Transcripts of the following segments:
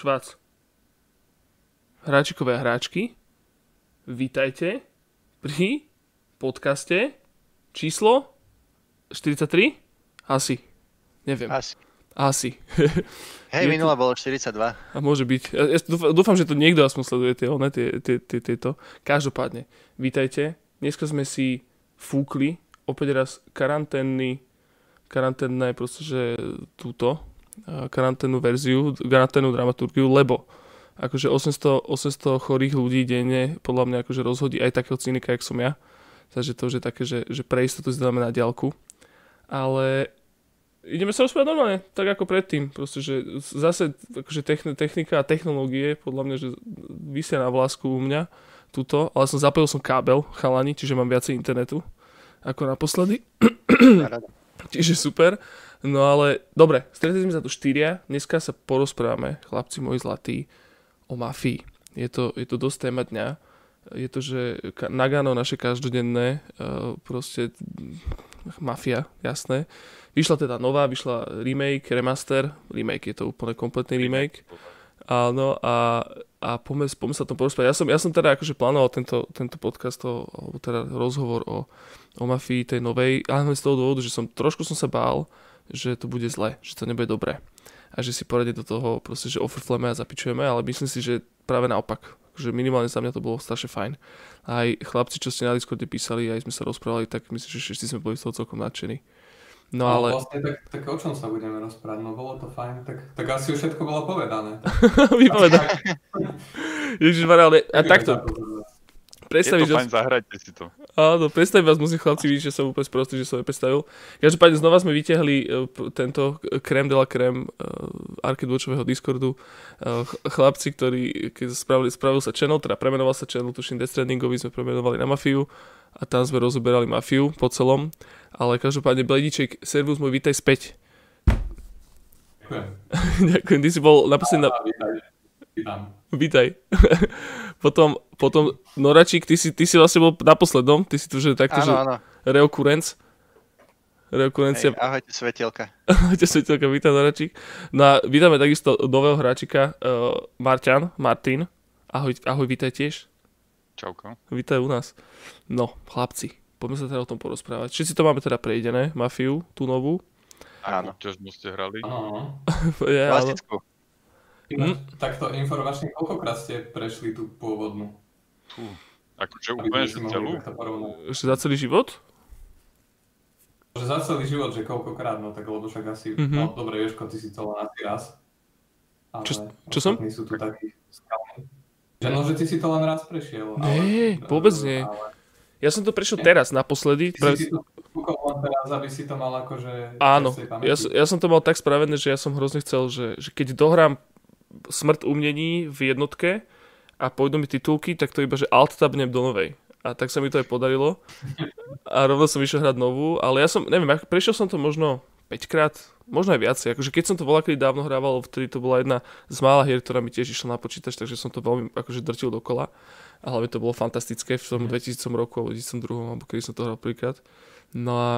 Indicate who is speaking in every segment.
Speaker 1: Švac. Hráčikové a hráčky, vítajte pri podcaste číslo 43? Asi. Neviem.
Speaker 2: Asi.
Speaker 1: Asi.
Speaker 2: Hej,
Speaker 1: Je
Speaker 2: minule bolo 42.
Speaker 1: A môže byť. Ja, dúfam, že to niekto aspoň sleduje tie, one, tie, tie, tie, tieto. Každopádne, vítajte. Dneska sme si fúkli opäť raz karanténny, karanténne proste, že túto, karanténnu verziu, karanténnu dramaturgiu, lebo akože 800, 800 chorých ľudí denne podľa mňa akože rozhodí aj takého cynika, jak som ja. Takže to už je také, že, že pre istotu si na diálku. Ale ideme sa rozprávať normálne, tak ako predtým. Proste, že zase akože technika a technológie, podľa mňa, že vysia na vlásku u mňa, tuto, ale som zapojil som kábel, chalani, čiže mám viacej internetu ako naposledy. čiže super. No ale, dobre, stretli sme sa tu štyria, dneska sa porozprávame, chlapci moji zlatí, o mafii. Je to, je to dosť téma dňa. Je to, že Nagano naše každodenné, proste mafia, jasné. Vyšla teda nová, vyšla remake, remaster, remake je to úplne kompletný remake. Áno, a, a poďme, poďme sa tom porozprávať. Ja som, ja som teda akože plánoval tento, tento podcast, o, alebo teda rozhovor o, o mafii tej novej, ale z toho dôvodu, že som trošku som sa bál, že to bude zle, že to nebude dobré. A že si poradie do toho proste, že ofrfleme a zapičujeme, ale myslím si, že práve naopak. Že minimálne za mňa to bolo strašne fajn. Aj chlapci, čo ste na Discorde písali, aj sme sa rozprávali, tak myslím, že všetci sme boli z toho celkom nadšení. No,
Speaker 3: No,
Speaker 1: ale...
Speaker 3: Vlastne tak, tak o čom sa budeme rozprávať? No bolo to fajn, tak, tak asi už všetko bolo povedané.
Speaker 1: Vypovedal. Ježišmarja, ale a takto,
Speaker 4: Je
Speaker 1: predstavíš,
Speaker 4: to fajn, zahrajte si to.
Speaker 1: Áno, predstaviť vás musím chlapci vidieť, že som úplne sprostý, že som nepredstavil. Každopádne znova sme vyťahli e, tento krém de la krém uh, Arcade Watchového Discordu. Uh, ch- chlapci, ktorí, keď spravili, spravil sa channel, teda premenoval sa channel, tuším Death Strandingovi sme premenovali na Mafiu a tam sme rozoberali Mafiu po celom. Ale každopádne Blediček, servus môj, vítaj späť.
Speaker 3: Ďakujem.
Speaker 1: Ďakujem, ty si bol naposledy na...
Speaker 3: Vítaj. Vítam.
Speaker 1: Vítaj. potom, potom Noračík, ty si, ty si vlastne bol na poslednom, ty si tu, že takto, že
Speaker 2: Áno, áno.
Speaker 1: reokurenc. Reokurencia.
Speaker 2: Hej, ahojte, svetielka.
Speaker 1: Ahojte svetelka, vítam Noračík. No a vítame takisto nového hráčika, uh, Marťan, Martin. Ahoj, ahoj, vítaj tiež.
Speaker 4: Čauko.
Speaker 1: Vítaj u nás. No, chlapci, poďme sa teda o tom porozprávať. Všetci to máme teda prejdené, Mafiu, tú novú.
Speaker 2: Áno.
Speaker 4: Ťažmo ste hrali.
Speaker 3: Áno,
Speaker 1: áno.
Speaker 2: Klasickú.
Speaker 1: Hm?
Speaker 3: Takto informačne, koľkokrát ste prešli tú pôvodnú?
Speaker 4: Fú. Akože úplne, že celú?
Speaker 1: Ešte za celý život?
Speaker 3: Že za celý život, že koľkokrát, no tak lebo však asi,
Speaker 1: Mhm.
Speaker 3: no dobre, Jožko, ty si to len asi raz. Ale
Speaker 1: Čo- čo som?
Speaker 3: sú tu takí skalní. Že no, že ty si to len raz prešiel.
Speaker 1: Nie, vôbec nie.
Speaker 3: Ale
Speaker 1: Ja som to prešiel
Speaker 3: Nie.
Speaker 1: teraz, naposledy.
Speaker 3: ty
Speaker 1: Pre...
Speaker 3: si to len teraz, aby si to mal akože...
Speaker 1: Áno, ja, ja som to mal tak spravené, že ja som hrozne chcel, že, že keď dohrám smrt umnení v jednotke a pôjdu mi titulky, tak to iba, že alt tabnem do novej. A tak sa mi to aj podarilo. A rovno som išiel hrať novú, ale ja som, neviem, prešiel som to možno 5 krát, možno aj viacej. Akože keď som to kedy dávno hrával, vtedy to bola jedna z mála hier, ktorá mi tiež išla na počítač, takže som to veľmi akože drtil dokola. A hlavne to bolo fantastické v tom 2000 roku alebo 2002, alebo kedy som to hral prvýkrát. No a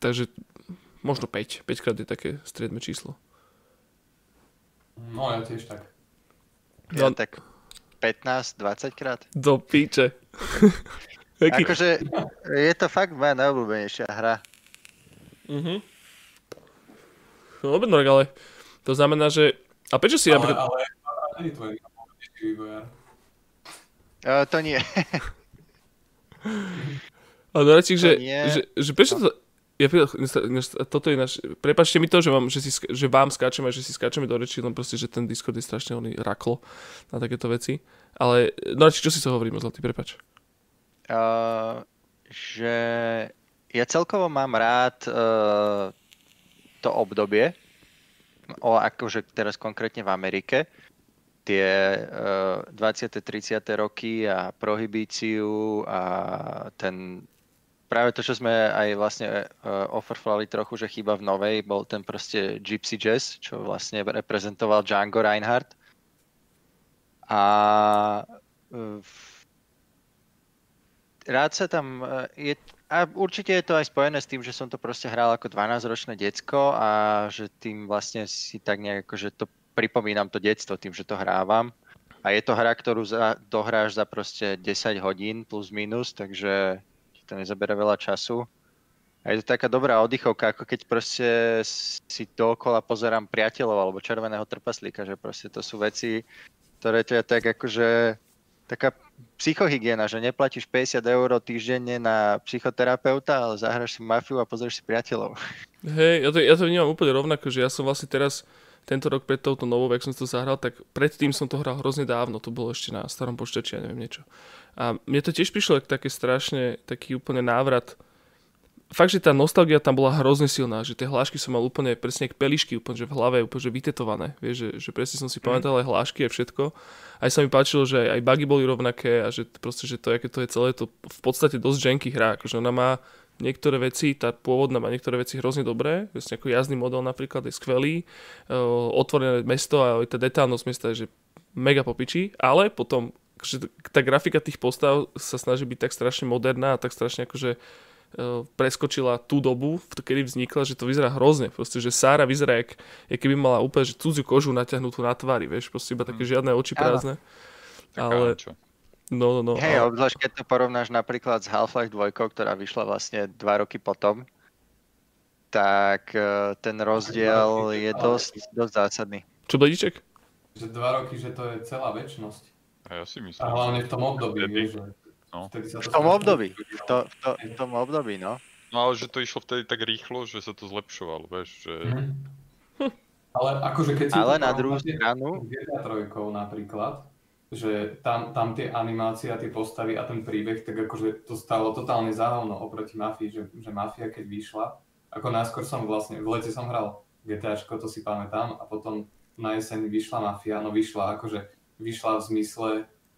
Speaker 1: takže možno 5. 5 krát je také striedme číslo.
Speaker 3: No ja tiež tak.
Speaker 2: Ja
Speaker 1: No.
Speaker 2: tak 15-20 krát.
Speaker 1: Do píče.
Speaker 2: Akože je to fakt moja najobľúbenejšia hra.
Speaker 1: Mhm. No dobre, Norek, ale to znamená, že... A prečo si
Speaker 3: Ale,
Speaker 1: napríklad...
Speaker 3: ale, ale nie je tvoj najobľúbenejší vývojár.
Speaker 2: Uh, to nie.
Speaker 1: Ale Norečík,
Speaker 2: to
Speaker 1: že,
Speaker 2: nie.
Speaker 1: že, že prečo to... Ja, toto je náš... Prepačte mi to, že vám, že si, že vám skáčeme, že si skáčeme do reči, len proste, že ten Discord je strašne oný raklo na takéto veci. Ale, Norečík, čo si sa hovoríme, zlatý, prepač.
Speaker 2: Uh, že ja celkovo mám rád uh, to obdobie, o, akože teraz konkrétne v Amerike, tie uh, 20. 30. roky a prohibíciu a ten práve to, čo sme aj vlastne uh, offerflali trochu, že chyba v novej, bol ten proste Gypsy Jazz, čo vlastne reprezentoval Django Reinhardt. A uh, rád sa tam... eh, Je, a určite je to aj spojené s tým, že som to proste hral ako 12-ročné decko a že tým vlastne si tak nejak akože to pripomínam to detstvo tým, že to hrávam. A je to hra, ktorú za, dohráš za proste 10 hodín plus minus, takže ti to nezabere veľa času. A je to taká dobrá oddychovka, ako keď proste si dookola pozerám priateľov alebo červeného trpaslíka, že proste to sú veci, ktoré ťa tak akože taká psychohygiena, že neplatíš 50 eur týždenne na psychoterapeuta, ale zahraš si mafiu a pozrieš si priateľov.
Speaker 1: Hej, ja to, ja to vnímam úplne rovnako, že ja som vlastne teraz tento rok pred touto novou, ak som to zahral, tak predtým som to hral hrozne dávno, to bolo ešte na starom počítači, ja neviem niečo. A mne to tiež prišlo také strašne, taký úplne návrat fakt, že tá nostalgia tam bola hrozne silná, že tie hlášky som mal úplne presne k pelišky, úplne že v hlave, úplne že vytetované, vieš, že, že presne som si mm. pamätal aj hlášky a všetko. Aj sa mi páčilo, že aj bugy boli rovnaké a že proste, že to, aké to je celé, to v podstate dosť janky hra, akože ona má niektoré veci, tá pôvodná má niektoré veci hrozne dobré, vlastne ako jazdný model napríklad je skvelý, otvorené mesto a aj tá detálnosť mesta je že mega popičí, ale potom že tá grafika tých postav sa snaží byť tak strašne moderná a tak strašne akože E, preskočila tú dobu, kedy vznikla, že to vyzerá hrozne. Proste, že Sára vyzerá, jak, jak keby mala úplne že cudziu kožu natiahnutú na tvári, vieš, proste iba také mm. žiadne oči prázdne. Ale... No, no, no.
Speaker 2: Hej, ale... obzvlášť keď to porovnáš napríklad s Half-Life 2, ktorá vyšla vlastne dva roky potom, tak e, ten rozdiel je dosť, dosť zásadný.
Speaker 1: Čo, Bledíček?
Speaker 3: Že dva roky, že to je celá väčšnosť.
Speaker 4: A ja si myslím.
Speaker 3: A hlavne v tom období, že
Speaker 4: No.
Speaker 2: V tom období, v, to, v, to, v tom období, no.
Speaker 4: No ale že to išlo vtedy tak rýchlo, že sa to zlepšovalo, vieš, že...
Speaker 3: Mm. Ale akože keď si...
Speaker 2: Ale na druhú stranu...
Speaker 3: GTA 3 napríklad, že tam, tam tie animácie a tie postavy a ten príbeh, tak akože to stalo totálne záhovno oproti Mafii, že, že Mafia keď vyšla, ako náskôr som vlastne, v lete som hral GTAčko, to si pamätám, a potom na jeseň vyšla Mafia, no vyšla akože, vyšla v zmysle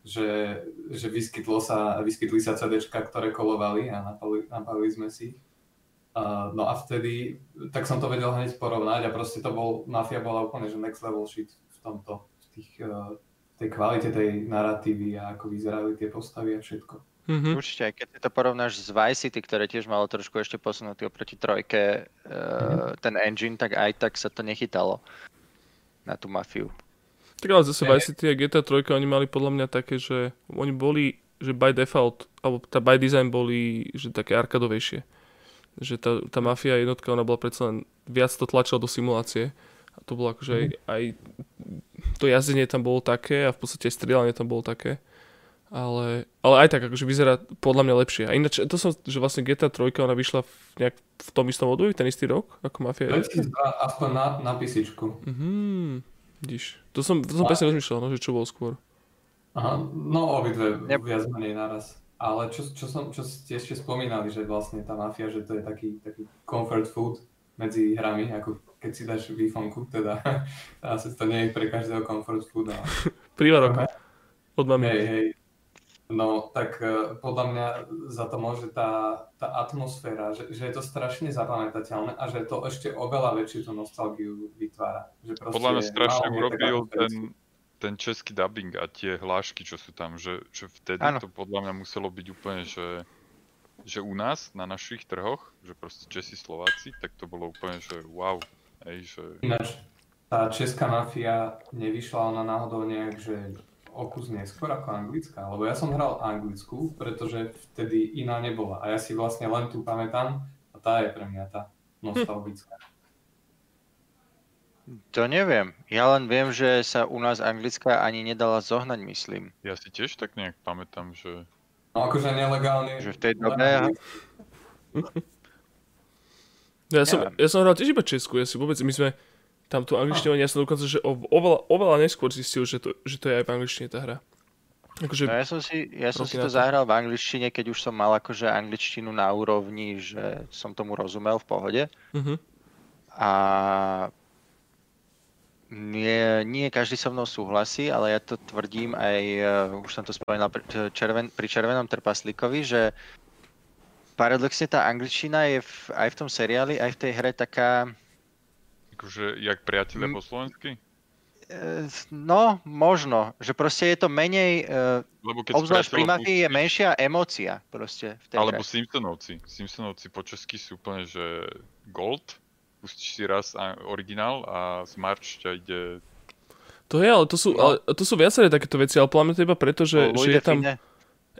Speaker 3: že, že vyskytlo sa, vyskytli sa CD, ktoré kolovali a napali, napali sme si ich. Uh, no a vtedy, tak som to vedel hneď porovnať a proste to bol, Mafia bola úplne, že next level shit v tomto, v tých, uh, tej kvalite tej narratívy a ako vyzerali tie postavy a všetko.
Speaker 2: Mm-hmm. Určite, aj keď to porovnáš s Vice City, ktoré tiež malo trošku ešte posunutý oproti trojke, uh, mm-hmm. ten engine, tak aj tak sa to nechytalo na tú mafiu.
Speaker 1: Tak ale zase Vice City a GTA 3 oni mali podľa mňa také, že oni boli, že by default, alebo tá by design boli, že také arkadovejšie. Že tá, tá mafia jednotka, ona bola predsa len viac to tlačila do simulácie. A to bolo akože aj, mhm. aj to jazdenie tam bolo také a v podstate aj strieľanie tam bolo také. Ale, ale aj tak, akože vyzerá podľa mňa lepšie. A ináč, to som, že vlastne GTA 3, ona vyšla v, nejak v tom istom období, ten istý rok, ako Mafia
Speaker 3: 2002, aspoň na, na písičku.
Speaker 1: Mhm. Vidíš, to som, to som presne rozmýšľal, no, že čo bol skôr.
Speaker 3: Aha, no obidve yep. viac menej naraz. Ale čo, čo, som, čo ste ešte spomínali, že vlastne tá mafia, že to je taký, taký comfort food medzi hrami, ako keď si dáš výfonku, teda asi to nie je pre každého comfort food. Ale...
Speaker 1: Prívarok od mami.
Speaker 3: Hej, hej, No, tak uh, podľa mňa za to môže tá, tá atmosféra, že, že je to strašne zapamätateľné a že to ešte oveľa väčšiu tú nostalgiu vytvára. Že
Speaker 4: podľa mňa strašne urobil ten, ten český dubbing a tie hlášky, čo sú tam, že, že vtedy ano. to podľa mňa muselo byť úplne, že, že u nás, na našich trhoch, že proste Česi, Slováci, tak to bolo úplne, že wow. Hej, že...
Speaker 3: Ináč, tá česká mafia nevyšla ona náhodou nejak, že o kus neskôr ako anglická, lebo ja som hral anglickú, pretože vtedy iná nebola a ja si vlastne len tu pamätám a tá je pre mňa tá nostalgická.
Speaker 2: To neviem. Ja len viem, že sa u nás anglická ani nedala zohnať, myslím.
Speaker 4: Ja si tiež tak nejak pamätám, že...
Speaker 3: No akože nelegálne.
Speaker 2: Že v tej dobe... Ja...
Speaker 1: Ja som, ja som hral tiež iba Česku, ja si vôbec, my sme, tam tú angličtinu, ja som dokonca, že oveľa, oveľa neskôr zistil, že to, že to je aj v angličtine tá hra.
Speaker 2: Akože no ja som si, ja som si to zahral v angličtine, keď už som mal akože angličtinu na úrovni, že som tomu rozumel v pohode. Uh-huh. A nie, nie každý so mnou súhlasí, ale ja to tvrdím aj, uh, už som to spomínal pri, červen, pri Červenom trpaslíkovi, že paradoxne tá angličtina je v, aj v tom seriáli, aj v tej hre taká,
Speaker 4: Akože, jak priateľe mm. po slovensky?
Speaker 2: E, no, možno. Že proste je to menej... Uh, Lebo keď obzvlášť pri mafii je menšia emócia proste v tej
Speaker 4: Alebo
Speaker 2: hre.
Speaker 4: Simpsonovci. Simpsonovci po česky sú úplne, že gold. Pustíš si raz originál a z March ťa ide
Speaker 1: To je, ale to sú, no. ale to sú viaceré takéto veci, ale podľa mňa to iba preto, že, no, že je tam...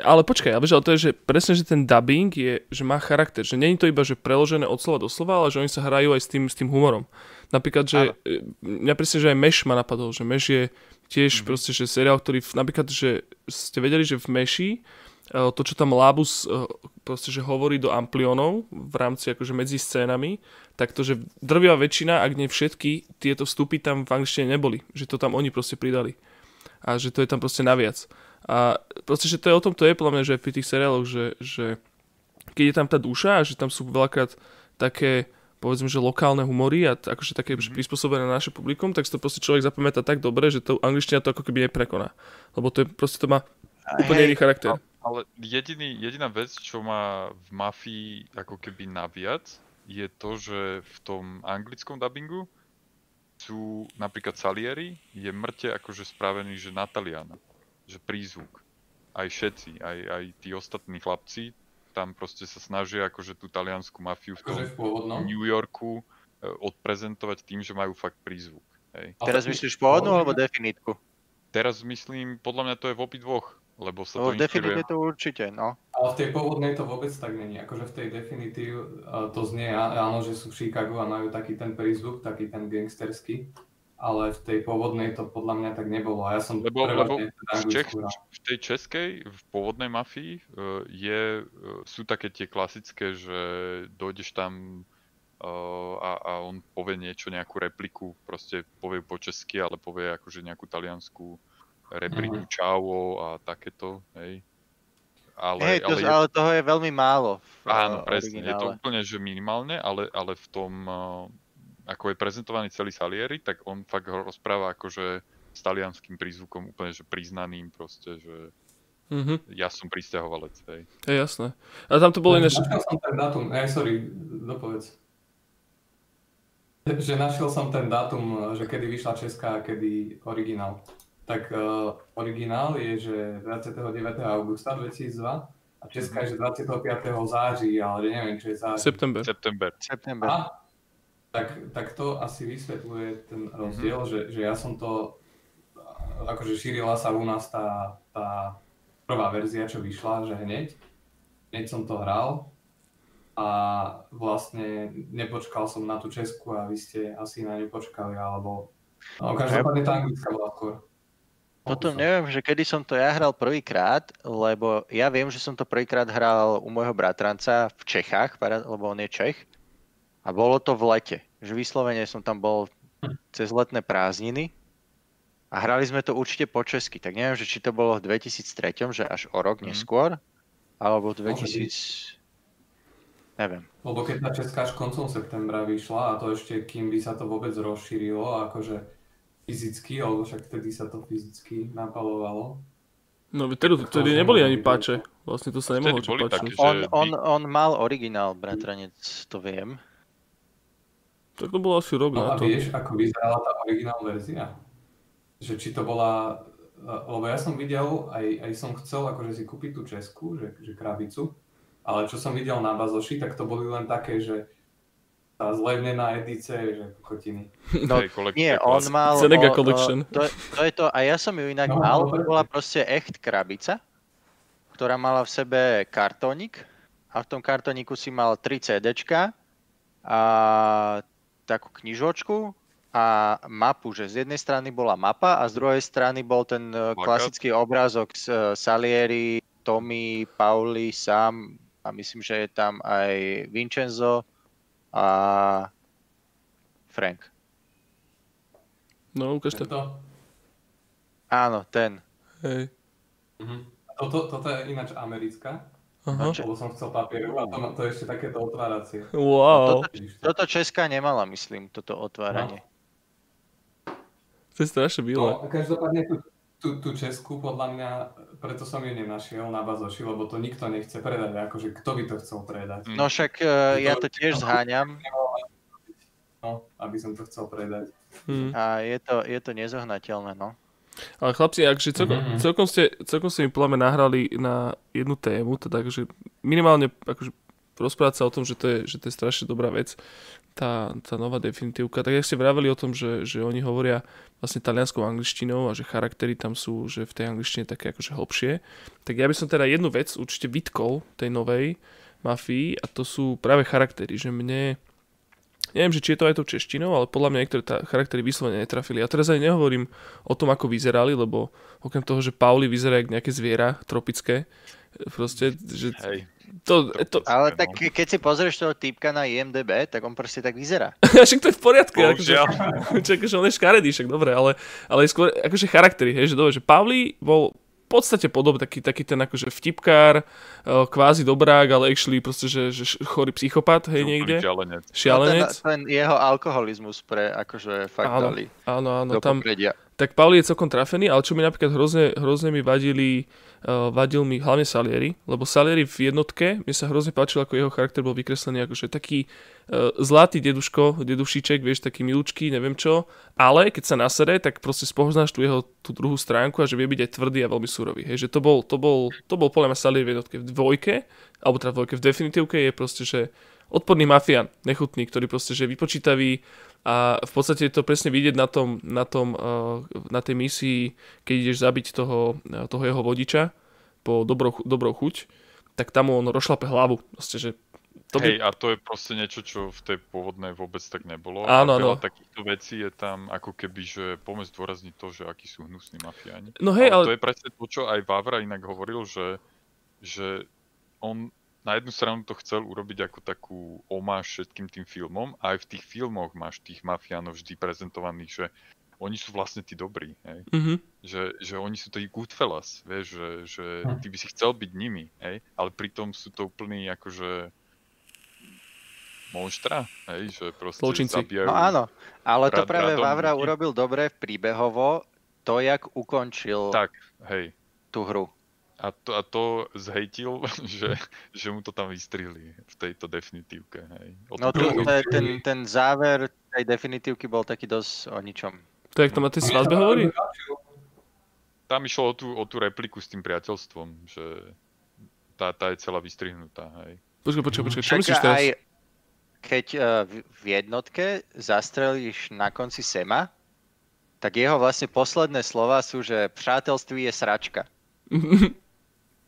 Speaker 1: Ale počkaj, ale, ale to je, že presne, že ten dubbing je, že má charakter, že není to iba, že preložené od slova do slova, ale že oni sa hrajú aj s tým, s tým humorom. Napríklad, že ale. mňa presne, že aj Meš ma napadol, že Meš je tiež mm-hmm. proste, že seriál, ktorý napríklad, že ste vedeli, že v Meši to, čo tam Labus proste, že hovorí do amplionov v rámci akože medzi scénami, tak to, že drvivá väčšina, ak nie všetky, tieto vstupy tam v angličtine neboli. Že to tam oni proste pridali. A že to je tam proste naviac. A proste, že to je o tom, to je podľa mňa, že pri tých seriáloch, že, že keď je tam tá duša a že tam sú veľakrát také povedzme, že lokálne humory a t- akože také mm-hmm. prispôsobené na naše publikum, tak si to proste človek zapamätá tak dobre, že to angličtina to ako keby neprekoná. Lebo to je proste to má úplne iný charakter.
Speaker 4: Ale jediný, jediná vec, čo má v Mafii ako keby naviac, je to, že v tom anglickom dubbingu sú napríklad Salieri, je mŕte akože spravený, že na Taliana, že prízvuk. Aj všetci, aj, aj tí ostatní chlapci tam proste sa snažia akože tú taliansku mafiu v tom v New Yorku e, odprezentovať tým, že majú fakt prízvuk. Hej.
Speaker 2: Teraz myslíš pôvodnú alebo definitku?
Speaker 4: Teraz myslím, podľa mňa to je v obi dvoch. Lebo sa
Speaker 2: to Definitive to určite, no.
Speaker 3: Ale v tej pôvodnej to vôbec tak není. Akože v tej Definitive to znie, áno, že sú v Chicago a majú taký ten prízvuk, taký ten gangsterský. Ale v tej pôvodnej to podľa mňa tak nebolo. A ja som
Speaker 4: lebo, lebo v, Čech, v tej českej, v pôvodnej mafii e, je, e, sú také tie klasické, že dojdeš tam e, a, a on povie niečo, nejakú repliku, proste povie po česky, ale povie akože nejakú taliansku Rebritu uh-huh. Čavo a takéto, hej.
Speaker 2: Ale, hey, to, ale, je... ale toho je veľmi málo.
Speaker 4: V, Áno, presne, originále. je to úplne že minimálne, ale, ale v tom, uh, ako je prezentovaný celý Salieri, tak on fakt ho rozpráva akože s talianským prízvukom úplne, že priznaným proste, že mm-hmm. ja som pristahovalec, hej.
Speaker 1: Je jasné. A tam to bolo iné...
Speaker 3: Našiel som ten dátum, aj sorry, dopovedz. Že našiel som ten dátum, že kedy vyšla Česká a kedy originál tak uh, originál je, že 29. augusta 2002 a Česká je, že 25. září, ale neviem, čo je září.
Speaker 1: September.
Speaker 4: September.
Speaker 2: September.
Speaker 3: A, tak, tak to asi vysvetľuje ten rozdiel, mm-hmm. že, že ja som to, akože šírila sa u nás tá, tá prvá verzia, čo vyšla, že hneď, hneď som to hral a vlastne nepočkal som na tú Česku a vy ste asi na ňu počkali, alebo no, každopádne tá anglická bola skôr.
Speaker 2: Toto neviem, že kedy som to ja hral prvýkrát, lebo ja viem, že som to prvýkrát hral u môjho bratranca v Čechách, lebo on je Čech. A bolo to v lete. Že vyslovene som tam bol cez letné prázdniny a hrali sme to určite po česky. Tak neviem, že či to bolo v 2003, že až o rok mm. neskôr, alebo v 2000... Neviem.
Speaker 3: Lebo keď tá česká až koncom septembra vyšla a to ešte kým by sa to vôbec rozšírilo, akože fyzicky, alebo však vtedy sa to fyzicky napalovalo.
Speaker 1: No vtedy, vtedy neboli ani páče, vlastne to sa nemohlo čo.
Speaker 2: On, on, on mal originál, bratranec, to viem.
Speaker 1: Tak to bolo asi rok
Speaker 3: no
Speaker 1: na
Speaker 3: to. a vieš, ako vyzerala tá originál verzia? Že či to bola, lebo ja som videl, aj, aj som chcel akože si kúpiť tú Česku, že, že krabicu, ale čo som videl na bazoši, tak to boli len také, že tá zlevnená edice, že kokotiny.
Speaker 2: No, nie, on mal...
Speaker 1: Senega o, Collection.
Speaker 2: O, to, to je to, a ja som ju inak no, mal, to bola proste echt krabica, ktorá mala v sebe kartónik a v tom kartóniku si mal 3 CDčka a takú knižočku a mapu, že z jednej strany bola mapa a z druhej strany bol ten e, klasický obrázok z e, Salieri, Tommy, Pauli, Sam a myslím, že je tam aj Vincenzo a Frank.
Speaker 1: No, ukáž to.
Speaker 2: Áno, ten.
Speaker 1: Hej.
Speaker 3: Mhm. Toto, toto je ináč americká. Aha. Lebo som chcel papieru a to, to je ešte takéto otváracie.
Speaker 1: Wow.
Speaker 2: No, toto, toto Česká nemala, myslím, toto otváranie.
Speaker 1: No. To je strašne milé.
Speaker 3: No, každopádne tú, tú, tú Česku, podľa mňa, preto som ju nenašiel na bazoši, lebo to nikto nechce predať, akože kto by to chcel predať.
Speaker 2: No však uh, ja to tiež zháňam.
Speaker 3: No, aby som to chcel predať.
Speaker 2: Hmm. A je to, je to nezohnateľné, no.
Speaker 1: Ale chlapci, akže celkom, mm-hmm. celkom, ste, celkom ste mi podľa nahrali na jednu tému, teda akože minimálne akože rozprávať sa o tom, že to je, že to je strašne dobrá vec, tá, tá nová definitívka. Tak jak ste vraveli o tom, že, že oni hovoria vlastne talianskou angličtinou a že charaktery tam sú, že v tej angličtine také akože hlbšie, tak ja by som teda jednu vec určite vytkol tej novej mafii a to sú práve charaktery, že mne neviem, že či je to aj tou češtinou, ale podľa mňa niektoré tá charaktery vyslovene netrafili. A teraz aj nehovorím o tom, ako vyzerali, lebo okrem toho, že Pauli vyzerá ako nejaké zviera tropické, proste, že Hej. To, to...
Speaker 2: Ale tak keď si pozrieš toho typka na IMDB, tak on proste tak vyzerá.
Speaker 1: však to je v poriadku. Akože, akože on je škaredý, však dobre, ale, ale skôr akože charaktery, hej, že dobre, že Pavli bol podstate podobný, taký, taký ten akože vtipkár, eh, kvázi dobrák, ale actually proste, že, že chorý psychopat, hej, niekde.
Speaker 4: Šialenec.
Speaker 1: Šialenec.
Speaker 2: No ten, ten, jeho alkoholizmus pre akože fakt
Speaker 1: áno,
Speaker 2: dali
Speaker 1: áno, áno, tam,
Speaker 2: popredia.
Speaker 1: Tak Pauli je celkom trafený, ale čo mi napríklad hrozne, hrozne mi vadili uh, vadil mi hlavne Salieri, lebo Salieri v jednotke, mne sa hrozne páčilo, ako jeho charakter bol vykreslený, akože taký uh, zlatý deduško, dedušiček, vieš, taký milúčky, neviem čo, ale keď sa nasere, tak proste spoznáš tu jeho tú druhú stránku a že vie byť aj tvrdý a veľmi surový. Hej, že to bol, to bol, to bol podľa mňa Salieri v jednotke. V dvojke, alebo teda v dvojke, v definitívke je proste, že odporný mafián, nechutný, ktorý proste, že je vypočítavý, a v podstate je to presne vidieť na, tom, na, tom, eh, na tej misii, keď ideš zabiť toho, eh, toho jeho vodiča po dobrou, dobrou chuť, tak tam on rošlape hlavu. Proste, že
Speaker 4: to by... Hej, a to je proste niečo, čo v tej pôvodnej vôbec tak nebolo.
Speaker 1: Áno, áno.
Speaker 4: takýchto vecí je tam ako keby, že pomôcť zdôrazniť to, že akí sú hnusní mafiáni.
Speaker 1: No hej, ale...
Speaker 4: To je presne to, čo aj Vavra inak hovoril, že, že on na jednu stranu to chcel urobiť ako takú omáž všetkým tým filmom a aj v tých filmoch máš tých mafiánov vždy prezentovaných, že oni sú vlastne tí dobrí, hej? Mm-hmm. Že, že oni sú tí Goodfellas, vieš, že, že hm. ty by si chcel byť nimi, hej? Ale pritom sú to úplný akože monštra, hej? Že proste
Speaker 1: Zločinci.
Speaker 4: zabijajú...
Speaker 2: No áno, ale to práve Vavra urobil dobre v príbehovo, to, jak ukončil
Speaker 4: tak, hej.
Speaker 2: tú hru.
Speaker 4: A to, a to zhejtil, že, že mu to tam vystrihli v tejto definitívke. Hej.
Speaker 2: no to, ten, ten záver tej definitívky bol taký dosť o ničom.
Speaker 1: To je, to má tej svadbe hovorí?
Speaker 4: Tam išlo o tú, o tú repliku s tým priateľstvom, že tá, tá je celá vystrihnutá. Hej.
Speaker 1: Počkaj, počkaj, počkaj, čo myslíš teraz? Aj
Speaker 2: keď uh, v jednotke zastrelíš na konci Sema, tak jeho vlastne posledné slova sú, že přátelství je sračka.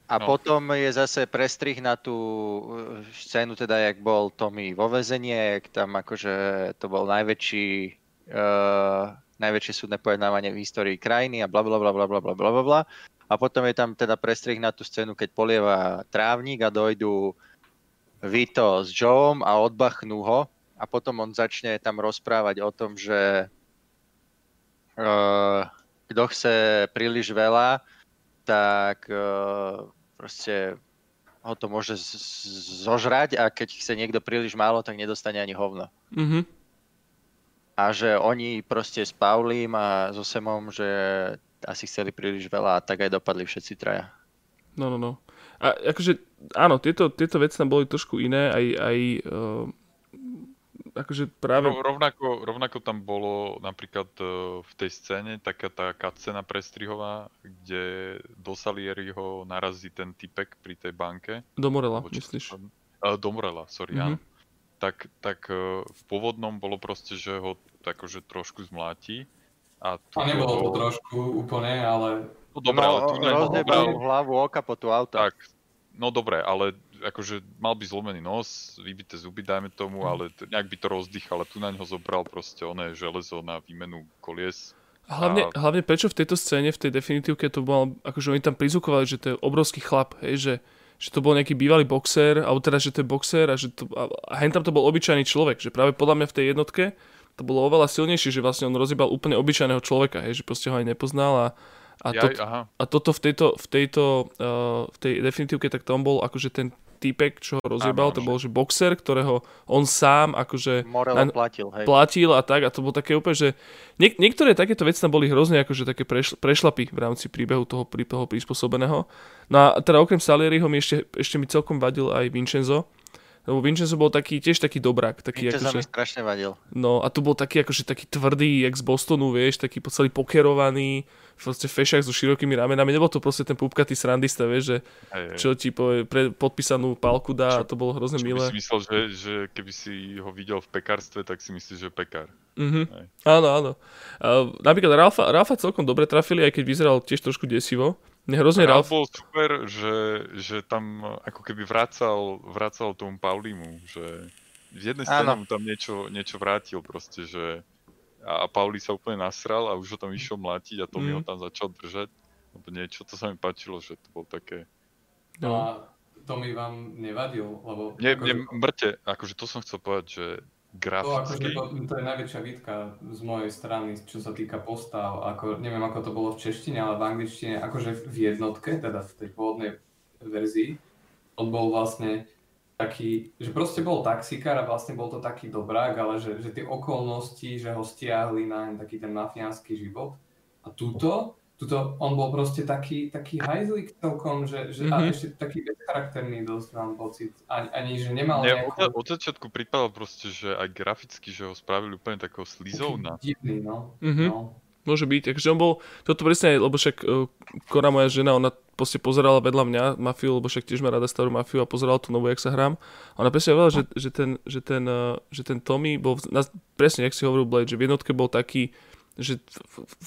Speaker 2: A no. potom je zase prestrih na tú uh, scénu, teda jak bol Tommy vo vezenie, jak tam akože to bol najväčší, uh, najväčšie súdne pojednávanie v histórii krajiny a bla bla bla bla bla bla bla bla. A potom je tam teda prestrih na tú scénu, keď polieva trávnik a dojdú Vito s Joeom a odbachnú ho a potom on začne tam rozprávať o tom, že uh, kto chce príliš veľa, tak uh, proste ho to môže zožrať a keď chce niekto príliš málo, tak nedostane ani hovno. Mm-hmm. A že oni proste s Paulím a so Semom, že asi chceli príliš veľa a tak aj dopadli všetci traja.
Speaker 1: No, no, no. A akože, áno, tieto, tieto veci tam boli trošku iné, aj, aj uh, akože práve...
Speaker 4: Rovnako, rovnako tam bolo napríklad e, v tej scéne taká tá cutscena prestrihová, kde do Salieriho narazí ten typek pri tej banke.
Speaker 1: Do Morela, myslíš?
Speaker 4: Uh, do Morela, sorry, mm-hmm. áno. Tak, tak uh, v pôvodnom bolo proste, že ho akože trošku zmláti. A,
Speaker 3: tu a nebolo to trošku úplne, ale...
Speaker 2: No dobré, no, ale tu no, hlavu oka po tú auta.
Speaker 4: Tak, no dobre, ale akože mal by zlomený nos, vybité zuby, dajme tomu, mm. ale t- nejak by to rozdýchal, ale tu na ňo zobral proste oné železo na výmenu kolies.
Speaker 1: A hlavne, a... hlavne prečo v tejto scéne, v tej definitívke to bol, akože oni tam prizvukovali, že to je obrovský chlap, hej, že, že to bol nejaký bývalý boxer, alebo teda, že to je boxer a že to, a, a hen tam to bol obyčajný človek, že práve podľa mňa v tej jednotke to bolo oveľa silnejšie, že vlastne on rozjebal úplne obyčajného človeka, hej, že proste ho aj nepoznal a, a, to, a toto v tejto, v tejto uh, v tej definitívke, tak tam bol akože ten týpek, čo ho rozjebal, to bol že boxer, ktorého on sám akože
Speaker 2: na, platil, hej.
Speaker 1: platil a tak a to bolo také úplne, že niek- niektoré takéto veci tam boli hrozne akože také prešl- prešlapy v rámci príbehu toho, toho prispôsobeného. No a teda okrem Salieriho mi ešte, ešte mi celkom vadil aj Vincenzo, Lebo Vincenzo bol taký, tiež taký dobrák. Taký,
Speaker 2: Vincenzo akože, mi strašne vadil.
Speaker 1: No a tu bol taký, akože taký tvrdý, jak z Bostonu, vieš, taký celý pokerovaný, proste fešák so širokými ramenami. Nebol to proste ten púbkatý srandista, vieš, že čo ti povie, pre podpísanú palku dá a to bolo hrozne čo milé.
Speaker 4: Čo si myslel, že, že keby si ho videl v pekárstve, tak si myslíš, že je pekár.
Speaker 1: Mm-hmm. Áno, áno. Uh, napríklad Ralfa, Ralfa celkom dobre trafili, aj keď vyzeral tiež trošku desivo. Mne hrozne
Speaker 4: Ralf... bol super, že, že tam ako keby vracal, vracal tomu Paulimu, že v jednej scéne mu tam niečo, niečo vrátil proste, že a Pauli sa úplne nasral a už ho tam išiel mlátiť a Tommy mm. ho tam začal držať. Lebo niečo, to sa mi páčilo, že to bol také...
Speaker 3: No a Tommy vám nevadil, lebo...
Speaker 4: Nie, ako... mne mŕte, akože to som chcel povedať, že graficky.
Speaker 3: To, akože, to je najväčšia výtka z mojej strany, čo sa týka postav. Ako, neviem, ako to bolo v češtine, ale v angličtine, akože v jednotke, teda v tej pôvodnej verzii, on bol vlastne taký, že proste bol taxikár a vlastne bol to taký dobrák, ale že, že tie okolnosti, že ho stiahli na taký ten mafiánsky život. A túto, tuto on bol proste taký, taký hajzlik celkom, že, že mm-hmm. a mhm. ešte taký bezcharakterný dosť mám pocit. Ani, ani že nemal
Speaker 4: Nie, nejakú... od, začiatku pripadal proste, že aj graficky, že ho spravili úplne takého slizovna.
Speaker 3: Divný, no.
Speaker 1: Mm-hmm. no. Môže byť, takže on bol, toto presne, lebo však uh, Kora moja žena, ona proste pozerala vedľa mňa mafiu, lebo však tiež má rada starú mafiu a pozerala tú novú, jak sa hrám. A ona presne hovorila, že, že, ten, že, ten, uh, že ten Tommy bol, presne, jak si hovoril Blade, že v jednotke bol taký, že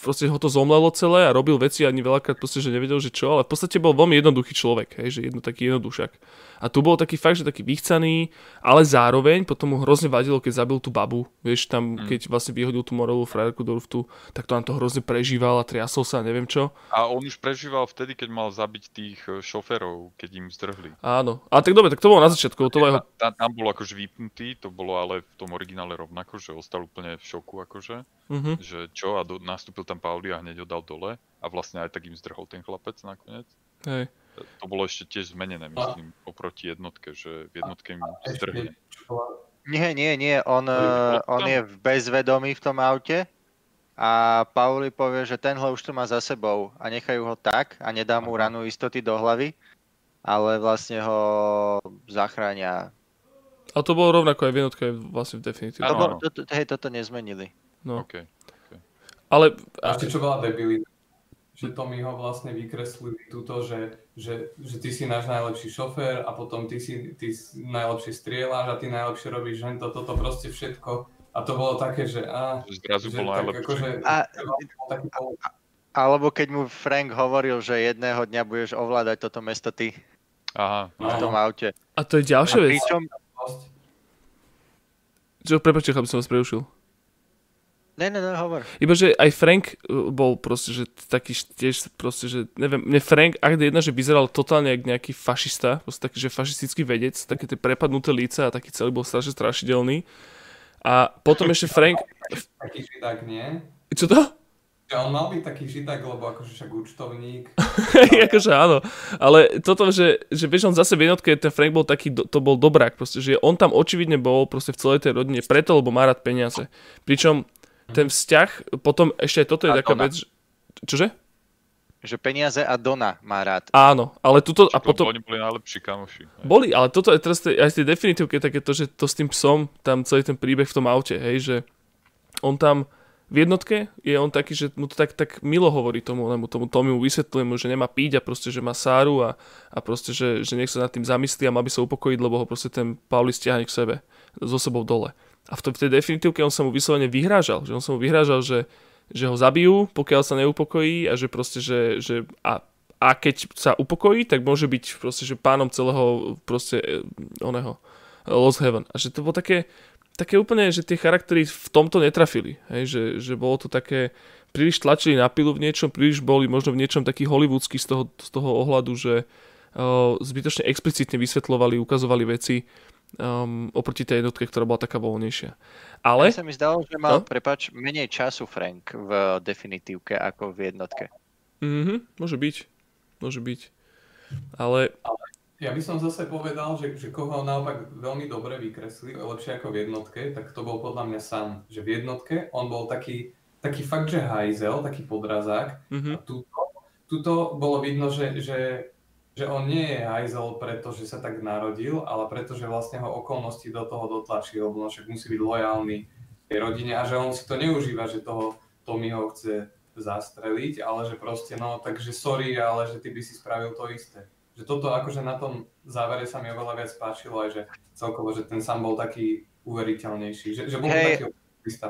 Speaker 1: proste ho to zomlelo celé a robil veci a ani veľakrát proste, že nevedel, že čo, ale v podstate bol veľmi jednoduchý človek, hej, že jedno taký jednodušak. A tu bol taký fakt, že taký vychcaný, ale zároveň potom mu hrozne vadilo, keď zabil tú babu, vieš, tam, mm. keď vlastne vyhodil tú morelovú frajerku do ruftu, tak to nám to hrozne prežíval a triasol sa, neviem čo.
Speaker 4: A on už prežíval vtedy, keď mal zabiť tých e, šoferov, keď im zdrhli.
Speaker 1: Áno, a tak dobre, tak to bolo na začiatku. To jeho...
Speaker 4: tam, tam bol akože vypnutý, to bolo ale v tom originále rovnako, že ostal úplne v šoku akože mm-hmm. že čo a do, nastúpil tam Pauli a hneď ho dal dole a vlastne aj tak im zdrhol ten chlapec nakoniec.
Speaker 1: Hej.
Speaker 4: To bolo ešte tiež zmenené, myslím, a... oproti jednotke, že v jednotke im zdrhne.
Speaker 2: Nie, nie, nie, on, uh, on je v bezvedomí v tom aute a Pauli povie, že tenhle už to má za sebou a nechajú ho tak a nedá mu ranu istoty do hlavy, ale vlastne ho zachránia.
Speaker 1: A to bolo rovnako aj v jednotke vlastne v definitíve.
Speaker 2: To, to, to, hej, toto nezmenili.
Speaker 1: No.
Speaker 4: Okay.
Speaker 1: Ale...
Speaker 3: Ešte čo bola debilita, že to mi ho vlastne vykreslili túto, že, že, že ty si náš najlepší šofér a potom ty si, ty najlepšie strieľaš a ty najlepšie robíš že toto, toto proste všetko. A to bolo také, že... A,
Speaker 4: Zrazu že, tak, akože,
Speaker 2: a, a, alebo keď mu Frank hovoril, že jedného dňa budeš ovládať toto mesto ty.
Speaker 4: Aha.
Speaker 2: V tom aute.
Speaker 1: A to je ďalšia vec. Pričom... Čo, prepáčte, som vás preušil.
Speaker 2: Ne, ne, ne, hovor.
Speaker 1: Iba, že aj Frank uh, bol proste, že taký tiež proste, že neviem, mne Frank, ak jedna, že vyzeral totálne jak nejaký fašista, proste taký, že fašistický vedec, také tie prepadnuté líca a taký celý bol strašne strašidelný. A potom ešte Frank...
Speaker 3: Taký židák, nie?
Speaker 1: Čo to?
Speaker 3: Že on mal byť taký židák, lebo akože však účtovník.
Speaker 1: akože áno, ale toto, že, že vieš, on zase v jednotke, ten Frank bol taký, to bol dobrák, proste, že on tam očividne bol proste v celej tej rodine preto, lebo má rád peniaze. Pričom ten vzťah, potom ešte aj toto je a taká Dona. vec, čože?
Speaker 2: Že peniaze a Dona má rád.
Speaker 1: Áno, ale tuto a potom...
Speaker 4: Oni boli najlepší kamoši.
Speaker 1: Boli, ale toto je teraz aj z tej definitívke také to, že to s tým psom, tam celý ten príbeh v tom aute, hej, že on tam v jednotke je on taký, že mu to tak, tak milo hovorí tomu, lebo tomu Tommy mu vysvetľuje mu, že nemá piť a proste, že má sáru a, a proste, že, že nech sa nad tým zamyslí a má by sa upokojiť, lebo ho proste ten Pauli stiahne k sebe, so sebou dole. A v, tej definitívke on sa mu vyslovene vyhrážal, že on sa mu vyhrážal, že, že ho zabijú, pokiaľ sa neupokojí a že proste, že, že a, a keď sa upokojí, tak môže byť proste, že pánom celého proste e, oného Lost Heaven. A že to bolo také, také úplne, že tie charaktery v tomto netrafili. Hej, že, že bolo to také, príliš tlačili na pilu v niečom, príliš boli možno v niečom taký hollywoodsky z toho, z toho ohľadu, že uh, zbytočne explicitne vysvetľovali, ukazovali veci, um, oproti tej jednotke, ktorá bola taká voľnejšia. Ale...
Speaker 2: Ja sa mi zdalo, že mal, no? prepač, menej času Frank v definitívke ako v jednotke.
Speaker 1: Mhm, môže byť. Môže byť. Ale...
Speaker 3: Ja by som zase povedal, že, že koho naopak veľmi dobre vykreslili, lepšie ako v jednotke, tak to bol podľa mňa Sam. Že v jednotke on bol taký, taký fakt, že hajzel, taký podrazák. Mm-hmm. A tuto, tuto bolo vidno, že, že že on nie je hajzel preto, že sa tak narodil, ale preto, že vlastne ho okolnosti do toho dotlačí, lebo no však musí byť lojálny tej rodine a že on si to neužíva, že toho Tommy ho chce zastreliť, ale že proste no, takže sorry, ale že ty by si spravil to isté. Že toto akože na tom závere sa mi oveľa viac páčilo aj, že celkovo, že ten sám bol taký uveriteľnejší, že, že bol hey. taký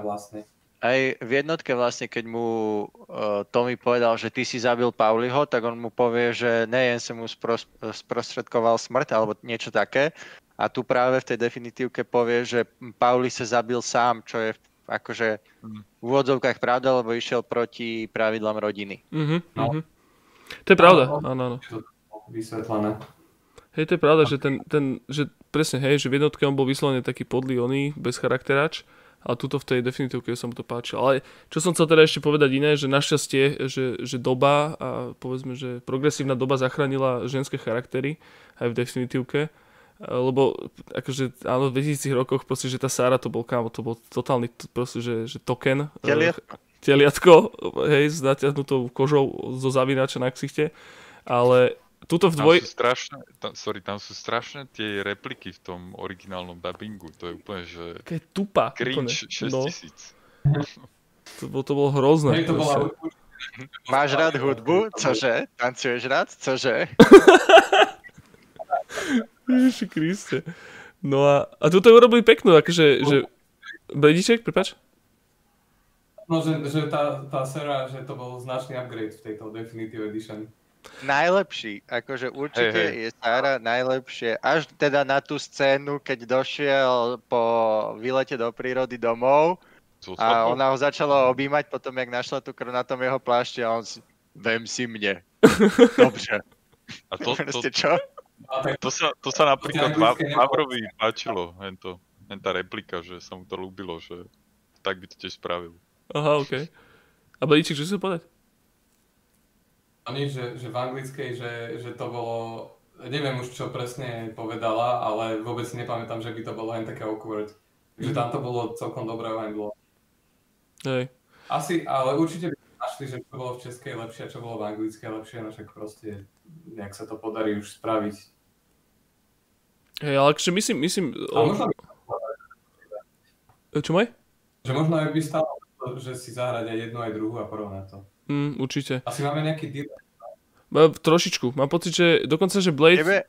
Speaker 3: vlastne.
Speaker 2: Aj v jednotke vlastne, keď mu uh, Tommy povedal, že ty si zabil Pauliho, tak on mu povie, že nejen som mu spros- sprostredkoval smrť alebo niečo také. A tu práve v tej definitívke povie, že Pauli sa zabil sám, čo je akože mhm. v úvodzovkách pravda, lebo išiel proti pravidlám rodiny.
Speaker 1: Mm-hmm, no. mm-hmm. To je pravda, áno, áno.
Speaker 3: Vysvetlené.
Speaker 1: Hej, to je pravda, že, ten, ten, že presne, hej, že v jednotke on bol vyslovene taký podlý oný, bez charakteráč, ale tuto v tej definitívke sa mu to páčilo. Ale čo som chcel teda ešte povedať iné, že našťastie, že, že doba a povedzme, že progresívna doba zachránila ženské charaktery aj v definitívke, lebo akože áno, v 2000 rokoch proste, že tá Sára to bol kámo, to bol totálny proste, že, že token.
Speaker 2: Teliatko.
Speaker 1: Teliatko, hej, s natiahnutou kožou zo zavinača na ksichte, ale Tuto v dvoj...
Speaker 4: Tam sú strašné, tam, sorry, tam sú strašné tie repliky v tom originálnom dubbingu. To je úplne, že...
Speaker 1: Keď tupa.
Speaker 4: Cringe 6000. No.
Speaker 1: To, bolo, to bolo hrozné.
Speaker 3: to bola...
Speaker 2: Máš rád hudbu? Cože? Tancuješ rád? Cože?
Speaker 1: Ježiši Kriste. No a, a tuto urobili peknú, akože, že... Blediček, prepač?
Speaker 3: No, že, že tá, tá Sera, že to bol značný upgrade v tejto Definitive Edition.
Speaker 2: Najlepší, akože určite hey, hey. je Sara najlepšie, až teda na tú scénu, keď došiel po výlete do prírody domov a ona ho začala objímať potom, jak našla tú krv na tom jeho plášti a on si, vem si mne. Dobre.
Speaker 4: A to, to,
Speaker 2: čo?
Speaker 4: To sa, to sa napríklad Vavrovi páčilo, hento, tá replika, že sa mu to ľúbilo, že tak by to tiež spravil.
Speaker 1: Aha, okej. Okay. A Blíček, čo si povedať?
Speaker 3: Nič, že, že v anglickej, že, že to bolo, neviem už čo presne povedala, ale vôbec nepamätám, že by to bolo len také awkward. Takže tam to bolo celkom dobré handlo.
Speaker 1: Hej.
Speaker 3: Asi, ale určite by našli, že čo bolo v českej lepšie a čo bolo v anglickej lepšie, no však proste nejak sa to podarí už spraviť.
Speaker 1: Hej, ale akože myslím, myslím...
Speaker 3: A možno by...
Speaker 1: Čo maj?
Speaker 3: Že možno aj by stalo, že si zahrať aj jednu aj druhú a porovnať to.
Speaker 1: Mm, určite.
Speaker 3: Asi máme nejaký deal.
Speaker 1: Trošičku. Mám pocit, že dokonca, že Blade...
Speaker 2: Tebe...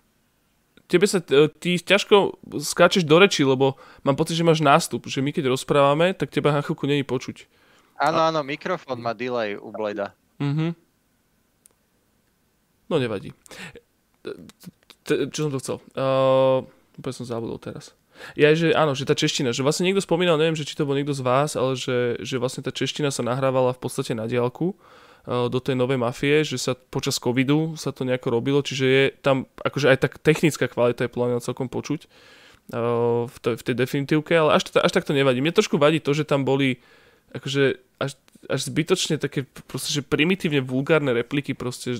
Speaker 1: Tebe sa, ty ťažko skáčeš do reči, lebo mám pocit, že máš nástup. Že my keď rozprávame, tak teba na chvíľku není počuť.
Speaker 2: Áno, áno, mikrofón má delay u Blada.
Speaker 1: Mhm. No nevadí. Čo som to chcel? Úplne som zabudol teraz. Ja, že áno, že tá čeština, že vlastne niekto spomínal, neviem, že či to bol niekto z vás, ale že, že vlastne tá čeština sa nahrávala v podstate na diálku uh, do tej novej mafie, že sa počas covidu sa to nejako robilo, čiže je tam akože aj tak technická kvalita je podľa celkom počuť v, tej, v tej definitívke, ale až, až tak to nevadí. Mne trošku vadí to, že tam boli akože až, až zbytočne také proste, že primitívne vulgárne repliky proste,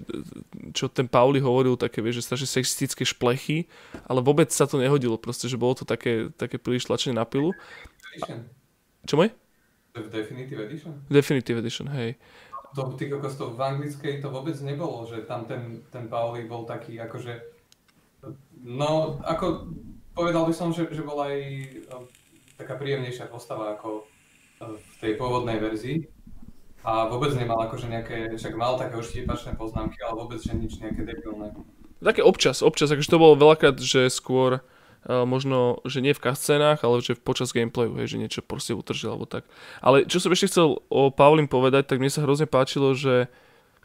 Speaker 1: čo ten Pauli hovoril, také, vieš, že strašne sexistické šplechy, ale vôbec sa to nehodilo proste, že bolo to také, také príliš tlačené na pilu. Čo môj?
Speaker 3: Definitive Edition?
Speaker 1: Definitive Edition, hej.
Speaker 3: To, ty to v anglickej to vôbec nebolo, že tam ten, ten Pauli bol taký akože, no ako povedal by som, že, že bola aj taká príjemnejšia postava ako v tej pôvodnej verzii a vôbec nemal akože nejaké, však mal také štipačné poznámky, ale vôbec že nič nejaké debilné.
Speaker 1: Také občas, občas, akože to bolo veľakrát, že skôr uh, možno, že nie v cutscenách, ale že počas gameplayu, hej, že niečo proste utržil alebo tak. Ale čo som ešte chcel o Pavlin povedať, tak mne sa hrozne páčilo, že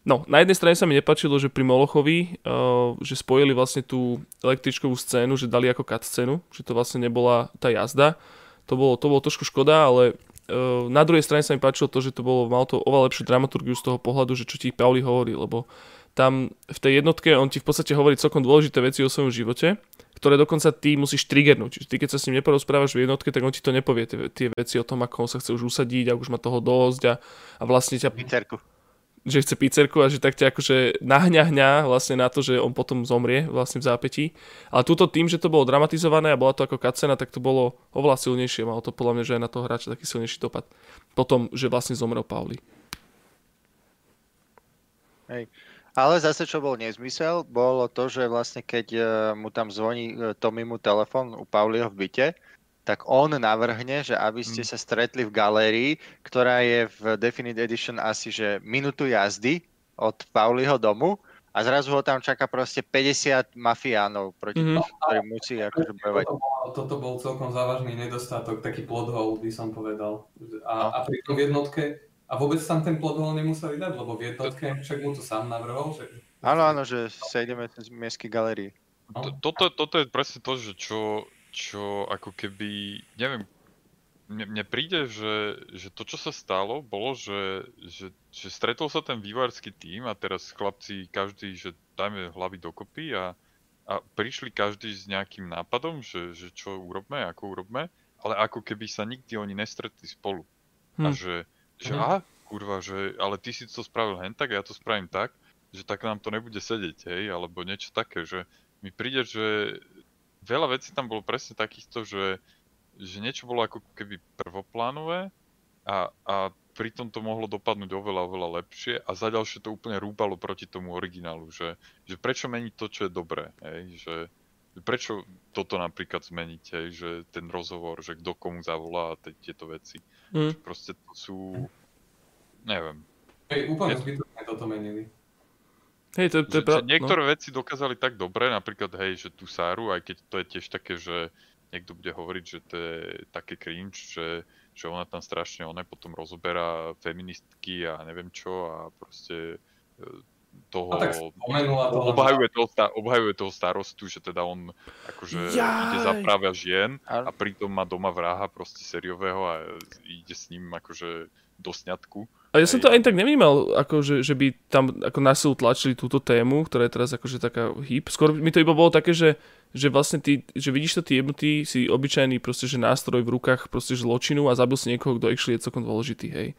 Speaker 1: No, na jednej strane sa mi nepačilo, že pri Molochovi, uh, že spojili vlastne tú električkovú scénu, že dali ako cutscénu, že to vlastne nebola tá jazda. To bolo, to bolo trošku škoda, ale na druhej strane sa mi páčilo to, že to bolo, malo to oveľa lepšiu dramaturgiu z toho pohľadu, že čo ti Pauli hovorí, lebo tam v tej jednotke on ti v podstate hovorí celkom dôležité veci o svojom živote, ktoré dokonca ty musíš triggernúť. Čiže ty keď sa s ním neporozprávaš v jednotke, tak on ti to nepovie, tie, tie veci o tom, ako on sa chce už usadiť a už má toho dosť a, a vlastne ťa...
Speaker 2: Pizzerku
Speaker 1: že chce pizzerku a že tak ťa akože nahňahňa vlastne na to, že on potom zomrie vlastne v zápätí. Ale túto tým, že to bolo dramatizované a bola to ako kacena, tak to bolo oveľa silnejšie. Malo to podľa mňa, že aj na toho hráča taký silnejší dopad. Potom, že vlastne zomrel Pauli.
Speaker 2: Hej. Ale zase, čo bol nezmysel, bolo to, že vlastne keď uh, mu tam zvoní uh, Tommy mu telefon u Pauliho v byte, tak on navrhne, že aby ste mm. sa stretli v galérii, ktorá je v Definite Edition asi že minútu jazdy od Pauliho domu a zrazu ho tam čaká proste 50 mafiánov, proti mm-hmm. musí akože bojovať.
Speaker 3: Toto bol, toto bol celkom závažný nedostatok, taký plot hole by som povedal. A, no. a pri tom v jednotke, a vôbec tam ten plot hole nemuseli dať, lebo v jednotke však mu to sám navrhol. Že...
Speaker 2: Áno, áno, že sa ideme cez mestský galerii.
Speaker 4: No. Toto, toto je presne to, že čo, čo ako keby, neviem, mne, mne príde, že, že to, čo sa stalo, bolo, že, že, že stretol sa ten vývarský tým a teraz chlapci každý, že dajme hlavy dokopy a, a prišli každý s nejakým nápadom, že, že čo urobme, ako urobme, ale ako keby sa nikdy oni nestretli spolu. Hm. A že, že hm. aha, kurva, že ale ty si to spravil hen tak a ja to spravím tak, že tak nám to nebude sedieť, hej, alebo niečo také, že mi príde, že veľa vecí tam bolo presne takýchto, že že niečo bolo ako keby prvoplánové a, a pritom to mohlo dopadnúť oveľa, oveľa lepšie a za ďalšie to úplne rúbalo proti tomu originálu, že, že prečo meniť to, čo je dobré, hej, že prečo toto napríklad zmeniť, hej, že ten rozhovor, že kto komu zavolá a tieto veci. Mm. Proste to sú, neviem.
Speaker 3: Hej, úplne zbytočne toto menili.
Speaker 1: Hej, to, to
Speaker 4: že, pra... niektoré no. veci dokázali tak dobre, napríklad, hej, že tú Sáru, aj keď to je tiež také, že niekto bude hovoriť, že to je také cringe, že, že ona tam strašne, ona potom rozoberá feministky a neviem čo a proste e, toho,
Speaker 3: to,
Speaker 4: obhajuje, toho, obhajuje toho starostu, že teda on akože Jaj. ide za žien a pritom má doma vraha proste seriového a ide s ním akože do sňatku.
Speaker 1: A ja som to aj tak nevnímal, ako že, že by tam ako na tlačili túto tému, ktorá je teraz akože taká hip. Skôr mi to iba bolo také, že že vlastne ty, že vidíš to ty jednoty, si obyčajný proste, že nástroj v rukách proste zločinu a zabil si niekoho, kto actually je celkom dôležitý, hej.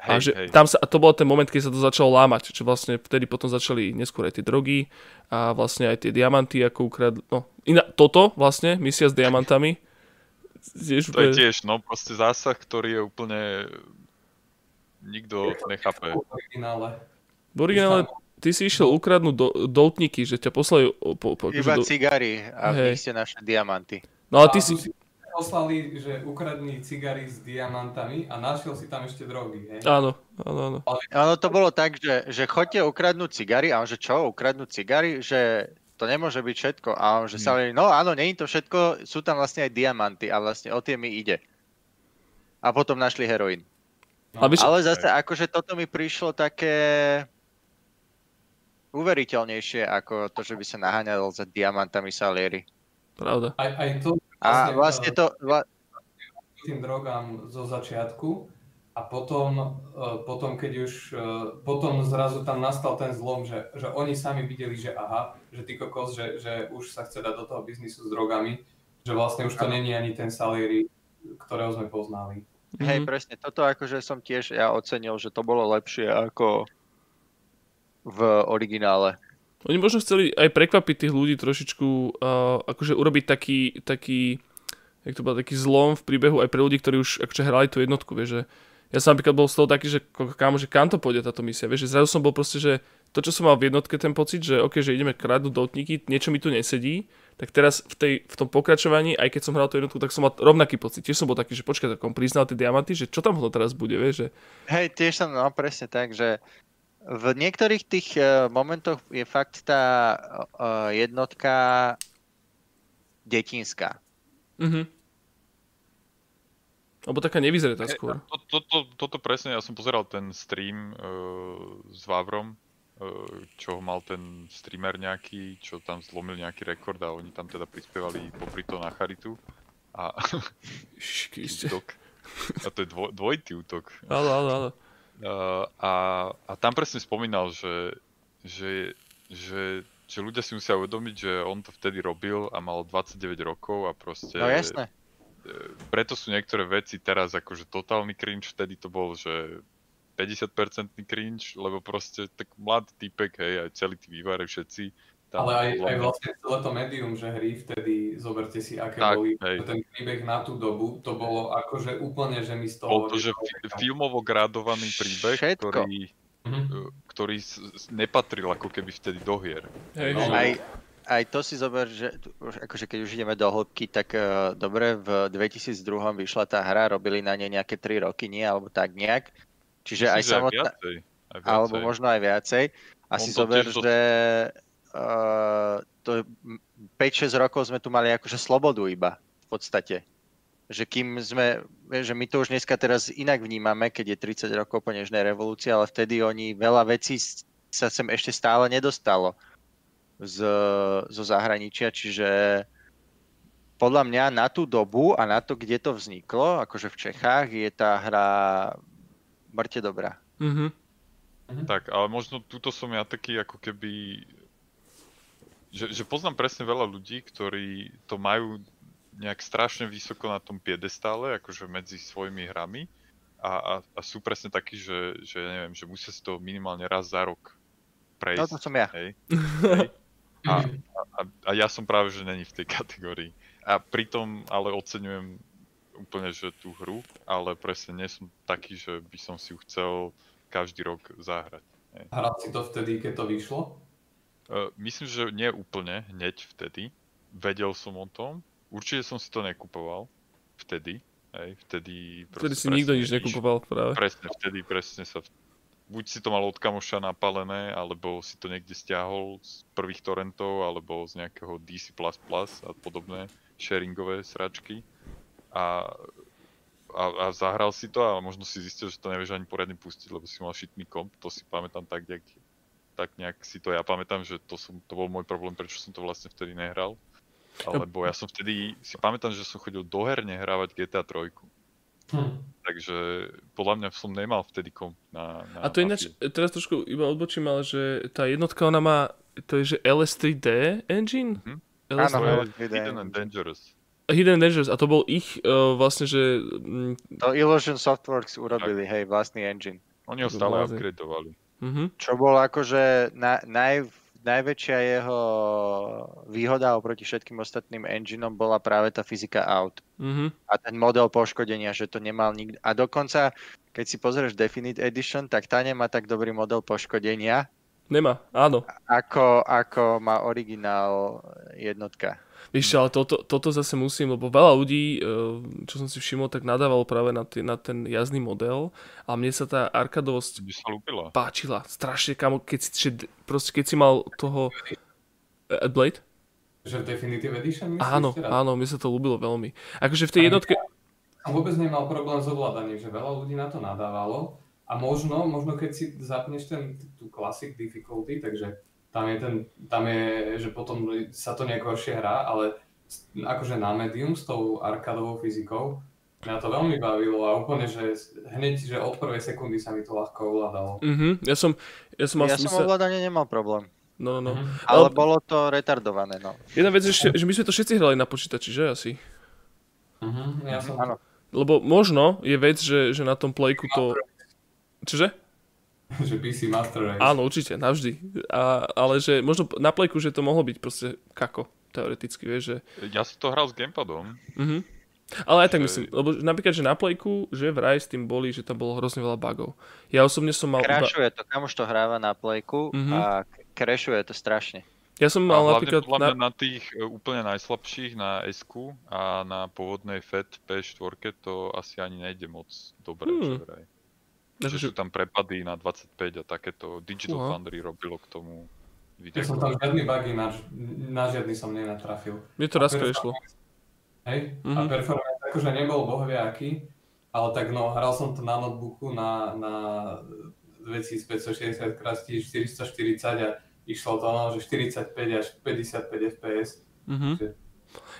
Speaker 1: Hej, a, že hej. Tam sa, a to bol ten moment, keď sa to začalo lámať, čo vlastne vtedy potom začali neskôr aj tie drogy a vlastne aj tie diamanty, ako ukradli, no, iná, toto vlastne, misia s diamantami.
Speaker 4: Tiež, to je tiež, no, proste zásah, ktorý je úplne nikto nechápe. V
Speaker 1: originále. V originále ty si išiel ukradnúť do, doutníky, že ťa poslali... Po, po,
Speaker 2: Iba do... cigary a v nich ste našli diamanty.
Speaker 1: No a ty a si...
Speaker 3: Poslali, že ukradní cigary s diamantami a našiel si tam ešte drogy, hej?
Speaker 1: Áno, áno, áno.
Speaker 2: Áno, to bolo tak, že, že chodte ukradnúť cigary a on že čo, ukradnúť cigary? Že to nemôže byť všetko. A on že sa hovorí, no áno, nie je to všetko, sú tam vlastne aj diamanty a vlastne o tie mi ide. A potom našli heroín. No. Ale zase akože toto mi prišlo také uveriteľnejšie ako to, že by sa naháňal za diamantami Salieri.
Speaker 1: Pravda.
Speaker 3: Aj, aj to
Speaker 2: vlastne, a vlastne to... Vla...
Speaker 3: tým drogám zo začiatku a potom, e, potom keď už, e, potom zrazu tam nastal ten zlom, že, že oni sami videli, že aha, že ty kokos, že, že už sa chce dať do toho biznisu s drogami, že vlastne už to není ani ten Salieri, ktorého sme poznali.
Speaker 2: Hej, mm-hmm. presne, toto akože som tiež ja ocenil, že to bolo lepšie ako v originále.
Speaker 1: Oni možno chceli aj prekvapiť tých ľudí trošičku, uh, akože urobiť taký, taký, jak to bol, taký zlom v príbehu aj pre ľudí, ktorí už akože hrali tú jednotku, vieš, že ja som napríklad bol z toho taký, že kámo, že kam to pôjde táto misia, vieš, že zrazu som bol proste, že to, čo som mal v jednotke, ten pocit, že ok, že ideme kradnúť dotníky, niečo mi tu nesedí, tak teraz v, tej, v tom pokračovaní, aj keď som hral tú jednotku, tak som mal rovnaký pocit. Tiež som bol taký, že počkaj, tak on priznal tie diamanty, že čo tam ho teraz bude, vieš, že...
Speaker 2: Hej, tiež som, no presne tak, že v niektorých tých uh, momentoch je fakt tá uh, jednotka detinská.
Speaker 1: Mhm. Alebo taká nevyzretá skôr.
Speaker 4: To, to, to, toto presne, ja som pozeral ten stream uh, s Vavrom, uh, čo mal ten streamer nejaký, čo tam zlomil nejaký rekord a oni tam teda prispievali popri to na charitu. A, a to je dvo, dvojitý útok.
Speaker 1: Áno, áno, áno.
Speaker 4: Uh, a, a tam presne spomínal, že, že, že, že ľudia si musia uvedomiť, že on to vtedy robil a mal 29 rokov a proste...
Speaker 2: No jasné.
Speaker 4: E, preto sú niektoré veci teraz akože totálny cringe, vtedy to bol, že 50% cringe, lebo proste tak mladý typek, hej, aj celý tí vývare všetci,
Speaker 3: tam Ale aj, aj vlastne celé to médium, že hry vtedy, zoberte si, aké tak, boli hej. ten príbeh na tú dobu, to bolo akože úplne, že mi z toho...
Speaker 4: Bol to, že fi- filmovo gradovaný príbeh, Všetko. ktorý, mm-hmm. ktorý nepatril ako keby vtedy do hier.
Speaker 2: Hej, no, aj, aj to si zober, že akože keď už ideme do hĺbky, tak uh, dobre, v 2002 vyšla tá hra, robili na nej nejaké 3 roky, nie, alebo tak nejak. Čiže Myslím, aj samotná... Aj viacej, aj viacej. Alebo možno aj viacej. A si zober, to... že uh, to 5-6 rokov sme tu mali akože slobodu iba v podstate že kým sme, že my to už dneska teraz inak vnímame, keď je 30 rokov po nežnej revolúcii, ale vtedy oni veľa vecí sa sem ešte stále nedostalo z, zo zahraničia, čiže podľa mňa na tú dobu a na to, kde to vzniklo, akože v Čechách, je tá hra mŕte dobrá. Mm-hmm.
Speaker 4: Tak, ale možno túto som ja taký ako keby... Že, že poznám presne veľa ľudí, ktorí to majú nejak strašne vysoko na tom piedestále, akože medzi svojimi hrami a, a, a sú presne takí, že, že ja neviem, že musia si to minimálne raz za rok prejsť.
Speaker 2: No to som ja.
Speaker 4: Hej, hej. A, a, a ja som práve, že není v tej kategórii. A pritom ale oceňujem úplne, že tú hru, ale presne nie som taký, že by som si ju chcel každý rok zahrať.
Speaker 3: Hej. Hral si to vtedy, keď to vyšlo?
Speaker 4: Uh, myslím, že nie úplne hneď vtedy. Vedel som o tom, Určite som si to nekupoval. Vtedy. Hej, vtedy...
Speaker 1: Vtedy si nikto nič nekupoval práve.
Speaker 4: Presne, vtedy presne sa... Buď si to mal od kamoša napalené, alebo si to niekde stiahol z prvých torrentov, alebo z nejakého DC++ a podobné sharingové sračky. A, a, a zahral si to a možno si zistil, že to nevieš ani poriadne pustiť, lebo si mal šitný komp. To si pamätám tak, nejak, tak nejak si to ja pamätám, že to, som, to bol môj problém, prečo som to vlastne vtedy nehral. Alebo ja som vtedy, si pamätám, že som chodil doherne hrávať GTA 3. Hm. Takže podľa mňa som nemal vtedy komp na, na
Speaker 1: A to ináč, teraz trošku iba odbočím, ale že tá jednotka ona má, to je že LS3D engine? Mm-hmm.
Speaker 2: LS3D. Áno,
Speaker 4: Hidden and Dangerous.
Speaker 1: Hidden Dangerous, a to bol ich uh, vlastne, že...
Speaker 2: Mm, to Illusion Softworks urobili, tak. hej, vlastný engine.
Speaker 4: Oni ho stále upgradeovali. Mm-hmm.
Speaker 2: Čo bolo akože na, naj, najväčšia jeho výhoda oproti všetkým ostatným engineom bola práve tá fyzika aut. Mm-hmm. A ten model poškodenia, že to nemal nikto. A dokonca, keď si pozrieš Definite Edition, tak tá nemá tak dobrý model poškodenia.
Speaker 1: Nemá, áno.
Speaker 2: Ako, ako má originál jednotka.
Speaker 1: Víš, ale toto, toto zase musím, lebo veľa ľudí, eh, čo som si všimol, tak nadával práve na, tý, na ten jazdný model a mne sa tá arkadovosť
Speaker 4: by sa
Speaker 1: páčila. Strašne, kamo, keď si, že, proste, keď si mal toho... Uh, Blade?
Speaker 3: Že v Definitive Edition
Speaker 1: myslíš Áno, teraz? áno, mi sa to ľúbilo veľmi. Akože v tej jednotke...
Speaker 3: Som vôbec nemal problém s ovládaním, že veľa ľudí na to nadávalo a možno, možno keď si zapneš ten, tú Classic Difficulty, takže tam je, ten, tam je, že potom sa to nejak horšie hrá, ale akože na medium s tou arkadovou fyzikou, mňa to veľmi bavilo a úplne, že hneď, že od prvej sekundy sa mi to ľahko ovládalo.
Speaker 1: Mm-hmm. Ja som, ja som,
Speaker 2: ja som ovládanie nemal problém.
Speaker 1: No, no, no.
Speaker 2: Mm-hmm. Ale, ale bolo to retardované, no.
Speaker 1: Jedna vec, že, že my sme to všetci hrali na počítači, že asi?
Speaker 3: Mm-hmm, ja som...
Speaker 2: Áno.
Speaker 1: Lebo možno je vec, že, že na tom playku to... Čože?
Speaker 3: že PC Master Race.
Speaker 1: Áno, určite, navždy. A, ale že možno na plejku, že to mohlo byť proste kako, teoreticky, vieš, že...
Speaker 4: Ja som to hral s gamepadom.
Speaker 1: Mhm. Ale aj tak myslím, lebo napríklad, že na plejku, že vraj s tým boli, že tam bolo hrozne veľa bugov. Ja osobne som mal...
Speaker 2: Crashuje to, kam už to hráva na plejku mm-hmm. a crashuje to strašne.
Speaker 1: Ja som mal
Speaker 4: a
Speaker 1: napríklad...
Speaker 4: Na... na tých e, úplne najslabších, na s a na pôvodnej FET P4 to asi ani nejde moc dobre, hmm. že vraj. Že sú tam prepady na 25 a takéto. Digital uh-huh. Foundry robilo k tomu
Speaker 3: video. Ja som tam žiadny bugy, na, na žiadny som nenatrafil.
Speaker 1: Mne to raz prešlo.
Speaker 3: Hej, uh-huh. a mhm. performance akože nebol bohviaký, ale tak no, hral som to na notebooku na, na 2560 x 440 a išlo to no, že 45 až 55 fps. Uh-huh. Že...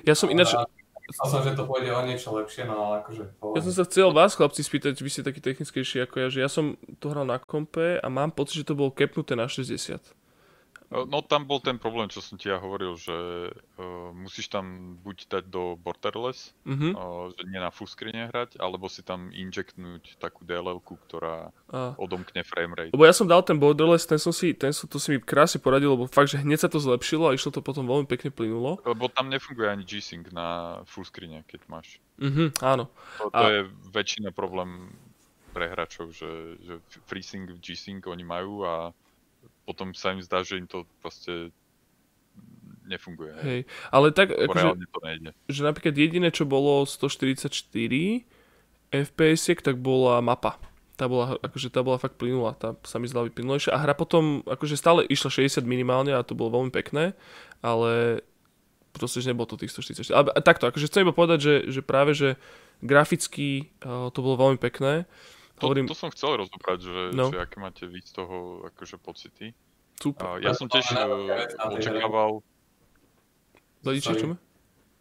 Speaker 1: Ja som ináč... A
Speaker 3: Myslel som, že to pôjde o niečo lepšie, no ale akože...
Speaker 1: Povedem. Ja som sa chcel vás, chlapci, spýtať, vy ste taký technickejší ako ja, že ja som to hral na kompe a mám pocit, že to bolo kepnuté na 60.
Speaker 4: No tam bol ten problém, čo som ti ja hovoril, že uh, musíš tam buď dať do borderless, mm-hmm. uh, že nie na full screen hrať, alebo si tam injektnúť takú dll ktorá a. odomkne framerate.
Speaker 1: Lebo ja som dal ten borderless, ten som si, ten som, to si mi krásne poradil, lebo fakt, že hneď sa to zlepšilo a išlo to potom veľmi pekne plynulo.
Speaker 4: Lebo tam nefunguje ani G-Sync na full screen, keď máš.
Speaker 1: Mhm, áno.
Speaker 4: To, to a... je väčšina problém pre hráčov, že, že FreeSync, G-Sync oni majú a potom sa im zdá, že im to proste nefunguje.
Speaker 1: Hej, ale tak, akože, že napríklad jediné, čo bolo 144 fps tak bola mapa. Tá bola, akože tá bola fakt plynulá, tá sa mi zdala vyplynulejšia. A hra potom, akože stále išla 60 minimálne a to bolo veľmi pekné, ale proste, že nebolo to tých 144. Ale takto, akože chcem iba povedať, že, že práve, že graficky uh, to bolo veľmi pekné.
Speaker 4: To, Hovorím... to som chcel rozobrať, že, no. že aké máte vy z toho akože pocity.
Speaker 1: Super.
Speaker 4: Uh, ja som tiež uh, očakával...
Speaker 1: Zadiče, čo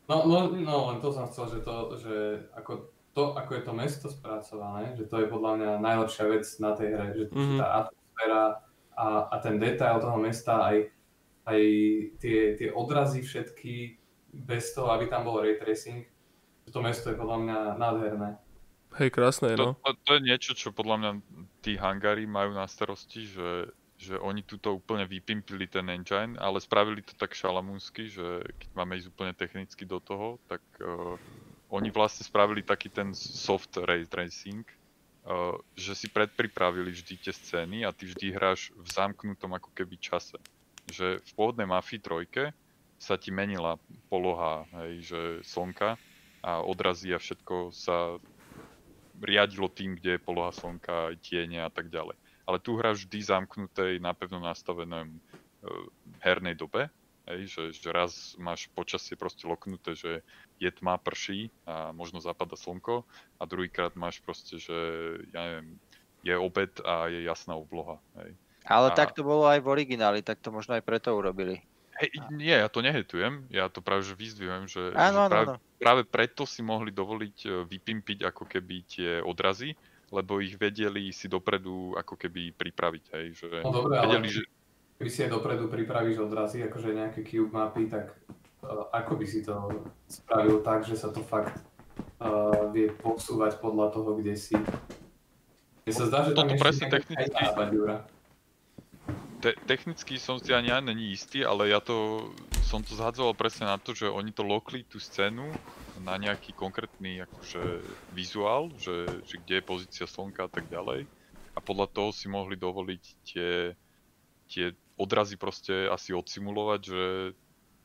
Speaker 3: No, no, no, len to som chcel, že to, že ako to, ako je to mesto spracované, že to je podľa mňa najlepšia vec na tej hre, že mm-hmm. tá atmosféra a, a ten detail toho mesta, aj, aj tie, tie odrazy všetky, bez toho, aby tam bol ray tracing, to mesto je podľa mňa nádherné.
Speaker 1: Hej, krásne,
Speaker 4: no. To, to, to je niečo, čo podľa mňa tí hangári majú na starosti, že, že oni túto úplne vypimpili ten engine, ale spravili to tak šalamúnsky, že keď máme ísť úplne technicky do toho, tak uh, oni vlastne spravili taký ten soft ray tracing, uh, že si predpripravili vždy tie scény a ty vždy hráš v zamknutom ako keby čase. Že v pôvodnej Mafii trojke sa ti menila poloha, hej, že slnka a odrazy a všetko sa riadilo tým, kde je poloha slnka, tiene a tak ďalej. Ale tu hráš vždy zamknutej, napevno nastavenom e, hernej dobe, hej, že, že raz máš počasie proste loknuté, že je tma, prší a možno zapada slnko a druhýkrát máš proste, že ja neviem, je obed a je jasná obloha. Hej.
Speaker 2: Ale a... tak to bolo aj v origináli, tak to možno aj preto urobili.
Speaker 4: Hej, nie, ja to nehetujem, ja to práve že vyzdvihujem, že,
Speaker 2: áno,
Speaker 4: že práve,
Speaker 2: áno.
Speaker 4: práve preto si mohli dovoliť e, vypimpiť ako keby tie odrazy, lebo ich vedeli si dopredu ako keby pripraviť, hej, že
Speaker 3: no, dobré, vedeli, ale že... keby si aj dopredu pripravíš odrazy, akože nejaké cube mapy, tak uh, ako by si to spravil tak, že sa to fakt uh, vie posúvať podľa toho, kde si. Mne sa zdá, že tam
Speaker 4: Toto presne technicky... Aj te- technicky som si ani ani není istý, ale ja to, som to zhadzoval presne na to, že oni to lokli tú scénu na nejaký konkrétny akože vizuál, že, že kde je pozícia slnka a tak ďalej. A podľa toho si mohli dovoliť tie, tie odrazy proste asi odsimulovať, že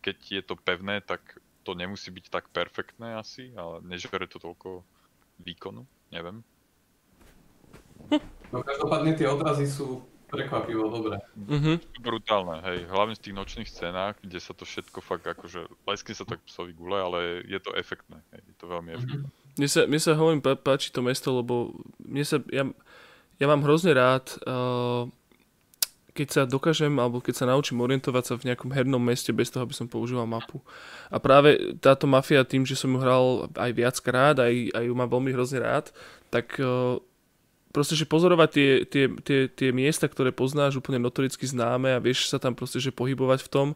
Speaker 4: keď je to pevné, tak to nemusí byť tak perfektné asi, ale nežere to toľko výkonu, neviem.
Speaker 3: No každopádne tie odrazy sú Prekvapivo, dobre.
Speaker 4: Mm-hmm. Brutálne, hej. Hlavne v tých nočných scénách, kde sa to všetko fakt akože, leskne sa tak psovi gule, ale je to efektné, hej. Je to veľmi efektné. Mm-hmm.
Speaker 1: Mne sa, mne sa hovorím, páči to mesto, lebo mne sa, ja, ja mám hrozne rád, uh, keď sa dokážem, alebo keď sa naučím orientovať sa v nejakom hernom meste bez toho, aby som používal mapu. A práve táto mafia tým, že som ju hral aj viackrát, aj, aj ju mám veľmi hrozne rád, tak uh, proste, že pozorovať tie, tie, tie, tie miesta, ktoré poznáš úplne notoricky známe a vieš sa tam proste, že pohybovať v tom,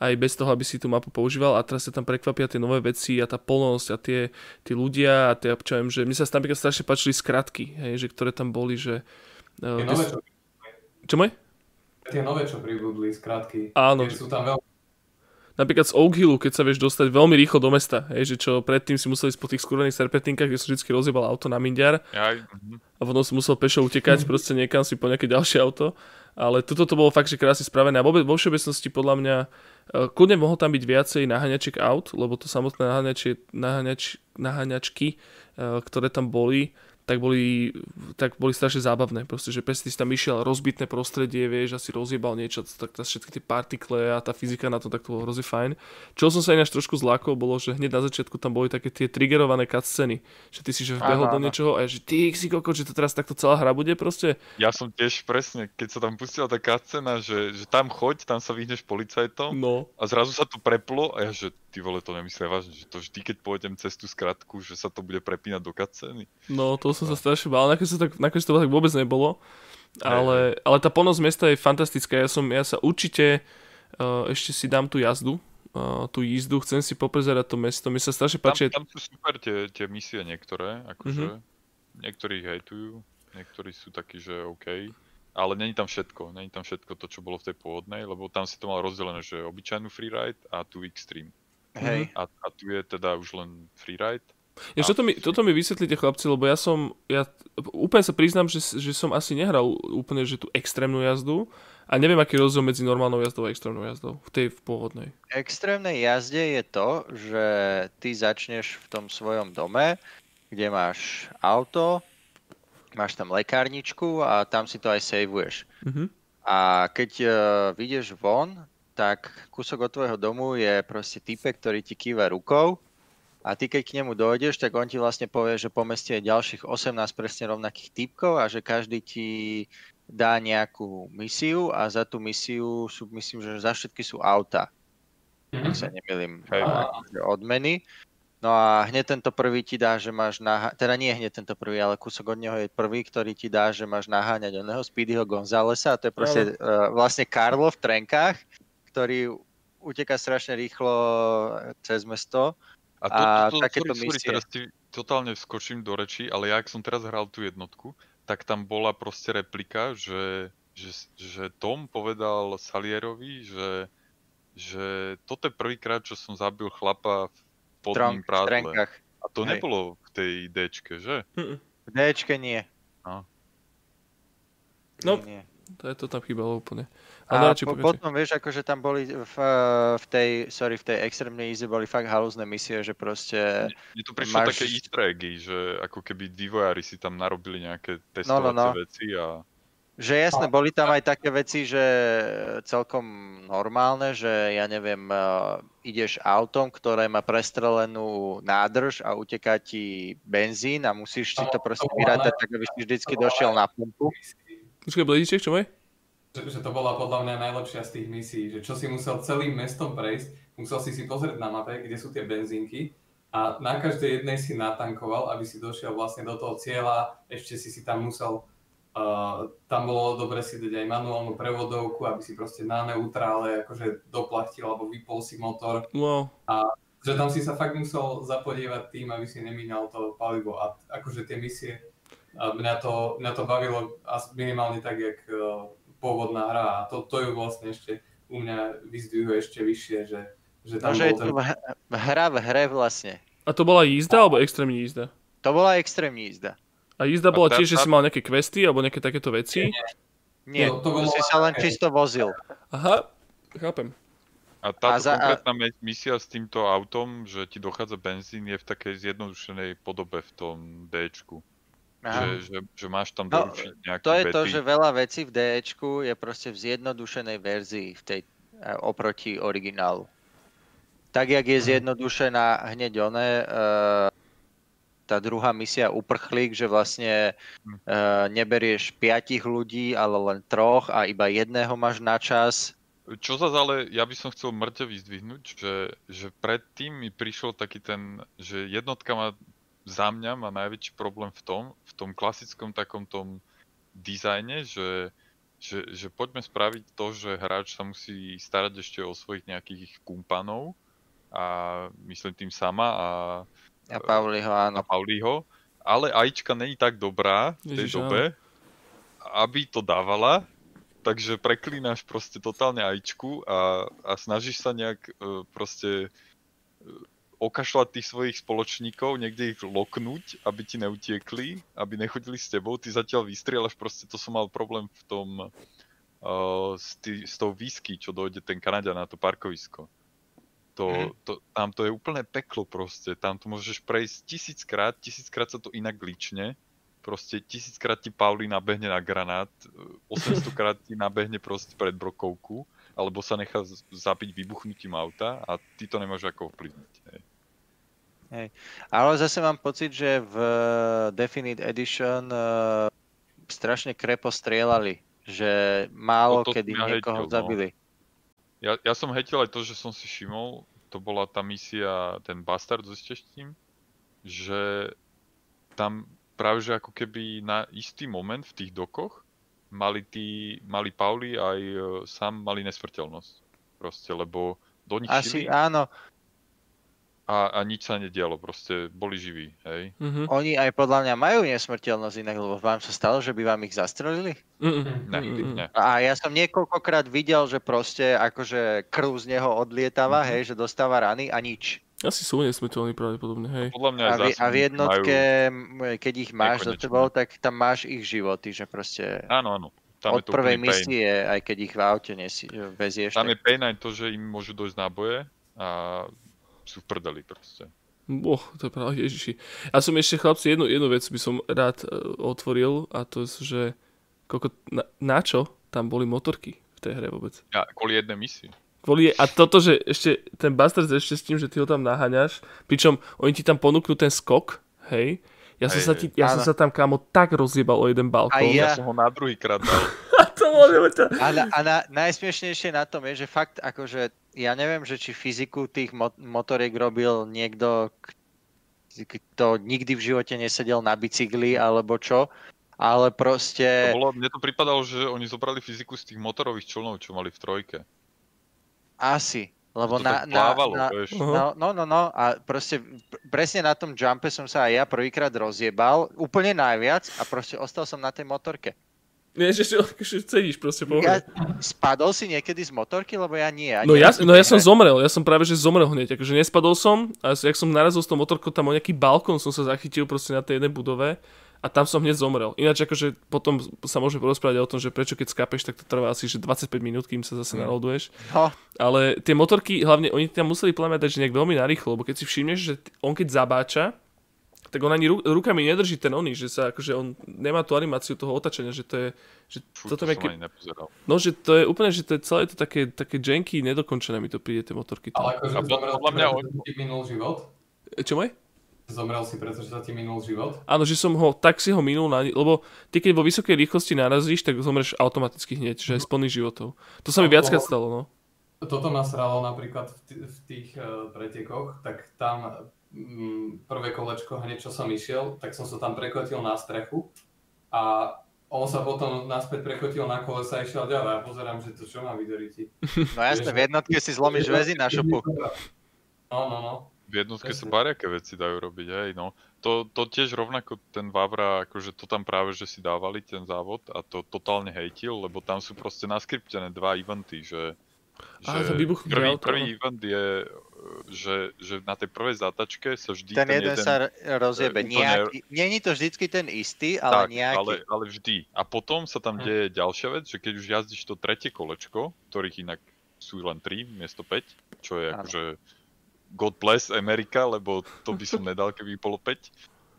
Speaker 1: aj bez toho, aby si tú mapu používal a teraz sa tam prekvapia tie nové veci a tá polnosť a tie, tie ľudia a tie, čo viem, že mi sa napríklad strašne páčili skratky, hej, že ktoré tam boli, že...
Speaker 3: Uh, nové, čo...
Speaker 1: čo môj?
Speaker 3: Tie nové, čo pribudli, skratky.
Speaker 1: Áno.
Speaker 3: Sú tam veľmi
Speaker 1: napríklad z Oak Hillu, keď sa vieš dostať veľmi rýchlo do mesta, hej, že čo predtým si museli ísť po tých skurvených serpentinkách, kde som vždy rozjebal auto na mindiar
Speaker 4: Aj.
Speaker 1: a potom si musel pešo utekať proste niekam si po nejaké ďalšie auto. Ale toto to bolo fakt, že krásne spravené a vôbec vo všeobecnosti podľa mňa e, kľudne mohol tam byť viacej naháňačiek aut, lebo to samotné naháňač, naháňačky, e, ktoré tam boli, tak boli, tak boli strašne zábavné. Proste, že si tam išiel rozbitné prostredie, vieš, asi rozjebal niečo, tak tá, všetky tie partikle a tá fyzika na to, tak to bolo hrozne fajn. Čo som sa ináč trošku zlákol, bolo, že hneď na začiatku tam boli také tie triggerované cutsceny, že ty si že vbehol do niečoho a že ty si koko, že to teraz takto celá hra bude proste.
Speaker 4: Ja som tiež presne, keď sa tam pustila tá cutscena, že, že tam choď, tam sa vyhneš policajtom
Speaker 1: no.
Speaker 4: a zrazu sa to preplo a ja, že ty vole, to nemyslím vážne, že to vždy, keď pôjdem cez tú skratku, že sa to bude prepínať do cutsceny.
Speaker 1: No, to som sa strašne bál, nakoniec, to tak, nakoniec to tak vôbec nebolo, ale, ale tá ponosť mesta je fantastická, ja, som, ja sa určite uh, ešte si dám tú jazdu, uh, tú jízdu, chcem si popozerať to mesto, mi sa strašne páči.
Speaker 4: Tam, tam sú super tie, tie misie niektoré, akože mm-hmm. niektorí hejtujú, niektorí sú takí, že OK, ale není tam všetko, není tam všetko to, čo bolo v tej pôvodnej, lebo tam si to mal rozdelené, že obyčajnú freeride a tu extreme.
Speaker 2: Hej.
Speaker 4: A, a tu je teda už len freeride
Speaker 1: Ja, toto, mi, toto mi vysvetlíte chlapci, lebo ja som, ja úplne sa priznám, že, že som asi nehral úplne že tú extrémnu jazdu a neviem, aký je rozdiel medzi normálnou jazdou a extrémnou jazdou v tej v pôvodnej.
Speaker 2: Extrémnej jazde je to, že ty začneš v tom svojom dome, kde máš auto, máš tam lekárničku a tam si to aj saveuješ. Mm-hmm. A keď uh, vyjdeš von, tak kúsok od tvojho domu je proste type, ktorý ti kýva rukou a ty keď k nemu dojdeš, tak on ti vlastne povie, že po meste je ďalších 18 presne rovnakých typkov a že každý ti dá nejakú misiu a za tú misiu sú, myslím, že za všetky sú auta. Mm-hmm. Ak sa nemýlim, odmeny. No a hneď tento prvý ti dá, že máš naháňať, teda nie hneď tento prvý, ale kúsok od neho je prvý, ktorý ti dá, že máš naháňať oného Speedyho Gonzalesa a to je proste uh, vlastne Karlo v trenkách, ktorý uteká strašne rýchlo cez mesto.
Speaker 4: A, to, a to, to, takéto sorry, misie... teraz ti totálne skočím do reči, ale ja, ak som teraz hral tú jednotku, tak tam bola proste replika, že, že, že Tom povedal Salierovi, že, že toto je prvýkrát, čo som zabil chlapa v spodním prádle. A to Hej. nebolo v tej Dčke, že?
Speaker 2: V Dčke nie.
Speaker 1: No. No, nie. to je to tam chýbalo úplne.
Speaker 2: A, a po, potom vieš, akože tam boli v, v tej, sorry, v tej extrémnej easy boli fakt halúzne misie, že proste...
Speaker 4: Mne tu prišlo máš... také easter eggy, že ako keby vývojári si tam narobili nejaké testovacie no, no, no. veci a
Speaker 2: že jasne, boli tam aj také veci, že celkom normálne, že ja neviem, uh, ideš autom, ktoré má prestrelenú nádrž a uteká ti benzín a musíš si to proste vyrátať, tak aby si vždycky došiel na pumpu.
Speaker 1: Počkaj, Blediček, čo môj?
Speaker 3: Že, to bola podľa mňa najlepšia z tých misií, že čo si musel celým mestom prejsť, musel si si pozrieť na mape, kde sú tie benzínky a na každej jednej si natankoval, aby si došiel vlastne do toho cieľa, ešte si si tam musel Uh, tam bolo dobre si dať aj manuálnu prevodovku, aby si proste na neutrále akože doplatil alebo vypol si motor.
Speaker 1: Wow.
Speaker 3: A že tam si sa fakt musel zapodievať tým, aby si nemínal to palivo. A akože tie misie, a mňa, to, mňa to bavilo minimálne tak, jak uh, pôvodná hra. A to, to ju vlastne ešte u mňa vyzdvihuje ešte vyššie, že, že tam
Speaker 2: no, že je to ten... hra v hre vlastne.
Speaker 1: A to bola jízda alebo extrémna jízda?
Speaker 2: To bola extrémna jízda.
Speaker 1: A jízda bola tiež, že si mal nejaké questy alebo nejaké takéto veci?
Speaker 2: Nie, nie. to, to, to si sa len čisto vozil.
Speaker 1: Aha, chápem.
Speaker 4: A táto a za, konkrétna a... misia s týmto autom, že ti dochádza benzín, je v takej zjednodušenej podobe v tom Dčku. Že, že, že máš tam no, doručiť nejaké
Speaker 2: To je bety. to, že veľa vecí v Dčku je proste v zjednodušenej verzii v tej, e, oproti originálu. Tak, jak je mhm. zjednodušená hneď oné, uh, tá druhá misia uprchlík, že vlastne uh, neberieš piatich ľudí, ale len troch a iba jedného máš na čas.
Speaker 4: Čo sa ale, ja by som chcel mŕte vyzdvihnúť, že, že predtým mi prišiel taký ten, že jednotka má za mňa má najväčší problém v tom, v tom klasickom takom tom dizajne, že, že, že poďme spraviť to, že hráč sa musí starať ešte o svojich nejakých kumpanov a myslím tým sama a
Speaker 2: a Pauliho, áno.
Speaker 4: A Pauliho, ale Ačka není tak dobrá v tej Ježiš, dobe, aby to dávala, takže preklínaš proste totálne Ačku a, a snažíš sa nejak uh, proste uh, okašľať tých svojich spoločníkov, niekde ich loknúť, aby ti neutiekli, aby nechodili s tebou, ty zatiaľ vystrieľaš, proste to som mal problém v tom uh, s, tý, s tou whisky, čo dojde ten Kanaďa na to parkovisko. To, mm. to, tam to je úplne peklo proste. Tam to môžeš prejsť tisíckrát, tisíckrát sa to inak lične. Proste tisíckrát ti Pauli nabehne na granát, 800 krát ti nabehne proste pred brokovku, alebo sa nechá zabiť vybuchnutím auta a ty to nemáš ako ovplyvniť. Hej.
Speaker 2: Hej. Ale zase mám pocit, že v Definite Edition uh, strašne krepo strieľali, že málo no kedy niekoho hejtil, no. zabili.
Speaker 4: Ja, ja som hetil aj to, že som si všimol, to bola tá misia, ten Bastard so tým, že tam práve že ako keby na istý moment v tých dokoch mali, tí, mali Pauli aj e, sám mali nesmrteľnosť. Proste, lebo do nich
Speaker 2: Asi šili. áno,
Speaker 4: a, a nič sa nedialo, proste boli živí, hej.
Speaker 2: Mm-hmm. Oni aj podľa mňa majú nesmrteľnosť inak, lebo vám sa stalo, že by vám ich zastrelili?
Speaker 4: Mm-hmm. Ne,
Speaker 2: ne. A ja som niekoľkokrát videl, že proste akože krv z neho odlietava, mm-hmm. hej, že dostáva rany a nič.
Speaker 1: Asi sú nesmrteľní pravdepodobne, hej.
Speaker 4: Podľa mňa
Speaker 2: A, v, a v jednotke, m, keď ich máš za
Speaker 4: nekonečné.
Speaker 2: tebou, tak tam máš ich životy, že proste
Speaker 4: Áno, áno. Tam
Speaker 2: od prvej
Speaker 4: pain.
Speaker 2: misie, aj keď ich v aute nesi, vezieš.
Speaker 4: Tam
Speaker 2: tak-
Speaker 4: je pain aj to, že im môžu dojsť náboje a sú v prdeli proste.
Speaker 1: Oh, to je pravda, ježiši. Ja som ešte, chlapci, jednu, jednu vec by som rád uh, otvoril a to je, že koľko, na, na čo tam boli motorky v tej hre vôbec?
Speaker 4: Ja, kvôli jednej misii.
Speaker 1: Kvôli, a toto, že ešte ten Bastard ešte s tým, že ty ho tam naháňaš, pričom oni ti tam ponúknú ten skok, hej, ja som,
Speaker 4: Hej,
Speaker 1: sa, ti, ja som sa tam, kámo, tak rozjebal o jeden balkón.
Speaker 2: Aj
Speaker 4: Ja
Speaker 2: Ja-
Speaker 4: som ho na druhý krát dal.
Speaker 1: A to môže byť to.
Speaker 2: A, na, a na, najsmiešnejšie na tom je, že fakt akože, ja neviem, že či fyziku tých mo- motoriek robil niekto, kto nikdy v živote nesedel na bicykli alebo čo, ale
Speaker 4: To
Speaker 2: proste
Speaker 4: bolo, mne to pripadalo, že oni zobrali fyziku z tých motorových člnov, čo mali v trojke.
Speaker 2: asi, lebo
Speaker 4: to
Speaker 2: na,
Speaker 4: tak
Speaker 2: na,
Speaker 4: plávalo,
Speaker 2: na,
Speaker 4: vieš.
Speaker 1: Aha.
Speaker 2: no, no, no, a proste pr- presne na tom jumpe som sa aj ja prvýkrát rozjebal, úplne najviac a proste ostal som na tej motorke.
Speaker 1: Nie, že, že, že cedíš proste po
Speaker 2: Ja, spadol si niekedy z motorky, lebo ja nie.
Speaker 1: No ja, no ja som zomrel, ja som práve že zomrel hneď, akože nespadol som a jak som narazil s tou motorkou tam o nejaký balkón som sa zachytil proste na tej jednej budove a tam som hneď zomrel. Ináč akože potom sa môžeme porozprávať o tom, že prečo keď skápeš, tak to trvá asi že 25 minút, kým sa zase
Speaker 3: Mm.
Speaker 1: naloduješ.
Speaker 2: No,
Speaker 1: Ale tie motorky, hlavne oni tam museli mňa dať že nejak veľmi narýchlo, lebo keď si všimneš, že on keď zabáča, tak on ani ru- rukami nedrží ten oný, že sa akože on nemá tú animáciu toho otačenia, že to je, že
Speaker 4: Fú,
Speaker 1: toto
Speaker 4: to nepozeral.
Speaker 1: no že to je úplne, že to je celé to také, také janky, nedokončené mi to príde, tie motorky. tam.
Speaker 3: Ale akože zomrel
Speaker 4: podľa
Speaker 3: si,
Speaker 4: mňa
Speaker 3: ti minul život?
Speaker 1: Čo môj?
Speaker 3: Zomrel si, pretože sa ti minul život?
Speaker 1: Áno, že som ho, tak si ho minul, na, lebo ty keď vo vysokej rýchlosti narazíš, tak zomreš automaticky hneď, že aj z plných životov. To sa mi viackrát stalo, no.
Speaker 3: Toto ma sralo napríklad v, t- v tých uh, pretekoch, tak tam prvé kolečko, hneď čo som išiel, tak som sa tam prekotil na strechu a on sa potom naspäť prekotil na kolesa a išiel ďalej a pozerám, že to čo má vydoriť.
Speaker 2: no jasne, v jednotke si zlomíš väzy na šupu.
Speaker 3: No, no, no.
Speaker 4: V jednotke sa bariaké veci dajú robiť, hej, no. To, to tiež rovnako ten Vavra, akože to tam práve, že si dávali ten závod a to totálne hejtil, lebo tam sú proste naskriptené dva eventy, že,
Speaker 1: Á,
Speaker 4: že
Speaker 1: to
Speaker 4: prvý, prvý
Speaker 1: áno.
Speaker 4: event je, že, že na tej prvej zátačke sa vždy
Speaker 2: Ten jeden sa r- rozjebe.
Speaker 4: úplne-
Speaker 2: Nejaký, není to vždycky ten istý, ale
Speaker 4: tak,
Speaker 2: nejaký.
Speaker 4: ale, ale vždy. A potom sa tam
Speaker 3: Hm.
Speaker 4: deje ďalšia vec, že keď už jazdíš to tretie kolečko, ktorých inak sú len 3 miesto 5, čo je akože God bless Amerika, lebo to by som nedal, keby bolo 5.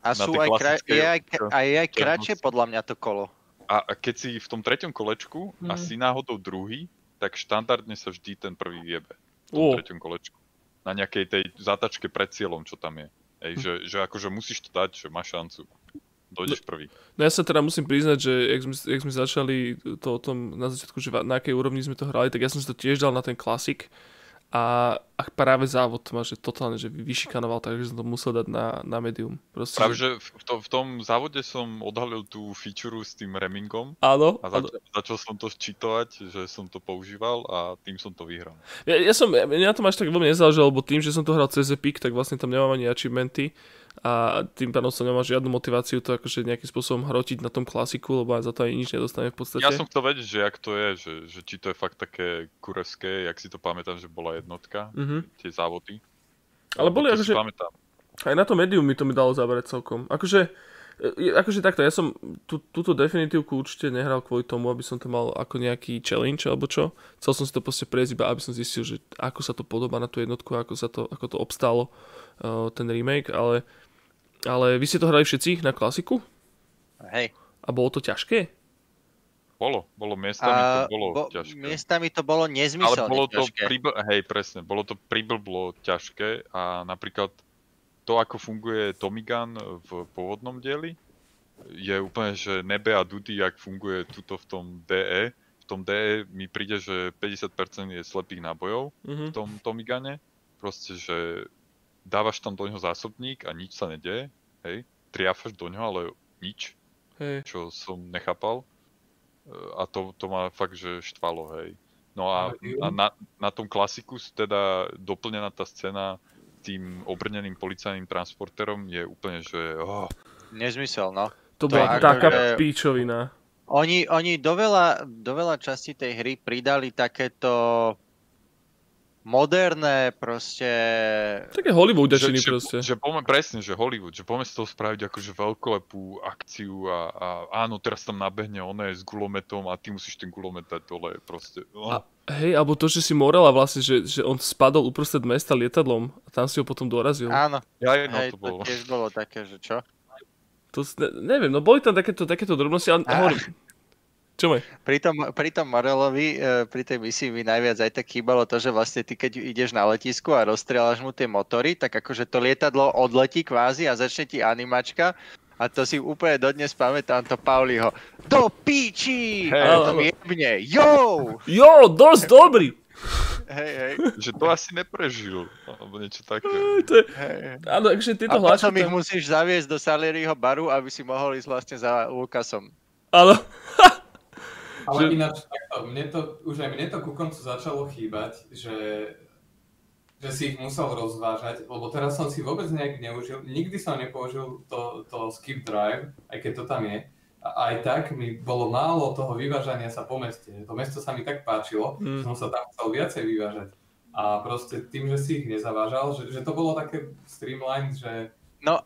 Speaker 2: A sú aj, kra- je aj, aj, aj kratšie podľa mňa to kolo.
Speaker 4: A a keď si v tom treťom kolečku a
Speaker 1: Mhm.
Speaker 4: si náhodou druhý, tak štandardne sa vždy ten prvý jebe. V tom
Speaker 1: Ó.
Speaker 4: treťom kolečku. Na nejakej tej zátačke pred cieľom, čo tam je. Ej,
Speaker 1: Hm.
Speaker 4: že, že akože musíš to dať, že máš šancu. Dojdeš prvý.
Speaker 1: No ja sa teda musím priznať, že jak sme, jak sme začali to o tom na začiatku, že na akej úrovni sme to hrali, tak ja som si to tiež dal na ten klasik a, a práve závod ma, že totálne, že vyšikanoval, takže som to musel dať na, na medium. Proste,
Speaker 4: Práve, že v, to, v tom závode som odhalil tú feature s tým remingom
Speaker 1: Áno,
Speaker 4: a
Speaker 1: áno.
Speaker 4: začal, začal som to čítovať, že som to používal a tým som to vyhral.
Speaker 1: Ja, ja som, mňa na tom až tak veľmi nezáležalo, lebo tým, že som to hral cez Epic, tak vlastne tam nemám ani achievementy a tým pádom som nemal žiadnu motiváciu to akože nejakým spôsobom hrotiť na tom klasiku, lebo aj za to ani nič nedostanem v podstate.
Speaker 4: Ja som chcel vedieť, že jak to je, že, že či to je fakt také kurevské, jak si to pamätám, že bola jednotka,
Speaker 1: Mhm.
Speaker 4: tie závody.
Speaker 1: Ale boli akože-
Speaker 4: pamätám.
Speaker 1: Aj na to medium mi to mi dalo zaberať celkom. Akože, e, akože takto, ja som tú, túto definitívku určite nehral kvôli tomu, aby som to mal ako nejaký challenge alebo čo. Chcel som si to proste prejsť iba, aby som zistil, že ako sa to podobá na tú jednotku, ako, sa to, ako to obstálo uh, ten remake, ale, ale vy ste to hrali všetci na klasiku?
Speaker 2: Hej.
Speaker 1: A bolo to ťažké?
Speaker 4: Bolo, bolo miestami,
Speaker 2: A
Speaker 4: to bolo
Speaker 2: bo-
Speaker 4: ťažké.
Speaker 2: miestami to bolo
Speaker 4: Ale
Speaker 2: nezmyselne
Speaker 4: bolo to
Speaker 2: ťažké.
Speaker 4: pribl... hej, presne, bolo to priblblo ťažké a napríklad to, ako funguje Tommy Gun v pôvodnom dieli, je úplne, že nebe a dudy, jak funguje tuto v tom DE. V tom DE mi príde, že 50% je slepých nábojov
Speaker 1: Mhm.
Speaker 4: v tom Tommy Gune. Proste, že dávaš tam do neho zásobník a nič sa nedeje, hej. Triafaš do neho, ale nič
Speaker 1: Hej.
Speaker 4: čo som nechápal. E, A to, to ma fakt, že štvalo, hej. No a, a na, na tom klasiku teda doplnená tá scéna tým obrneným policajným transportérom je úplne, že oh,
Speaker 2: Nezmysel, no.
Speaker 1: To
Speaker 2: To
Speaker 1: bola
Speaker 2: je
Speaker 1: taká
Speaker 2: akože-
Speaker 1: píčovina.
Speaker 2: Oni, oni do, veľa, do veľa častí tej hry pridali takéto moderné proste...
Speaker 1: Také Hollywoodečiny
Speaker 4: že,
Speaker 1: proste.
Speaker 4: Že, že poďme, presne, že Hollywood, že poďme z toho spraviť akože veľkolepú akciu a, a áno, teraz tam nabehne oné s gulometom a ty musíš ten gulomet dať dole proste. No.
Speaker 1: A, hej, alebo to, že si Morela vlastne, že, že on spadol uprostred mesta lietadlom a tam si ho potom dorazil.
Speaker 2: Áno,
Speaker 4: ja, no,
Speaker 2: hej,
Speaker 4: to, bolo.
Speaker 2: to tiež bolo také, že čo?
Speaker 1: To, ne, neviem, no boli tam takéto, takéto drobnosti, ale hovorím, čo maj?
Speaker 2: Pri tom, pri tom Morelovi, e, pri tej misii mi najviac aj tak chýbalo to, že vlastne ty keď ideš na letisku a rozstrieľaš mu tie motory, tak akože to lietadlo odletí kvázi a začne ti animačka a to si úplne dodnes pamätám to Pauliho. Do píči!
Speaker 4: Hey,
Speaker 2: a to jebne. Jo!
Speaker 1: Jo, dosť dobrý!
Speaker 2: Hej, hej.
Speaker 4: Že to asi neprežil, alebo niečo také.
Speaker 1: To je,
Speaker 2: hej.
Speaker 1: áno, akože tieto
Speaker 2: A
Speaker 1: hlášky...
Speaker 2: potom ich musíš zaviesť do Salieriho baru, aby si mohol ísť vlastne za Lukasom.
Speaker 1: Áno.
Speaker 3: Ale
Speaker 1: Že-
Speaker 3: ináč, takto, mne to, už aj mne to ku koncu začalo chýbať, že, že si ich musel rozvážať, lebo teraz som si vôbec nejak neužil, nikdy som nepoužil to, to skip drive, aj keď to tam je. A aj tak mi bolo málo toho vyvážania sa po meste. To mesto sa mi tak páčilo,
Speaker 1: Mm.
Speaker 3: že som sa tam chcel viacej vyvážať. A proste tým, že si ich nezavážal, že, že to bolo také streamline, že
Speaker 2: No,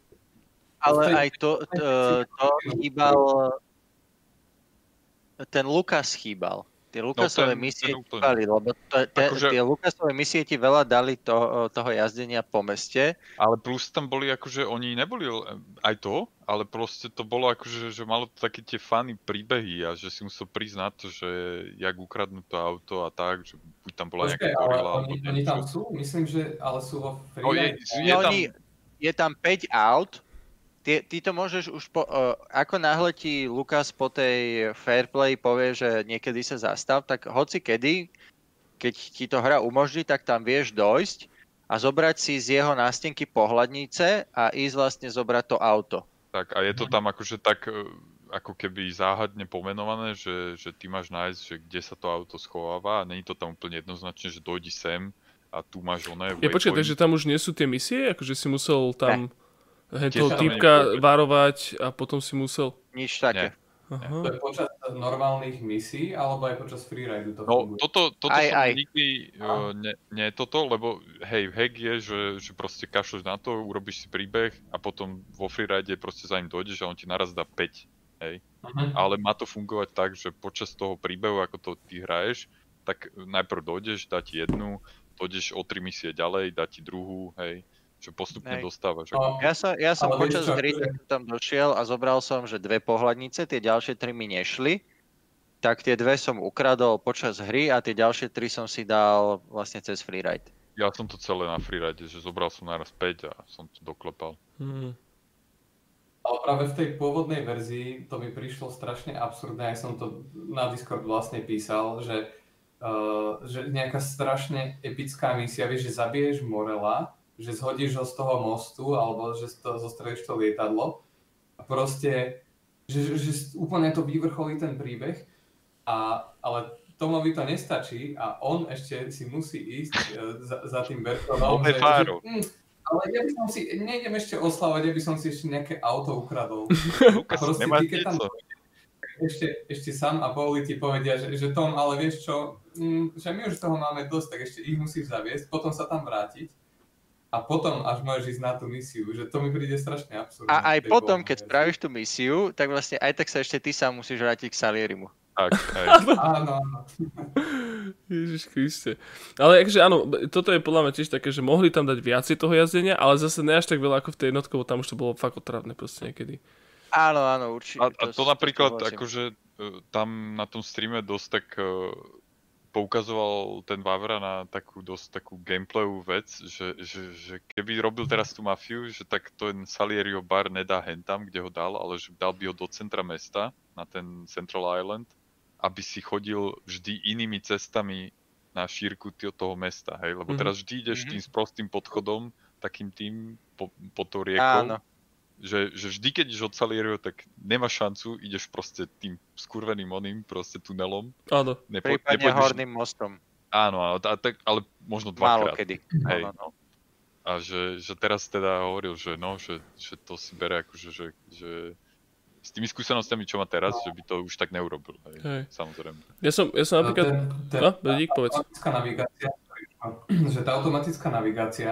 Speaker 2: ale aj to, to, to chýbal... Ten Lukas chýbal. Tie Lukasové
Speaker 4: ten-
Speaker 2: misie
Speaker 4: ten
Speaker 2: chýbali, lebo to, te,
Speaker 4: Akože-
Speaker 2: tie Lukasové misie ti veľa dali to, toho jazdenia po meste.
Speaker 4: Ale plus tam boli akože, oni neboli aj to, ale proste to bolo akože, že malo to také tie fany príbehy a že si musel prísť na to, že jak ukradnú to auto a tak, že buď tam bola nejaká gorila,
Speaker 3: oni, oni tam sú? Myslím, že ale sú vo
Speaker 4: No, je,
Speaker 3: freelance.
Speaker 4: je
Speaker 2: No,
Speaker 4: tam,
Speaker 2: je tam 5 aut, ty, ty to môžeš už po, uh, ako náhle ti Lukas po tej Fairplay povie, že niekedy sa zastav, tak hoci kedy, keď ti to hra umožní, tak tam vieš dojsť a zobrať si z jeho nástenky pohľadnice a ísť vlastne zobrať to auto.
Speaker 4: tak, a je to tam akože tak, e, ako keby záhadne pomenované, že, že ty máš nájsť, že kde sa to auto schováva a není to tam úplne jednoznačne, že dojdi sem a tu máš oné
Speaker 1: Je počkaj, takže tam už nie sú tie misie? Akože si musel tam hej,
Speaker 4: Tam
Speaker 1: týpka
Speaker 4: je.
Speaker 1: varovať a potom si musel...
Speaker 2: Nič také.
Speaker 3: To
Speaker 1: Aha.
Speaker 3: je počas normálnych misí, alebo aj počas freeridu to
Speaker 4: No,
Speaker 3: funguje?
Speaker 4: toto, toto
Speaker 2: Aj,
Speaker 4: som
Speaker 2: aj.
Speaker 4: nikdy uh, ne, nie toto, lebo hej, hack je, že, že proste kašleš na to, urobíš si príbeh a potom vo freeride proste za ním dojdeš a on ti naraz dá 5, hej.
Speaker 3: Mhm.
Speaker 4: Ale má to fungovať tak, že počas toho príbehu, ako to ty hraješ, tak najprv dojdeš, dá ti jednu, dojdeš o tri misie ďalej, dá ti druhú, hej. Že postupne
Speaker 2: Hej.
Speaker 4: dostávaš.
Speaker 3: No,
Speaker 2: Ja som, ja som počas hry tam došiel a zobral som, že dve pohľadnice, tie ďalšie tri mi nešli. Tak tie dve som ukradol počas hry a tie ďalšie tri som si dal vlastne cez freeride.
Speaker 4: Ja som to celé na freeride, že zobral som naraz 5 a som to doklepal.
Speaker 1: Hmm.
Speaker 3: Ale práve v tej pôvodnej verzii to mi prišlo strašne absurdné, aj som to na Discord vlastne písal, že, uh, že nejaká strašne epická misia, vieš, že zabiješ Morela, že zhodíš ho z toho mostu, alebo že to, zostrelíš to lietadlo a proste, že, že, úplne to vyvrcholí ten príbeh, a, ale Tomovi to nestačí a on ešte si musí ísť uh, za, za tým Bertonom. "Hm, ale ja by som si, nejdem ešte oslavať, ja by som si ešte nejaké auto ukradol.
Speaker 4: Lukas,
Speaker 3: proste ty, keď tam-? Ešte, ešte sám a Pauli ti povedia, že, že Tom, ale vieš čo, mm, že my už toho máme dosť, tak ešte ich musíš zaviesť, potom sa tam vrátiť a potom až môžeš ísť na tú misiu, že to mi príde strašne absurdné.
Speaker 2: A aj potom, keď spravíš tú misiu, tak vlastne aj tak sa ešte ty sám musíš vrátiť k Salierimu.
Speaker 4: Tak.
Speaker 3: Áno, áno.
Speaker 1: Ježiš Kriste. Ale akože áno, toto je podľa mňa tiež také, že mohli tam dať viacej toho jazdenia, ale zase ne až tak veľa ako v tej jednotke, lebo tam už to bolo fakt otravné proste niekedy.
Speaker 2: Áno, áno, určite.
Speaker 4: A, a to
Speaker 2: s-
Speaker 4: napríklad,
Speaker 2: súhlasím.
Speaker 4: akože e, tam na tom streame dosť tak e, poukazoval ten Vavra na takú dosť takú gameplayovú vec, že, že, že keby robil teraz tú mafiu, že tak ten Salierio bar nedá hentam, kde ho dal, ale že dal by ho do centra mesta, na ten Central Island, aby si chodil vždy inými cestami na šírku toho mesta, hej, lebo
Speaker 1: Mhm.
Speaker 4: teraz vždy ideš
Speaker 2: Mhm.
Speaker 4: tým sprostým podchodom, takým tým po, po tou riekou,
Speaker 2: Áno.
Speaker 4: Že, že vždy, keď ideš od Salierio, tak nemáš šancu, ideš proste tým skurveným oným, proste tunelom.
Speaker 1: Áno.
Speaker 4: Nepo,
Speaker 2: Prípadne
Speaker 4: nepôjdeš-
Speaker 2: horným mostom.
Speaker 4: Áno, áno, a tak, ale možno
Speaker 2: Málo
Speaker 4: dvakrát.
Speaker 2: kedy.
Speaker 4: Hej.
Speaker 2: Áno, no.
Speaker 4: A že, že teraz teda hovoril, že no, že, že to si bere akože, že, že s tými skúsenostiami, čo má teraz, že by to už tak neurobil. Hej,
Speaker 1: Hej.
Speaker 4: samozrejme.
Speaker 1: Ja som, ja som napríklad...
Speaker 3: ten, ten,
Speaker 1: No, Bedík, povedz.
Speaker 3: automatická navigácia, že tá automatická navigácia,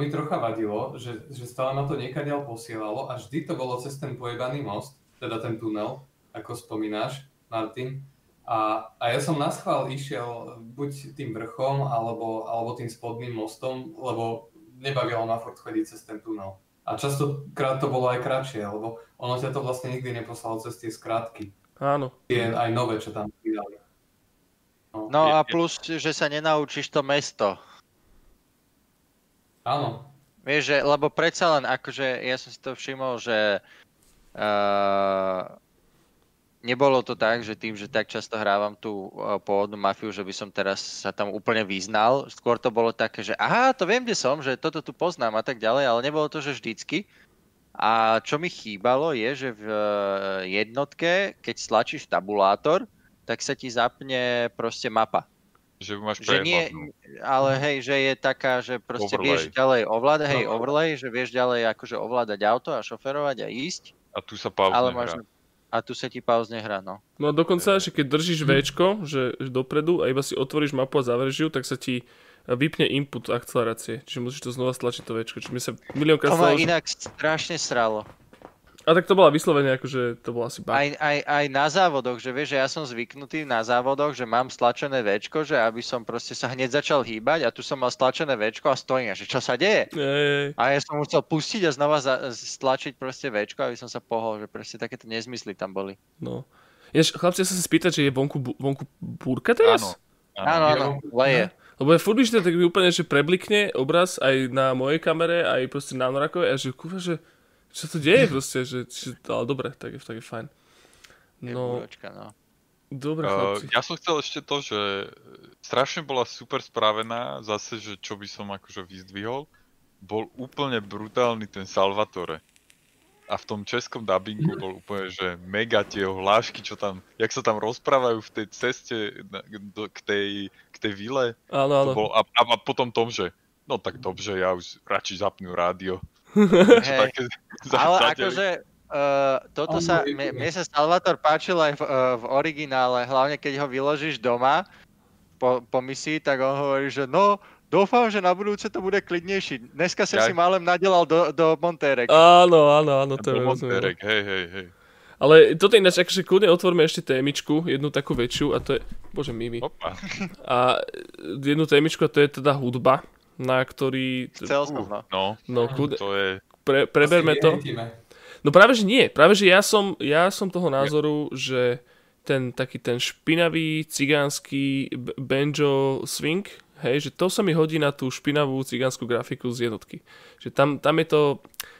Speaker 3: to mi trocha vadilo, že, že stále ma to niekadiaľ posielalo a vždy to bolo cez ten pojebaný most, teda ten tunel, ako spomínaš, Martin. A, a ja som na schvál išiel buď tým vrchom, alebo, alebo tým spodným mostom, lebo nebavilo ma furt chodiť cez ten tunel. A častokrát to bolo aj kratšie, lebo ono ťa to vlastne nikdy neposlalo cez tie skrátky.
Speaker 1: Áno.
Speaker 3: Tie aj nové, čo tam pridali.
Speaker 2: No, no a plus, že sa nenaučíš to mesto.
Speaker 3: Áno.
Speaker 2: Vieš, že, lebo predsa len akože, ja som si to všimol, že uh, nebolo to tak, že tým, že tak často hrávam tú uh, pôvodnú mafiu, že by som teraz sa tam úplne vyznal. Skôr to bolo také, že aha, to viem, kde som, že toto tu poznám a tak ďalej, ale nebolo to, že vždycky. A čo mi chýbalo je, že v uh, jednotke, keď stlačíš tabulátor, tak sa ti zapne proste mapa.
Speaker 4: Že máš
Speaker 2: že nie, ale hej, že je taká, že proste overlay. vieš ďalej ovládať, hej, no. overlay, že vieš ďalej akože ovládať auto a šoferovať a ísť.
Speaker 4: A tu sa pauzne ale máš,
Speaker 2: a tu sa ti pauzne hra, no.
Speaker 1: No a dokonca, že keď držíš V, že, že dopredu a iba si otvoríš mapu a zavrieš ju, tak sa ti vypne input akcelerácie. Čiže musíš to znova stlačiť to Včko. Čiže mi sa miliónkrát
Speaker 2: stalo, že... inak strašne sralo.
Speaker 1: A tak to bola vyslovene, akože to bola asi bug.
Speaker 2: Aj, aj, aj na závodoch, že vieš, že ja som zvyknutý na závodoch, že mám stlačené Včko, že aby som proste sa hneď začal hýbať a tu som mal stlačené Včko a stojím, že čo sa deje?
Speaker 1: Ej.
Speaker 2: A ja som musel pustiť a znova za, stlačiť proste Včko, aby som sa pohol, že proste takéto nezmysly tam boli.
Speaker 1: No. Jež, chlapci, ja sa si spýtať, že je vonku, vonku búrka teraz?
Speaker 2: Áno, áno, áno, leje.
Speaker 1: Lebo je furt tak mi úplne, že preblikne obraz aj na mojej kamere, aj proste na Norakovej a že kúfa, že čo to deje proste, že, že ale dobre, tak je, tak je fajn.
Speaker 2: No, je no.
Speaker 1: Dobre, uh,
Speaker 4: ja som chcel ešte to, že strašne bola super spravená, zase, že čo by som akože vyzdvihol, bol úplne brutálny ten Salvatore. A v tom českom dubbingu bol úplne, že mega tie hlášky, čo tam, jak sa tam rozprávajú v tej ceste na, do, k, tej, k tej vile.
Speaker 1: Áno, áno.
Speaker 4: bol, a, a, a potom tom, že no tak dobře, ja už radšej zapnú rádio.
Speaker 2: Hey. Ale akože uh, toto sa, mne, sa Salvator páčil aj v, uh, v originále, hlavne keď ho vyložíš doma po, po misii, tak on hovorí, že no, dúfam, že na budúce to bude klidnejší. Dneska som ja... si málem nadelal do, do Montérek.
Speaker 1: Áno, áno, áno, to
Speaker 4: je Montérek, hej, hej, hej.
Speaker 1: Ale toto ináč, akože kľudne otvorme ešte témičku, jednu takú väčšiu, a to je, bože, Mimi.
Speaker 4: Opa.
Speaker 1: A jednu témičku, a to je teda hudba na ktorý...
Speaker 2: Chcel som, no.
Speaker 4: No,
Speaker 1: no
Speaker 4: kľud... to je...
Speaker 1: Pre, preberme to. No práve, že nie. Práve, že ja som, ja som toho názoru, že ten taký ten špinavý cigánsky banjo swing, hej, že to sa mi hodí na tú špinavú cigánsku grafiku z jednotky. Že tam, tam je to,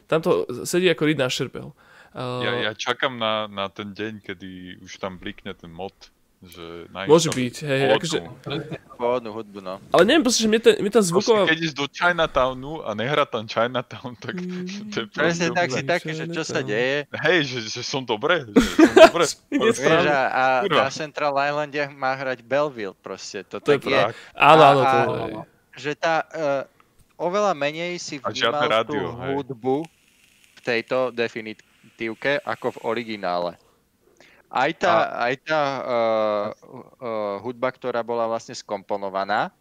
Speaker 1: tam to sedí ako ryd na šerbel.
Speaker 4: Uh, ja, ja čakám na, na ten deň, kedy už tam blikne ten mod že
Speaker 1: Môže byť, hej, akože...
Speaker 2: Pôvodnú hudbu, no.
Speaker 1: Ale neviem, proste, že mne, ten, mne tá zvuková...
Speaker 4: Proste, keď ideš do Chinatownu a nehrá tam Chinatown, tak mm, to je
Speaker 2: Presne tak si taký, že čo sa deje.
Speaker 4: Hej, že, že som dobre, že som dobre.
Speaker 2: Vieš, a, a na Central Islande má hrať Belleville proste, to, to tak je.
Speaker 1: Áno, áno, to
Speaker 2: je. Že tá, uh, oveľa menej si vnímal tú hudbu v tejto definitívke ako v originále. Aj tá, a... aj tá uh, uh, hudba, ktorá bola vlastne skomponovaná,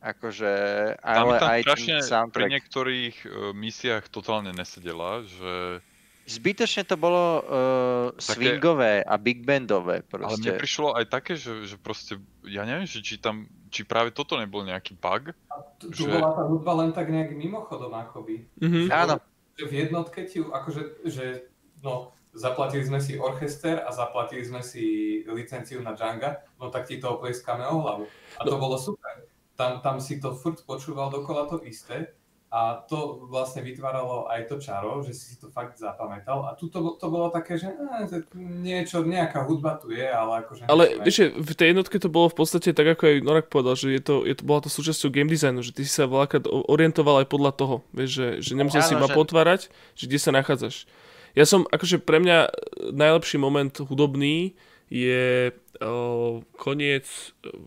Speaker 2: akože, ale
Speaker 4: tam
Speaker 2: aj
Speaker 4: ten soundtrack. pri niektorých uh, misiách totálne nesedela, že...
Speaker 2: Zbytočne to bolo uh, také... swingové a big bandové proste.
Speaker 4: Ale mne prišlo aj také, že, že proste, ja neviem, že či tam, či práve toto nebol nejaký bug.
Speaker 3: A tu, tu že... bola tá hudba len tak nejak mimochodom akoby.
Speaker 2: Mm-hmm. Áno.
Speaker 3: V jednotke ti, akože, že, no, zaplatili sme si orchester a zaplatili sme si licenciu na Django, no tak ti to oplieskáme o hlavu. A to no. bolo super. Tam, tam si to furt počúval dokola to isté a to vlastne vytváralo aj to čaro, že si to fakt zapamätal. A tu to, to bolo také, že ne, niečo, nejaká hudba tu je, ale akože...
Speaker 1: Ale vieš, v tej jednotke to bolo v podstate tak, ako aj Norak povedal, že je to, je to, bola to súčasťou game designu, že ty si sa veľakrát orientoval aj podľa toho, vieš, že, že nemusel si ma že... potvárať, že kde sa nachádzaš. Ja som, akože pre mňa najlepší moment hudobný je o, koniec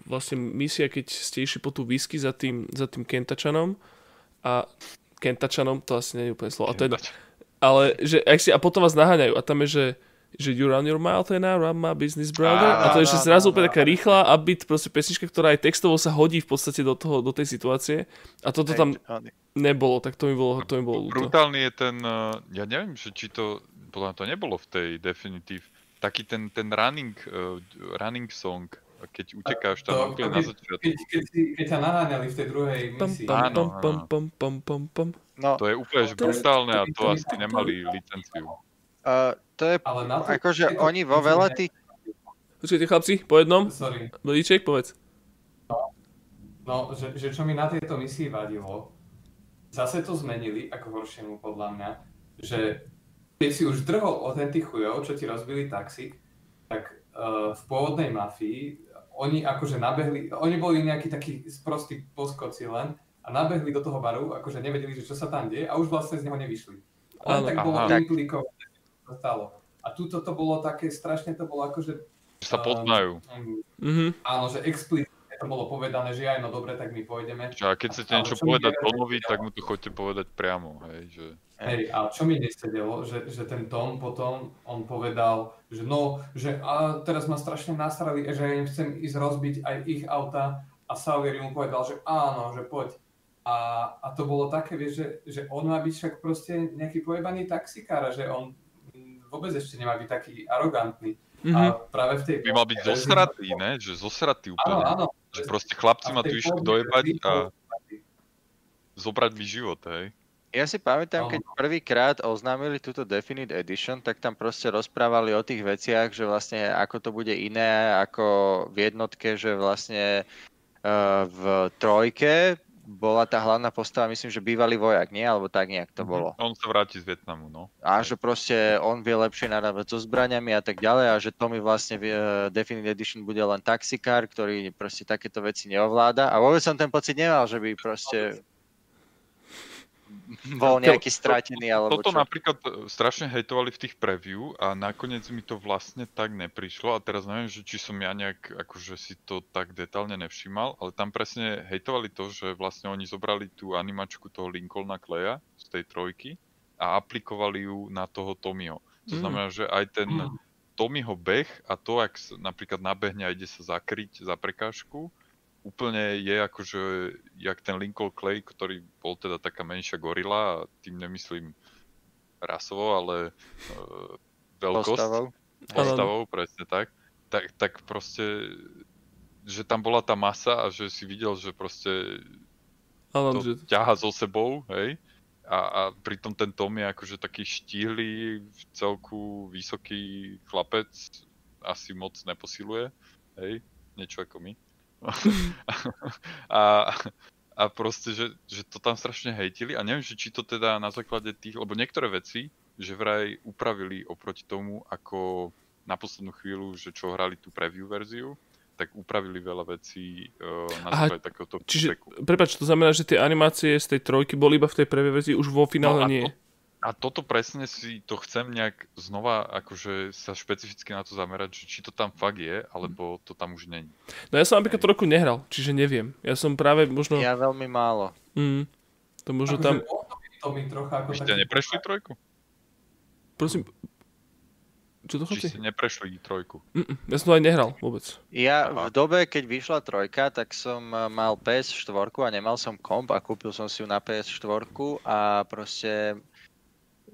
Speaker 1: vlastne misia, keď ste išli po tú whisky za tým, za tým Kentačanom. A Kentačanom, to asi nie je úplne slovo, a to je, ale že, ak si, a potom vás naháňajú a tam je, že, že you run your mouth and I run my business brother a, a to je že zrazu úplne taká rýchla a byt proste pesnička, ktorá aj textovo sa hodí v podstate do, toho, do tej situácie a toto tam nebolo, tak to mi bolo, to mi bolo
Speaker 4: ľúto. Brutálny je ten, uh, ja neviem, že či to, podľa to nebolo v tej definitív, taký ten, ten running, uh, running song, keď utekáš tam úplne na začiatku.
Speaker 3: Keď, keď, keď ťa naháňali v tej druhej misii. Pam,
Speaker 4: áno, pam, pam, pam, pam, pam. No, to je úplne to brutálne a to asi nemali licenciu.
Speaker 2: Uh, to je, Ale na to, akože oni vo veľa tých...
Speaker 1: Počkajte chlapci, po jednom.
Speaker 3: Sorry.
Speaker 1: Blíček, povedz.
Speaker 3: No, no že, že čo mi na tejto misii vadilo, zase to zmenili ako horšiemu podľa mňa, že keď si už drhol o ten tých chujov, čo ti rozbili taxík, tak uh, v pôvodnej mafii oni akože nabehli, oni boli nejakí takí sprostí poskoci len a nabehli do toho baru, akože nevedeli, že čo sa tam deje a už vlastne z neho nevyšli. Len tak bolo implikované to stalo. A tuto to bolo také, strašne to bolo akože...
Speaker 4: Sa poznajú.
Speaker 3: Um, mm-hmm. Áno, že explicitne to bolo povedané, že aj no dobre, tak my pôjdeme.
Speaker 4: A keď chcete niečo povedať Tomovi, tak mu to chodte povedať priamo, hej, že...
Speaker 3: Hej, a čo mi nesedelo, že, že ten Tom potom, on povedal, že no, že a teraz ma strašne nasrali, že ja im chcem ísť rozbiť aj ich auta a Sawyer mu povedal, že áno, že poď. A, a to bolo také, vieš, že, že on má byť však proste nejaký pojebaný taxikár, že on vôbec ešte nemá byť taký arogantný. Mm-hmm. A mhm. práve v tej...
Speaker 4: By mal byť zosratý, ne? Že zosratý úplne. Áno, áno. Že proste chlapci ma tu išli dojebať a zobrať mi život, hej.
Speaker 2: Ja si pamätám, keď prvýkrát oznámili túto Definite Edition, tak tam proste rozprávali o tých veciach, že vlastne ako to bude iné ako v jednotke, že vlastne uh, v trojke bola tá hlavná postava, myslím, že bývalý vojak, nie? Alebo tak nejak to mhm. bolo.
Speaker 4: On sa vráti z Vietnamu, no.
Speaker 2: A že proste on vie lepšie narábať so zbraniami a tak ďalej a že Tommy vlastne v Definite Edition bude len taxikár, ktorý proste takéto veci neovláda. A vôbec som ten pocit nemal, že by proste bol nejaký stratený alebo
Speaker 4: Toto
Speaker 2: čo?
Speaker 4: napríklad e, strašne hejtovali v tých preview a nakoniec mi to vlastne tak neprišlo a teraz neviem, že či som ja nejak akože si to tak detálne nevšímal, ale tam presne hejtovali to, že vlastne oni zobrali tú animačku toho Lincolna Kleja z tej trojky a aplikovali ju na toho Tommyho. To mm. znamená, že aj ten mm. Tommyho beh a to, ak napríklad nabehne a ide sa zakryť za prekážku, úplne je akože, jak ten Lincoln Clay, ktorý bol teda taká menšia gorila, a tým nemyslím rasovo, ale uh, veľkosť. Postavou. Postavou, presne tak. tak. Tak proste, že tam bola tá masa a že si videl, že proste
Speaker 1: ale,
Speaker 4: to že... ťaha so sebou, hej. A, a pritom ten Tom je akože taký štíhly, v celku vysoký chlapec, asi moc neposiluje, hej, niečo ako my a, a proste, že, že to tam strašne hejtili a neviem, že či to teda na základe tých, lebo niektoré veci, že vraj upravili oproti tomu, ako na poslednú chvíľu, že čo hrali tú preview verziu, tak upravili veľa vecí uh, na základe takéhoto
Speaker 1: Čiže, prepač, to znamená, že tie animácie z tej trojky boli iba v tej preview verzii, už vo finále no nie? To,
Speaker 4: a toto presne si to chcem nejak znova akože sa špecificky na to zamerať, že či to tam fakt je, alebo to tam už není.
Speaker 1: No ja som napríklad to roku nehral, čiže neviem. Ja som práve možno...
Speaker 2: Ja veľmi málo.
Speaker 1: Mm, to možno tam...
Speaker 3: To mi trocha ako
Speaker 4: ste neprešli trojku?
Speaker 1: Prosím, čo to
Speaker 4: Či ste neprešli trojku?
Speaker 1: Mm-mm, ja som to aj nehral vôbec.
Speaker 2: Ja Aha. v dobe, keď vyšla trojka, tak som eh, mal PS4 a nemal som komp a kúpil som si ju na PS4 a proste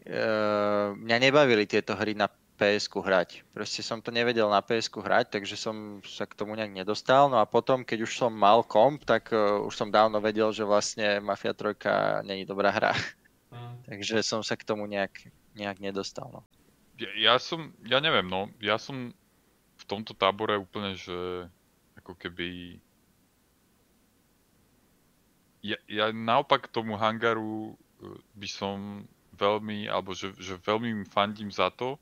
Speaker 2: Uh, mňa nebavili tieto hry na ps hrať. Proste som to nevedel na ps hrať, takže som sa k tomu nejak nedostal. No a potom, keď už som mal komp, tak uh, už som dávno vedel, že vlastne Mafia 3 není dobrá hra. Mm. takže som sa k tomu nejak, nejak nedostal. No.
Speaker 4: Ja, ja som, ja neviem, no, ja som v tomto tábore úplne, že ako keby ja, ja naopak tomu hangaru eh, by som veľmi, alebo že, že veľmi im fandím za to,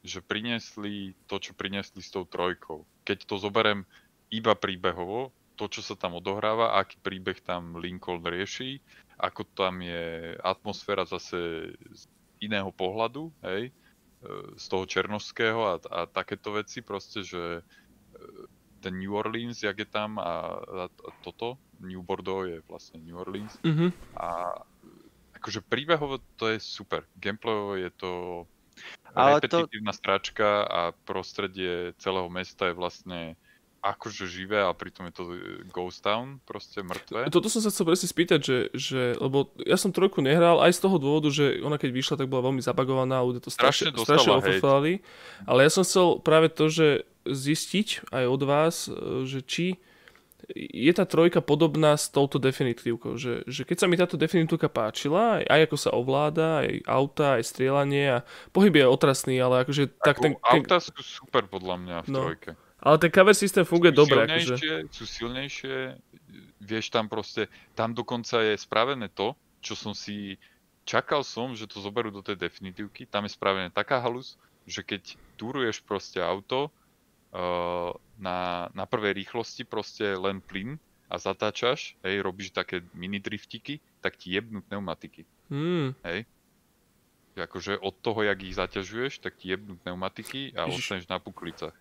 Speaker 4: že priniesli to, čo priniesli s tou trojkou. Keď to zoberiem iba príbehovo, to, čo sa tam odohráva, aký príbeh tam Lincoln rieši, ako tam je atmosféra zase z iného pohľadu, hej, e, z toho černožského a, a takéto veci, proste, že e, ten New Orleans, jak je tam a, a, a toto, New Bordeaux je vlastne New Orleans
Speaker 1: mm-hmm.
Speaker 4: a akože príbehovo to je super. Gameplayovo je to Ale repetitívna to... stráčka a prostredie celého mesta je vlastne akože živé a pritom je to ghost town, proste mŕtve.
Speaker 1: Toto som sa chcel presne spýtať, že, že, lebo ja som trojku nehral aj z toho dôvodu, že ona keď vyšla, tak bola veľmi zabagovaná, ľudia to strašne, strašne ofrfali, ale ja som chcel práve to, že zistiť aj od vás, že či je tá trojka podobná s touto definitívkou, že, že keď sa mi táto definitívka páčila, aj, ako sa ovláda, aj auta, aj strieľanie a pohyb je otrasný, ale akože... Tak
Speaker 4: ten, ten... Auta sú super podľa mňa v no. trojke.
Speaker 1: Ale ten cover systém funguje sú dobre.
Speaker 4: Silnejšie, akože... Sú silnejšie, vieš tam proste, tam dokonca je spravené to, čo som si, čakal som, že to zoberú do tej definitívky, tam je spravené taká halus, že keď turuješ proste auto na, na prvej rýchlosti proste len plyn a zatáčaš, hej, robíš také mini driftiky, tak ti jebnú pneumatiky.
Speaker 1: Hmm.
Speaker 4: Hej. Akože od toho, jak ich zaťažuješ, tak ti jebnú pneumatiky a ostaneš na puklicách.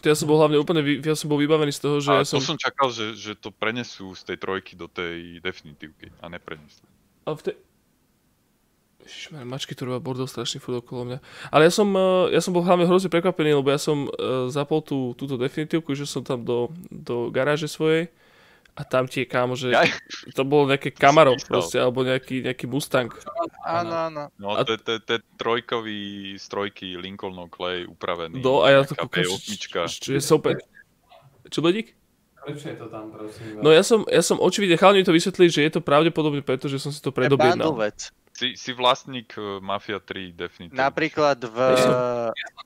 Speaker 1: To ja som bol hlavne úplne, ja som bol vybavený z toho, že
Speaker 4: a
Speaker 1: ja som...
Speaker 4: to som čakal, že, že to prenesú z tej trojky do tej definitívky a neprenesli.
Speaker 1: A v tej... Ježišmar, mačky to robia bordel strašný furt okolo mňa. Ale ja som, eh, ja som bol hlavne hrozne prekvapený, lebo ja som uh, zapol tú, túto definitívku, že som tam do, do garáže svojej a tam tie kámo, že ja. to bolo nejaké Camaro proste, alebo nejaký, nejaký Mustang.
Speaker 2: Áno, áno.
Speaker 4: No a to je trojkový z trojky Lincolnov Clay upravený.
Speaker 1: Do, a ja to kúkam, čo je super. Čo, Bledík?
Speaker 3: Prečo je to tam, prosím?
Speaker 1: No ja som, ja som očividne, chalani mi to vysvetlili, že je to pravdepodobne preto, že som si to predobjednal.
Speaker 4: Si, si vlastník uh, Mafia 3, definitívne.
Speaker 2: Napríklad v...
Speaker 3: Ja som,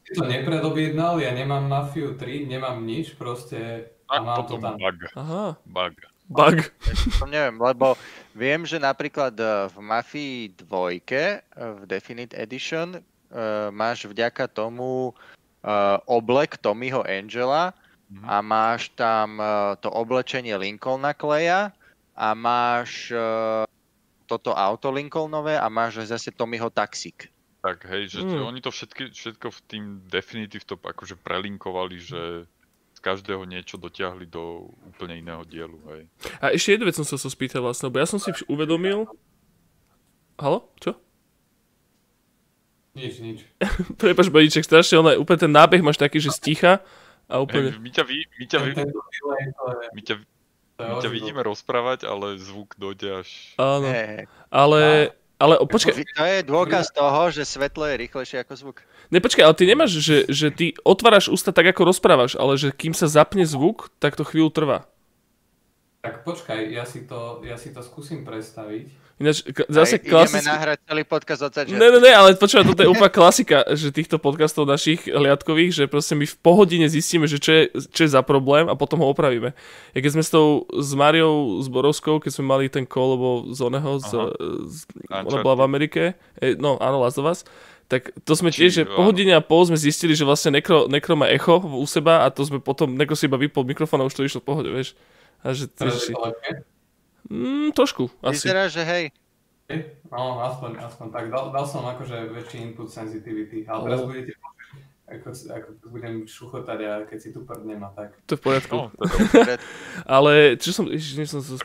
Speaker 3: si to nepredobjednal, ja nemám Mafiu 3, nemám nič, proste
Speaker 4: a mám potom to tam. bug.
Speaker 1: Aha.
Speaker 4: Bug.
Speaker 1: Bug.
Speaker 2: To neviem, lebo viem, že napríklad eh, v Mafii 2 eh, v Definite Edition máš vďaka tomu oblek Tommyho Angela mm-hmm. a máš tam to oblečenie Lincolna Kleja a máš toto auto Lincolnové a máš zase Tommyho taxík.
Speaker 4: Tak hej, že mm. oni to všetky, všetko v tým definitív to akože prelinkovali, že každého niečo dotiahli do úplne iného dielu. Hej.
Speaker 1: A ešte jednu vec som sa spýtal vlastne, lebo ja som si uvedomil... Halo? Čo?
Speaker 3: Nič, nič.
Speaker 1: Prepač, Bodiček, strašne, ale úplne ten nábeh máš taký, že sticha a úplne...
Speaker 4: Hey, my ťa, vy, my ťa, vy, my ťa, my ťa vidíme rozprávať, ale zvuk dojde až...
Speaker 1: Áno, ale... Ale počkaj.
Speaker 2: To je dôkaz toho, že svetlo je rýchlejšie ako zvuk.
Speaker 1: Ne, počkaj, ale ty nemáš, že, že ty otváraš ústa tak, ako rozprávaš, ale že kým sa zapne zvuk, tak to chvíľu trvá.
Speaker 3: Tak počkaj, ja si to, ja si to skúsim predstaviť.
Speaker 1: Ináč, zase
Speaker 2: klasicky... Ideme nahrať celý podcast od začiatku.
Speaker 1: Ne, ne, ne, ale počúva, toto je úplná klasika, že týchto podcastov našich hliadkových, že proste my v pohodine zistíme, že čo je, čo je za problém a potom ho opravíme. Ja keď sme s tou, s Mariou Zborovskou, keď sme mali ten call, lebo z oného, z, z, ona bola v Amerike, e, no áno, Last of Us, tak to sme tiež, že po hodine a pol sme zistili, že vlastne Nekro, Nekro má echo u seba a to sme potom, Nekro si iba vypol mikrofón a už to išlo v pohode, vieš. A že,
Speaker 3: že,
Speaker 1: Mm, trošku, asi.
Speaker 2: Vyzerá, že hej.
Speaker 3: No, aspoň, aspoň tak. Dal, dal som akože väčší input sensitivity, ale teraz oh. budete ako, ako budem šuchotať a keď si tu prdnem a tak.
Speaker 1: To je v poriadku. No, to je ale čo som, ježiš, nie som sa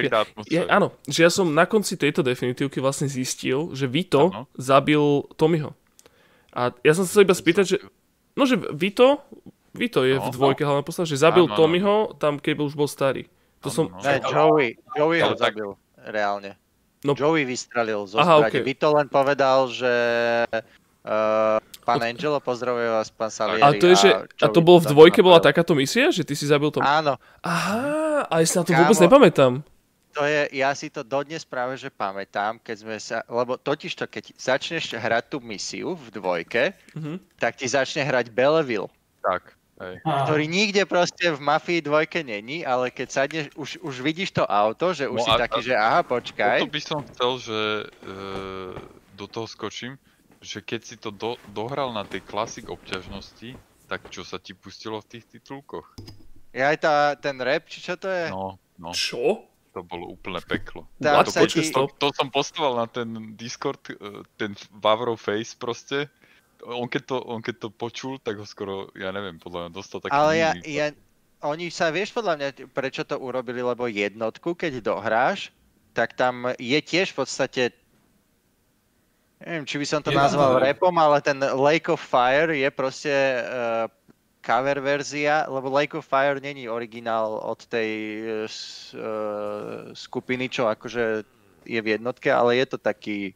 Speaker 1: ja, Áno, že ja som na konci tejto definitívky vlastne zistil, že Vito ano. zabil Tommyho. A ja som sa iba spýtať, že no, že Vito, Vito je no, v dvojke no. hlavná postava, že zabil ano, Tommyho tam, keď už bol starý. To som...
Speaker 2: No. Ne, Joey. Joey ho zabil, reálne. No. Joey vystrelil zo Aha. Okay. Vito len povedal, že uh, pán Angelo, pozdravuje vás, pán Salieri.
Speaker 1: A to, je, že, a to bolo v dvojke, bola takáto misia, že ty si zabil to?
Speaker 2: Áno.
Speaker 1: Aha, a ja si na to Kámo, vôbec nepamätám.
Speaker 2: To je, ja si to dodnes práve, že pamätám, keď sme sa, lebo totiž to, keď začneš hrať tú misiu v dvojke, mm-hmm. tak ti začne hrať Belleville.
Speaker 4: Tak.
Speaker 2: Hej. Ktorý nikde proste v Mafii dvojke není, ale keď sadneš, už, už vidíš to auto, že už no si a, taký, a, že aha, počkaj.
Speaker 4: To by som chcel, že e, do toho skočím, že keď si to do, dohral na tej klasik obťažnosti, tak čo sa ti pustilo v tých titulkoch?
Speaker 2: Je aj tá, ten rap, či čo to je?
Speaker 4: No, no.
Speaker 1: Čo?
Speaker 4: To bolo úplne peklo.
Speaker 1: to, ti...
Speaker 4: to, to som postoval na ten Discord, e, ten Vavrov Face proste on keď, to, on keď to počul, tak ho skoro, ja neviem, podľa mňa dostal taký...
Speaker 2: Ale ja, ja, oni sa, vieš podľa mňa, prečo to urobili, lebo jednotku, keď dohráš, tak tam je tiež v podstate Neviem, či by som to je nazval to rapom, ale ten Lake of Fire je proste uh, cover verzia, lebo Lake of Fire není originál od tej uh, skupiny, čo akože je v jednotke, ale je to taký...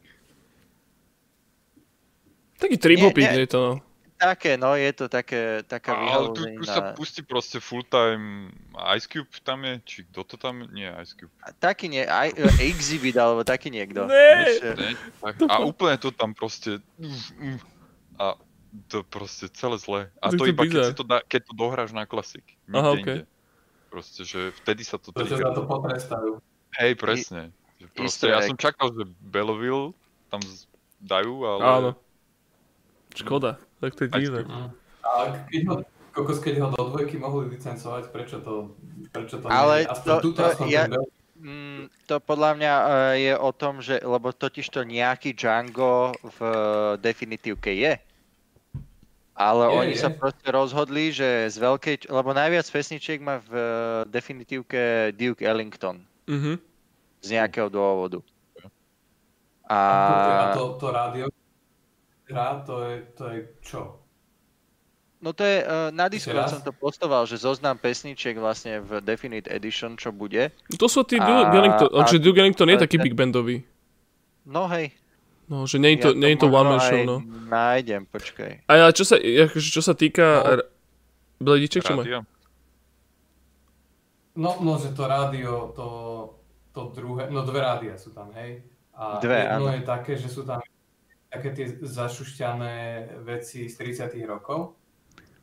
Speaker 1: Taký tribopik je to, no.
Speaker 2: Také, no, je to také, taká
Speaker 4: Ale tu, tu sa pustí proste full time Ice Cube tam je, či kto to tam, nie Ice Cube.
Speaker 2: A, taký nie, I, Exhibit, alebo taký niekto.
Speaker 1: Ne.
Speaker 4: ne a úplne to tam proste, a to proste celé zle. A to, to iba keď, si to dá, keď to dohráš na klasik. Aha, okay. Proste, že vtedy sa to...
Speaker 3: Pretože za to potrestajú.
Speaker 4: Hej, presne. I, proste, ja som čakal, že Belleville tam dajú, ale...
Speaker 1: Áno. Škoda. Tak to je divné.
Speaker 3: A keď ho, kokos, keď ho do dvojky mohli licencovať, prečo to, prečo to
Speaker 2: Ale nie? to, to, ja, mm, to podľa mňa uh, je o tom, že, lebo totiž to nejaký Django v definitívke je. Ale je, oni je. sa proste rozhodli, že z veľkej, lebo najviac pesničiek má v definitívke Duke Ellington.
Speaker 1: Mm-hmm.
Speaker 2: Z nejakého dôvodu.
Speaker 3: A, a to, to rádio hra, to je, to je čo?
Speaker 2: No to je, uh, na Discord som to postoval, že zoznam pesničiek vlastne v Definite Edition, čo bude.
Speaker 1: To sú tí Duke Ellington, a, že Duke Ellington je taký big bandový.
Speaker 2: No hej.
Speaker 1: No, že nie je to, ja nie je to one man show, no.
Speaker 2: Nájdem, počkaj.
Speaker 1: A ja, čo sa, čo sa týka... No. Blediček, čo má?
Speaker 3: No, no, že to rádio, to, to druhé, no dve rádia sú tam, hej. A
Speaker 2: dve,
Speaker 3: jedno
Speaker 2: áno.
Speaker 3: je také, že sú tam také tie zašušťané veci z 30 rokov.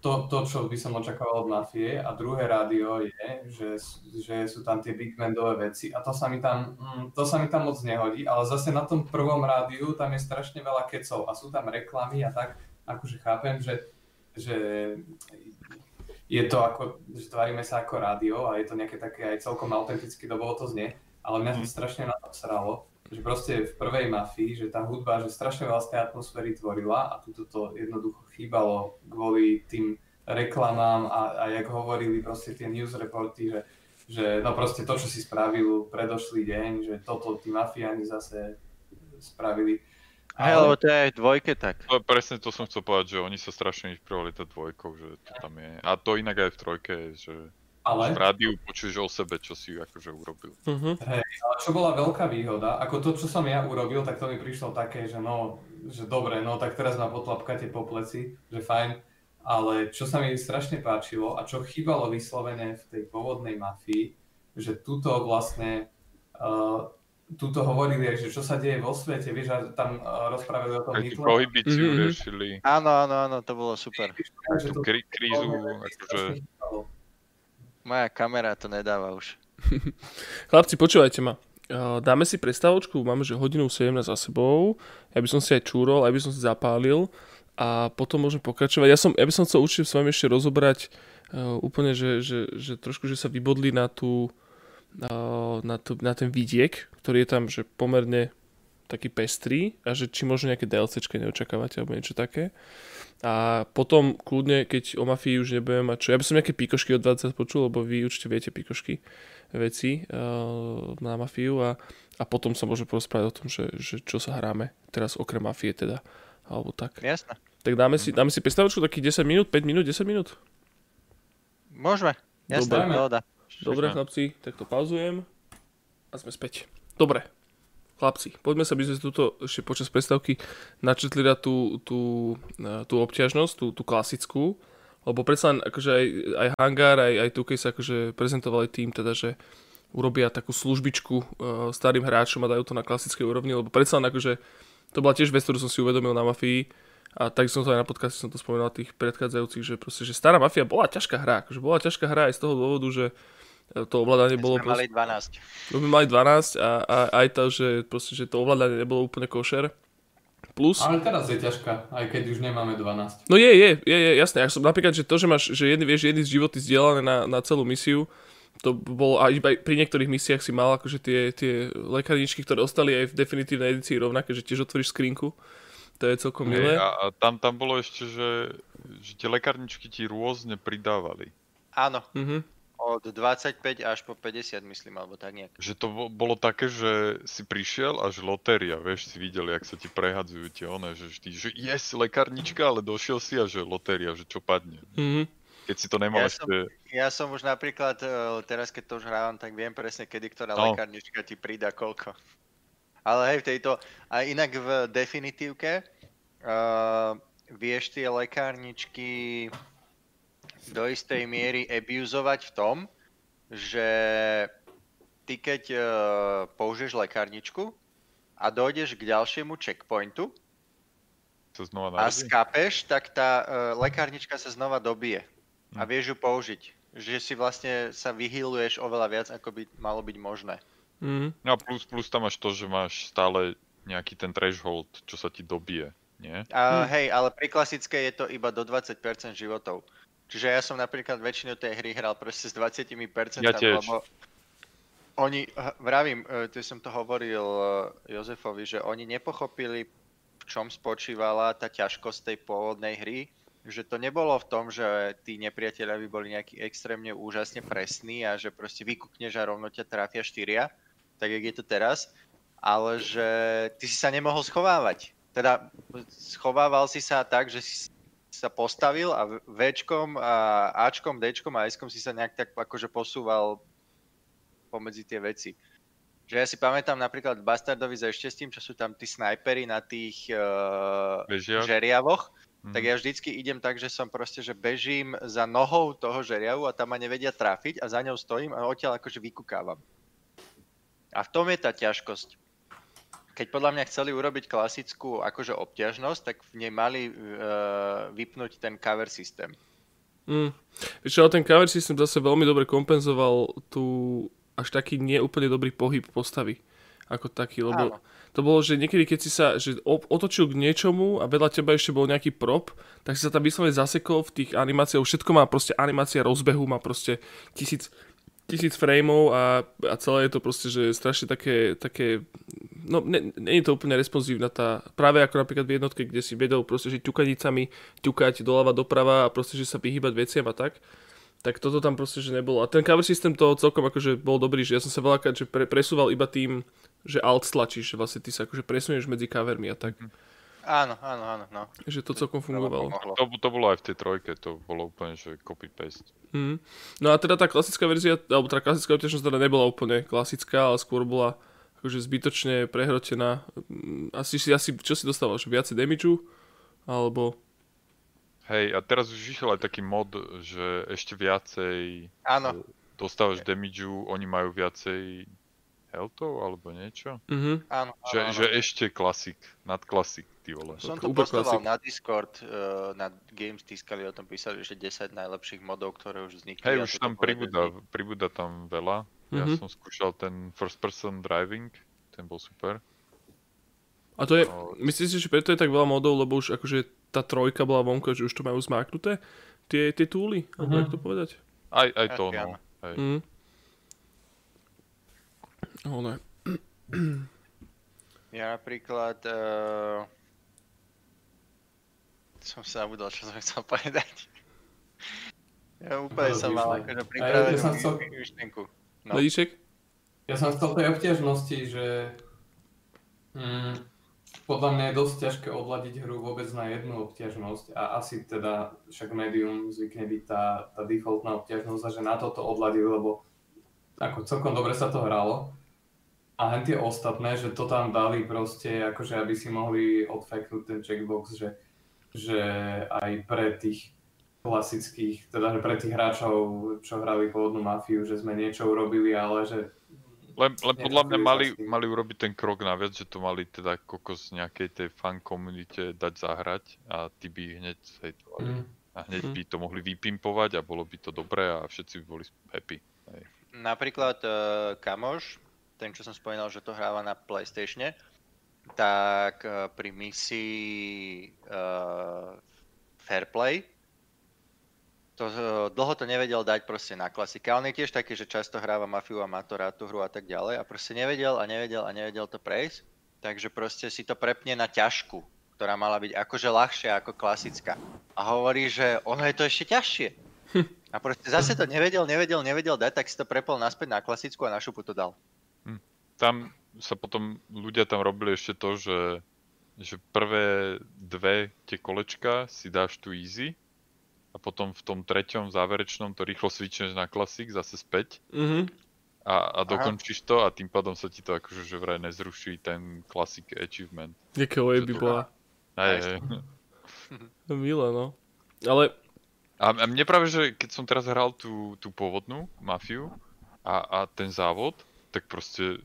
Speaker 3: To, to, čo by som očakával od Mafie. A druhé rádio je, že, že sú tam tie big bandové veci. A to sa, mi tam, mm, to sa mi tam moc nehodí. Ale zase na tom prvom rádiu tam je strašne veľa kecov. A sú tam reklamy a tak, akože chápem, že, že je to ako, že tvárime sa ako rádio a je to nejaké také aj celkom autenticky, to bolo to znie. Ale mňa to mhm. strašne na to sralo že proste v prvej mafii, že tá hudba, že strašne veľa z tej atmosféry tvorila a tuto to jednoducho chýbalo kvôli tým reklamám a, a jak hovorili proste tie news reporty, že, že no proste to, čo si spravil predošlý deň, že toto tí mafiáni zase spravili.
Speaker 2: Hej, ale... lebo to je aj dvojke tak.
Speaker 4: Ale presne to som chcel povedať, že oni sa strašne inšpirovali to dvojkou, že to tam je. A to inak aj v trojke, že ale... V rádiu počuješ o sebe, čo si akože urobil.
Speaker 3: Uh-huh. Hej, ale čo bola veľká výhoda, ako to, čo som ja urobil, tak to mi prišlo také, že no, že dobre, no tak teraz ma potlapkáte po pleci, že fajn, ale čo sa mi strašne páčilo a čo chýbalo vyslovene v tej pôvodnej mafii, že tuto vlastne uh, tuto hovorili, že čo sa deje vo svete, vieš, a tam uh, rozprávali o tom
Speaker 4: Hitler. prohibíciu mm-hmm. riešili.
Speaker 2: Áno, áno, áno, to bolo super.
Speaker 4: Tú krí- krízu, akože...
Speaker 2: Moja kamera to nedáva už.
Speaker 1: Chlapci, počúvajte ma. Dáme si prestavočku, máme že hodinu 17 za sebou. Ja by som si aj čúrol, aj by som si zapálil a potom môžeme pokračovať. Ja, som, ja by som chcel určite s vami ešte rozobrať úplne, že, že, že trošku, že sa vybodli na tú, na, tú, na ten vidiek, ktorý je tam, že pomerne taký pestrý a že či možno nejaké DLCčke neočakávate alebo niečo také. A potom kľudne, keď o mafii už nebudem mať čo, ja by som nejaké pikošky od 20 počul, lebo vy určite viete pikošky veci uh, na mafiu a, a potom sa môžeme porozprávať o tom, že, že čo sa hráme teraz okrem mafie teda, alebo tak.
Speaker 2: Jasné.
Speaker 1: Tak dáme si, dáme si predstavočku takých 10 minút, 5 minút, 10 minút?
Speaker 2: Môžeme, jasné,
Speaker 1: Dobre, Dobre chlapci, tak to pauzujem a sme späť. Dobre, Chlapci, poďme sa, by sme túto ešte počas predstavky načetli na tú, tú, tú obťažnosť, tú, tú klasickú, lebo predsa akože aj, aj Hangar, aj, aj Tukej sa akože prezentovali tým, teda, že urobia takú službičku uh, starým hráčom a dajú to na klasickej úrovni, lebo predsa len akože to bola tiež vec, ktorú som si uvedomil na Mafii a tak som to aj na podcaste som to spomenul tých predchádzajúcich, že proste, že stará Mafia bola ťažká hra, akože bola ťažká hra aj z toho dôvodu, že to ovládanie bolo...
Speaker 2: Sme mali 12.
Speaker 1: My sme mali 12 a, a aj to, že, proste, že to ovládanie nebolo úplne košer. Plus...
Speaker 3: Ale teraz je ťažká, aj keď už nemáme 12.
Speaker 1: No je, je, je, je jasné. Ja som, napríklad, že to, že máš, že jedny, vieš, jedny z životy zdieľané na, na celú misiu, to bolo aj, aj pri niektorých misiách si mal akože tie, tie lekárničky, ktoré ostali aj v definitívnej edícii rovnaké, že tiež otvoríš skrinku. To je celkom milé.
Speaker 4: A, a tam, tam bolo ešte, že, že tie lekárničky ti rôzne pridávali.
Speaker 2: Áno.
Speaker 1: Mhm
Speaker 2: Od 25 až po 50 myslím, alebo tak nejak.
Speaker 4: Že to bolo také, že si prišiel až lotéria, vieš, si videl, jak sa ti prehadzujú tie one, že vždy, že yes, lekárnička, ale došiel si a že lotéria, že čo padne. Mm-hmm. Keď si to nemal
Speaker 2: ja
Speaker 4: ešte...
Speaker 2: Som, ja som už napríklad, e, teraz keď to už hrávam, tak viem presne, kedy ktorá no. lekárnička ti prída koľko. Ale hej, v tejto, a inak v definitívke uh, vieš tie lekárničky do istej miery abuzovať v tom, že ty keď uh, použiješ lekárničku a dojdeš k ďalšiemu checkpointu
Speaker 4: to znova
Speaker 2: a skápeš, tak tá uh, lekárnička sa znova dobije a hm. vieš ju použiť. Že si vlastne sa vyhýluješ oveľa viac, ako by malo byť možné.
Speaker 4: Mm. No a plus, plus tam máš to, že máš stále nejaký ten threshold, čo sa ti dobije, nie?
Speaker 2: A, hm. Hej, ale pri klasické je to iba do 20% životov. Čiže ja som napríklad väčšinu tej hry hral proste s 20%,
Speaker 4: ja tiež.
Speaker 2: lebo oni, vravím, e, tu som to hovoril e, Jozefovi, že oni nepochopili, v čom spočívala tá ťažkosť tej pôvodnej hry, že to nebolo v tom, že tí nepriatelia by boli nejaký extrémne úžasne presní a že proste vykúkneš a rovno ťa trafia štyria, tak jak je to teraz, ale že ty si sa nemohol schovávať. Teda schovával si sa tak, že si sa postavil a Včkom a Ačkom, Dčkom a Skom si sa nejak tak akože posúval pomedzi tie veci. Že ja si pamätám napríklad Bastardovi za ešte s tým, čo sú tam tí snajpery na tých uh, žeriavoch, mm-hmm. tak ja vždycky idem tak, že som proste, že bežím za nohou toho žeriavu a tam ma nevedia trafiť a za ňou stojím a odtiaľ akože vykukávam. A v tom je tá ťažkosť. Keď podľa mňa chceli urobiť klasickú akože obťažnosť, tak v nej mali uh, vypnúť ten cover systém.
Speaker 1: Mm. Víš, ale ten cover systém zase veľmi dobre kompenzoval tu až taký neúplne dobrý pohyb postavy ako taký, lebo Áno. to bolo, že niekedy keď si sa že otočil k niečomu a vedľa teba ešte bol nejaký prop, tak si sa tam vyslovene zasekol v tých animáciách, všetko má proste animácia rozbehu, má proste tisíc, tisíc frameov a, a celé je to proste, že strašne také, také no je to úplne responsívna tá, práve ako napríklad v jednotke, kde si vedel proste, že ťukanicami ťukať doľava doprava a proste, že sa vyhýbať veciam a tak, tak toto tam proste, že nebolo. A ten cover systém to celkom akože bol dobrý, že ja som sa veľakrát, že pre, presúval iba tým, že alt stlačíš, že vlastne ty sa akože presunieš medzi covermi a tak. Mm.
Speaker 2: Áno, áno, áno. No.
Speaker 1: Že to celkom fungovalo.
Speaker 4: To, to bolo aj v tej trojke, to bolo úplne, že copy-paste.
Speaker 1: Mm. No a teda tá klasická verzia, alebo tá klasická obťažnosť teda nebola úplne klasická, ale skôr bola akože zbytočne prehrotená. Mm, asi, asi čo si dostával, že viacej damageu? Alebo...
Speaker 4: Hej, a teraz už vyšiel aj taký mod, že ešte viacej
Speaker 2: Áno.
Speaker 4: dostávaš damageu, oni majú viacej healthov alebo niečo?
Speaker 1: Mm-hmm.
Speaker 2: Áno,
Speaker 4: že, áno, že ešte klasik, nad klasik, ty vole.
Speaker 2: Som to postoval na Discord, uh, na Games Tiskali o tom písali, že 10 najlepších modov, ktoré už vznikli.
Speaker 4: Hej, už tam pribúda, pribúda tam veľa. Mm-hmm. Ja mhm. som skúšal ten first person driving, ten bol super.
Speaker 1: A to je, no, myslíš si, že preto je tak veľa modov, lebo už akože tá trojka bola vonko, že už to majú zmáknuté, tie, tie túly, mm-hmm. alebo mhm. jak to povedať?
Speaker 4: Aj, aj to, no. Hej.
Speaker 1: Mm. Oh, ne.
Speaker 2: Ja napríklad... Uh... Som sa zabudol, čo som chcel povedať. Ja úplne no, som mal akože pripravenú ja chcel... myšlenku.
Speaker 1: No. Ledíček?
Speaker 3: Ja som chcel tej obťažnosti, že mm, podľa mňa je dosť ťažké odladiť hru vôbec na jednu obťažnosť a asi teda však medium zvykne byť tá, tá defaultná obťažnosť a že na toto odladil, lebo ako celkom dobre sa to hralo a hen tie ostatné, že to tam dali proste, akože aby si mohli odfeknúť ten checkbox, že, že aj pre tých klasických, teda že pre tých hráčov, čo hrali pôvodnú mafiu, že sme niečo urobili, ale že...
Speaker 4: Len, len podľa mňa mali, mali urobiť ten krok naviac, že to mali teda kokos nejakej tej fan komunite dať zahrať a ty by hneď hejtovali. Mm. A hneď mm. by to mohli vypimpovať a bolo by to dobré a všetci by boli happy. Hej.
Speaker 2: Napríklad uh, Kamoš, ten, čo som spomínal, že to hráva na PlayStatione, tak uh, pri misii uh, Fairplay to, uh, dlho to nevedel dať proste na klasika. On je tiež taký, že často hráva mafiu a má to rád tú hru a tak ďalej a proste nevedel a nevedel a nevedel to prejsť, takže proste si to prepne na ťažku, ktorá mala byť akože ľahšia ako klasická. A hovorí, že ono je to ešte ťažšie. A proste zase to nevedel, nevedel, nevedel dať, tak si to prepol naspäť na klasickú a na šupu to dal.
Speaker 4: Tam sa potom, ľudia tam robili ešte to, že, že prvé dve tie kolečka si dáš tu easy a potom v tom treťom záverečnom to rýchlo switchneš na klasik zase späť.
Speaker 1: Mhm.
Speaker 4: A, a dokončíš Aha. to a tým pádom sa ti to akože že vraj nezruší ten classic achievement.
Speaker 1: Jaké by bola.
Speaker 4: Aj, aj.
Speaker 1: Milé, no. Ale
Speaker 4: a, a mne práve, že keď som teraz hral tú, tú pôvodnú mafiu a, a ten závod, tak proste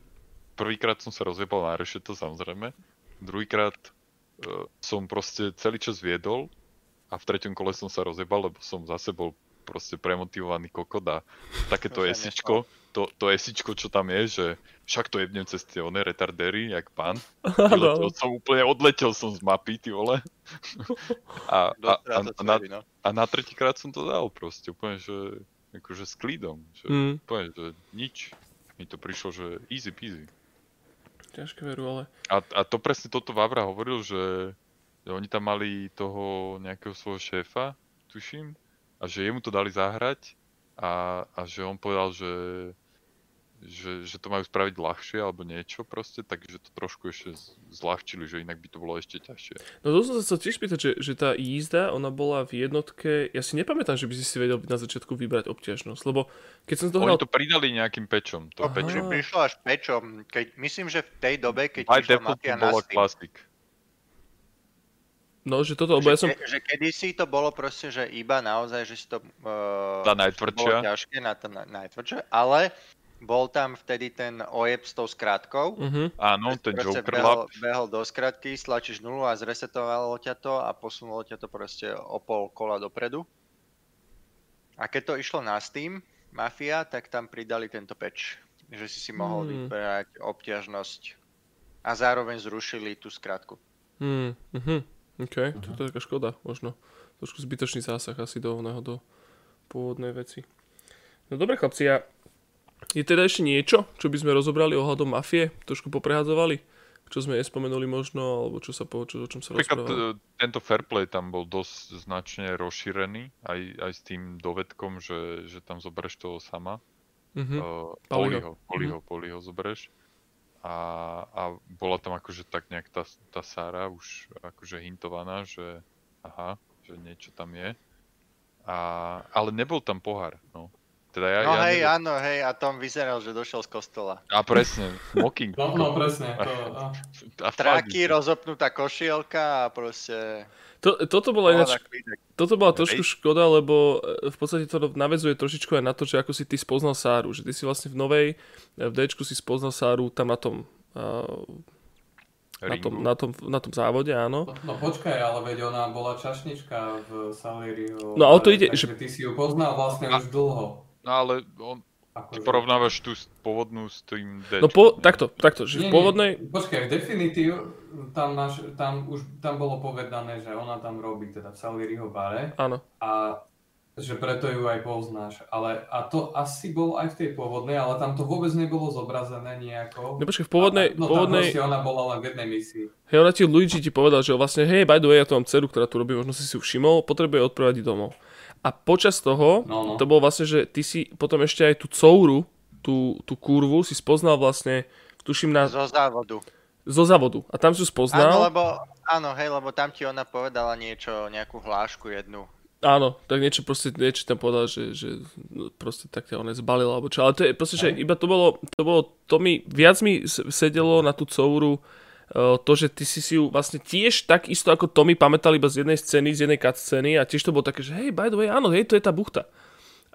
Speaker 4: prvýkrát som sa rozjebal na rešeto samozrejme, druhýkrát uh, som proste celý čas viedol a v treťom kole som sa rozjebal, lebo som zase bol proste premotivovaný kokot a takéto esičko, to, to esičko, čo tam je, že však to jebnem cez tie one retardery, jak pán. Vyletel som úplne, odletel som z mapy, ty vole. A, a, a, a, na, no. a na tretíkrát som to dal proste, úplne, že akože s klídom, že mm. úplne, že nič. Mi to prišlo, že easy peasy.
Speaker 1: Ťažké veru, ale...
Speaker 4: A, a to presne toto Vavra hovoril, že, že oni tam mali toho nejakého svojho šéfa, tuším, a že jemu to dali zahrať a, a že on povedal, že, že, že to majú spraviť ľahšie alebo niečo proste, takže to trošku ešte zľahčili, že inak by to bolo ešte ťažšie.
Speaker 1: No to som sa chcel tiež pýtať, že, že tá jízda, ona bola v jednotke, ja si nepamätám, že by si si vedel na začiatku vybrať obťažnosť, lebo keď som to
Speaker 4: hral... Oni to pridali nejakým pečom. To
Speaker 2: pečom. prišlo až pečom, keď, myslím, že v tej dobe, keď By prišla Mafia na Steam,
Speaker 1: No, že toto, lebo
Speaker 2: ja
Speaker 1: som...
Speaker 2: Ke, že kedysi to bolo proste, že iba naozaj, že si to...
Speaker 4: Uh, tá najtvrdšia.
Speaker 2: Bolo ťažké na to na, najtvrdšie, ale bol tam vtedy ten ojeb s tou skratkou.
Speaker 1: Uh-huh.
Speaker 4: Áno, ten Joker
Speaker 2: behol, behol do skratky, stlačíš nulu a zresetovalo ťa to a posunulo ťa to proste o pol kola dopredu. A keď to išlo na Steam, Mafia, tak tam pridali tento patch, že si si mohol hmm. vyberať obťažnosť a zároveň zrušili tú skratku.
Speaker 1: Hmm. Uh-huh. OK, uh-huh. to je taká škoda, možno. Trošku zbytočný zásah asi do oného, do pôvodnej veci. No dobre chlapci, ja... je teda ešte niečo, čo by sme rozobrali ohľadom mafie? Trošku poprehadzovali? Čo sme nespomenuli možno, alebo čo sa po, čo, o čom sa rozprávalo?
Speaker 4: E, tento fairplay tam bol dosť značne rozšírený, aj, aj s tým dovedkom, že, že tam zoberieš toho sama. Uh-huh. Uh, Poliho, Poliho, uh-huh. Poliho zoberieš a, a bola tam akože tak nejak tá, tá Sára už akože hintovaná, že aha, že niečo tam je. A, ale nebol tam pohár, no.
Speaker 2: Teda ja, no ja hej, neviem... áno, hej, a Tom vyzeral, že došiel z kostola.
Speaker 4: A presne, smoking.
Speaker 3: no, no presne. To, no.
Speaker 2: Tráky, rozopnutá košielka a proste...
Speaker 1: To, toto bola ináč, toto bola trošku škoda, lebo e, v podstate to navezuje trošičku aj na to, že ako si ty spoznal Sáru, že ty si vlastne v novej, e, v d si spoznal Sáru tam na tom uh, na tom, na, tom, na tom závode, áno.
Speaker 3: No, no počkaj, ale veď ona bola čašnička v Saliriho.
Speaker 1: No ale to ide,
Speaker 3: že... ty si ju poznal vlastne a... už dlho.
Speaker 4: No ale on, Ty porovnávaš tú pôvodnú s tým
Speaker 1: D. No po, takto, takto, že nie, v pôvodnej...
Speaker 3: Nie, počkaj, v Definitive tam, naš, tam už tam bolo povedané, že ona tam robí teda v Saliriho bare.
Speaker 1: Áno.
Speaker 3: A že preto ju aj poznáš. Ale, a to asi bol aj v tej pôvodnej, ale tam to vôbec nebolo zobrazené nejako.
Speaker 1: No počkaj, v pôvodnej...
Speaker 3: A, no
Speaker 1: pôvodnej...
Speaker 3: tam ona bola len v jednej misii.
Speaker 1: Hej, ona ti Luigi ti povedal, že vlastne, hej, by the way, ja tu mám dceru, ktorá tu robí, možno si si ju všimol, potrebuje odprevadiť domov. A počas toho, no, no. to bolo vlastne, že ty si potom ešte aj tú couru, tú, tú kurvu si spoznal vlastne, tuším na...
Speaker 2: Zo závodu.
Speaker 1: Zo závodu. A tam si ju spoznal.
Speaker 2: Áno, lebo, áno, hej, lebo tam ti ona povedala niečo, nejakú hlášku jednu.
Speaker 1: Áno, tak niečo proste, niečo tam povedal, že, že proste tak ťa ona zbalila, alebo čo. Ale to je proste, že iba to bolo, to bolo, to mi, viac mi sedelo na tú couru, to, že ty si si ju vlastne tiež tak isto ako Tommy pamätal iba z jednej scény, z jednej scény a tiež to bolo také, že hej, by the way, áno, hej, to je tá buchta.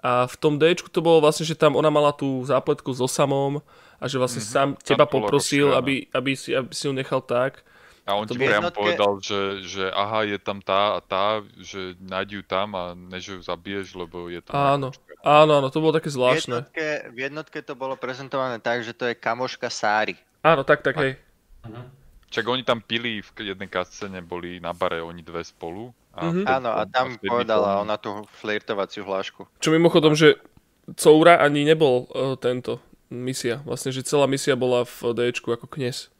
Speaker 1: A v tom D to bolo vlastne, že tam ona mala tú zápletku so samom a že vlastne mm-hmm. sám teba poprosil, aby, aby, si, aby si ju nechal tak.
Speaker 4: A on ti priamo jednotke... povedal, že, že aha, je tam tá a tá, že nájdi ju tam a než ju zabiješ, lebo je tam...
Speaker 1: Áno, áno, áno, to bolo také zvláštne.
Speaker 2: V jednotke, v jednotke to bolo prezentované tak, že to je kamoška Sári.
Speaker 1: Áno, tak, tak, hej.
Speaker 4: Uh-huh. Čak oni tam pili v jednej kascene, boli na bare oni dve spolu.
Speaker 2: A mm-hmm. Áno, a tam povedala ona tú flirtovaciu hlášku.
Speaker 1: Čo mimochodom, že Coura ani nebol uh, tento misia. Vlastne, že celá misia bola v d ako knes.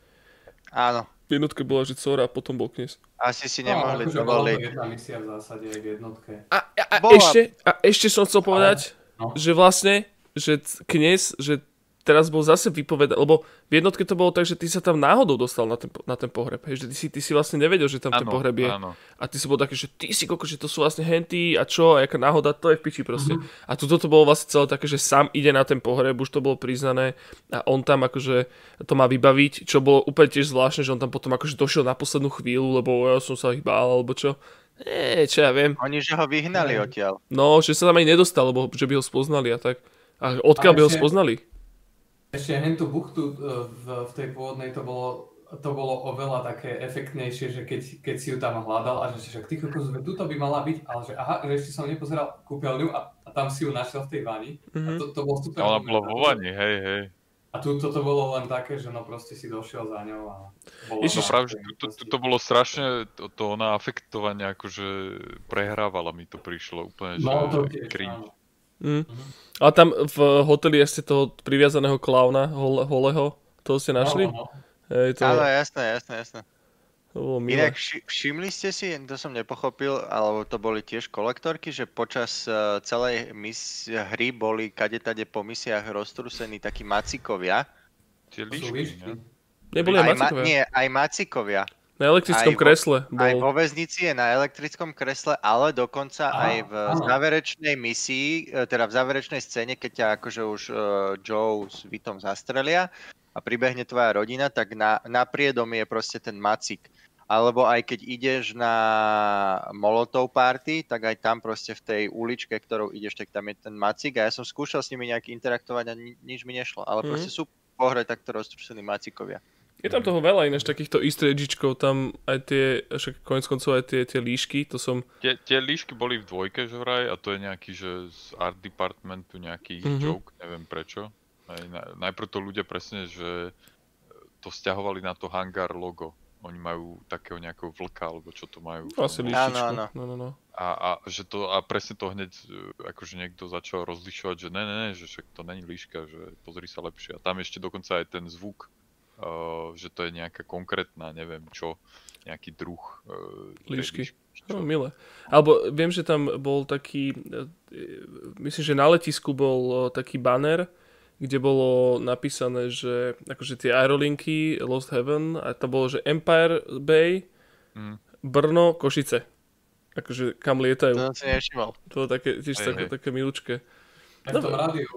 Speaker 2: Áno.
Speaker 1: V jednotke bola, že Coura a potom bol knes.
Speaker 2: Asi si nemohli no, dovoliť.
Speaker 3: jedna misia v zásade aj v jednotke.
Speaker 1: A, a a, ešte, a ešte som chcel povedať, no. že vlastne, že kniez, že teraz bol zase vypovedať, lebo v jednotke to bolo tak, že ty sa tam náhodou dostal na ten, na ten pohreb, hej, že ty si, ty si vlastne nevedel, že tam ano, ten pohreb je. Ano. A ty si bol taký, že ty si koko, že to sú vlastne henty a čo, a jaká náhoda, to je v piči proste. Uh-huh. A tuto to bolo vlastne celé také, že sám ide na ten pohreb, už to bolo priznané a on tam akože to má vybaviť, čo bolo úplne tiež zvláštne, že on tam potom akože došiel na poslednú chvíľu, lebo ja som sa ich bál, alebo čo. Nie, čo ja viem.
Speaker 2: Oni, že ho vyhnali odtiaľ.
Speaker 1: No, že sa tam aj nedostal, lebo že by ho spoznali a tak. A odkiaľ by ho spoznali?
Speaker 3: Ešte hentu buchtu e, v, v tej pôvodnej to bolo, to bolo oveľa také efektnejšie, že keď, keď si ju tam hľadal a že však ty kokos, tuto by mala byť, ale že aha, že ešte som nepozeral kúpeľňu a, a tam si ju našiel v tej vani. Mm-hmm. A mhm. to, to bolo super.
Speaker 4: Ona bola vo vani, hej, hej.
Speaker 3: A tu toto bolo len také, že no proste si došiel za ňou a
Speaker 4: bolo Ježiš, no práve, že to, to, to, bolo strašne, to, to ona afektovanie akože prehrávala mi to prišlo úplne, no, že to tiež, cringe.
Speaker 1: Mm. A tam v hoteli ste toho priviazaného klauna, hole, holeho, to ste našli? No, no.
Speaker 2: Hej, to... Áno, jasné, jasné, jasné. To Inak vši- všimli ste si, to som nepochopil, alebo to boli tiež kolektorky, že počas uh, celej mis- hry boli kadetade po misiách roztrúsení takí macikovia.
Speaker 4: Tie líšky,
Speaker 1: Neboli aj, aj macikovia?
Speaker 2: Ma- nie, aj macikovia.
Speaker 1: Na elektrickom aj kresle.
Speaker 2: Vo, bol... Aj vo väznici je na elektrickom kresle, ale dokonca Aha, aj v áno. záverečnej misii, e, teda v záverečnej scéne, keď ťa akože už uh, Joe s Vitom zastrelia a pribehne tvoja rodina, tak na, na priedom je proste ten macik. Alebo aj keď ideš na Molotov party, tak aj tam proste v tej uličke, ktorou ideš, tak tam je ten macik a ja som skúšal s nimi nejak interaktovať a ni- nič mi nešlo. Ale mm. proste sú pohre takto roztrušení macikovia.
Speaker 1: Je tam toho veľa ináč takýchto easter eggičkov, tam aj tie, však konec koncov aj tie, tie líšky, to som...
Speaker 4: Tie, tie líšky boli v dvojke, že vraj, a to je nejaký, že z art departmentu nejaký mm-hmm. joke, neviem prečo. Aj, najprv to ľudia presne, že to stiahovali na to hangar logo. Oni majú takého nejakého vlka, alebo čo to majú.
Speaker 1: Asi líšičku. No, no, no.
Speaker 4: A, a, že to, a presne to hneď, e, akože niekto začal rozlišovať, že ne, ne, ne, že však to není líška, že pozri sa lepšie. A tam ešte dokonca aj ten zvuk že to je nejaká konkrétna, neviem čo, nejaký druh uh,
Speaker 1: líšky. No, milé. Alebo viem, že tam bol taký, uh, myslím, že na letisku bol uh, taký banner, kde bolo napísané, že akože tie aerolinky Lost Heaven a tam bolo, že Empire Bay, mm. Brno, Košice. Akože kam lietajú.
Speaker 2: To si nevšimal.
Speaker 1: To bolo také, tiež aj, také, aj. také milúčke.
Speaker 3: V tom rádiu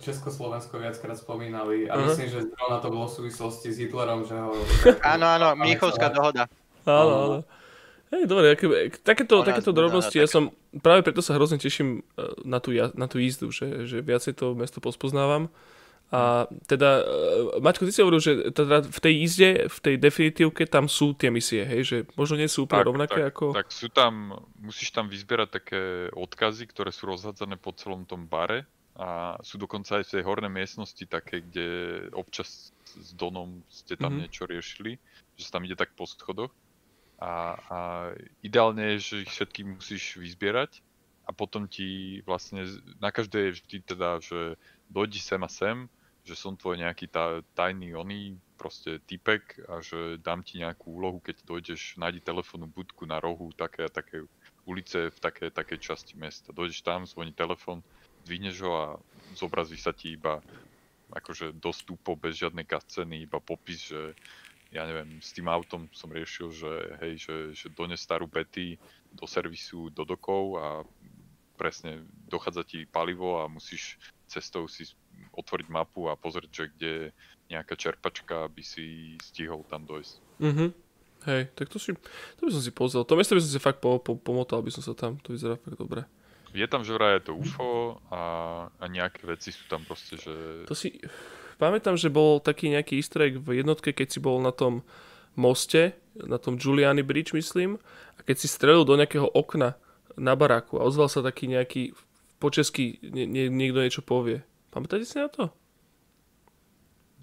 Speaker 3: Československo viackrát spomínali a uh-huh. myslím, že zrovna to bolo v súvislosti s Hitlerom, že ho...
Speaker 2: áno, áno, Mnichovská dohoda.
Speaker 1: Áno, áno. Hej, dobre, aké, takéto, takéto drobnosti, ja som, práve preto sa hrozne teším e, na tú, na tú jízdu, že, že viacej to mesto pospoznávam. A teda, e, Maťko, ty si hovoril, že teda v tej jízde, v tej definitívke, tam sú tie misie, hej? Že možno nie sú úplne tak, rovnaké
Speaker 4: tak,
Speaker 1: ako...
Speaker 4: Tak sú tam, musíš tam vyzbierať také odkazy, ktoré sú rozhádzané po celom tom bare a sú dokonca aj v tej hornej miestnosti také, kde občas s Donom ste tam mm-hmm. niečo riešili, že sa tam ide tak po schodoch. A, a ideálne je, že ich všetky musíš vyzbierať a potom ti vlastne, na každej je vždy teda, že dojdi sem a sem, že som tvoj nejaký tá, tajný oný proste typek a že dám ti nejakú úlohu, keď dojdeš, nájdi telefónnu budku na rohu také a také ulice v také, takej časti mesta. Dojdeš tam, zvoní telefón, dvihneš ho a zobrazí sa ti iba akože dostupo bez žiadnej ceny, iba popis, že ja neviem, s tým autom som riešil, že hej, že, že dones starú Betty do servisu do dokov a presne dochádza ti palivo a musíš cestou si otvoriť mapu a pozrieť, že kde je nejaká čerpačka, aby si stihol tam dojsť.
Speaker 1: Mhm. Hej, tak to si, to by som si pozrel. To miesto by som si fakt po, po, pomotal, aby som sa tam, to vyzerá fakt dobre.
Speaker 4: Je tam, že vraj je to UFO a, a nejaké veci sú tam proste, že...
Speaker 1: To si... Pamätám, že bol taký nejaký easter egg v jednotke, keď si bol na tom moste, na tom Giuliani Bridge, myslím, a keď si strelil do nejakého okna na baráku a ozval sa taký nejaký po česky nie, nie, niekto niečo povie. Pamätáte si na to?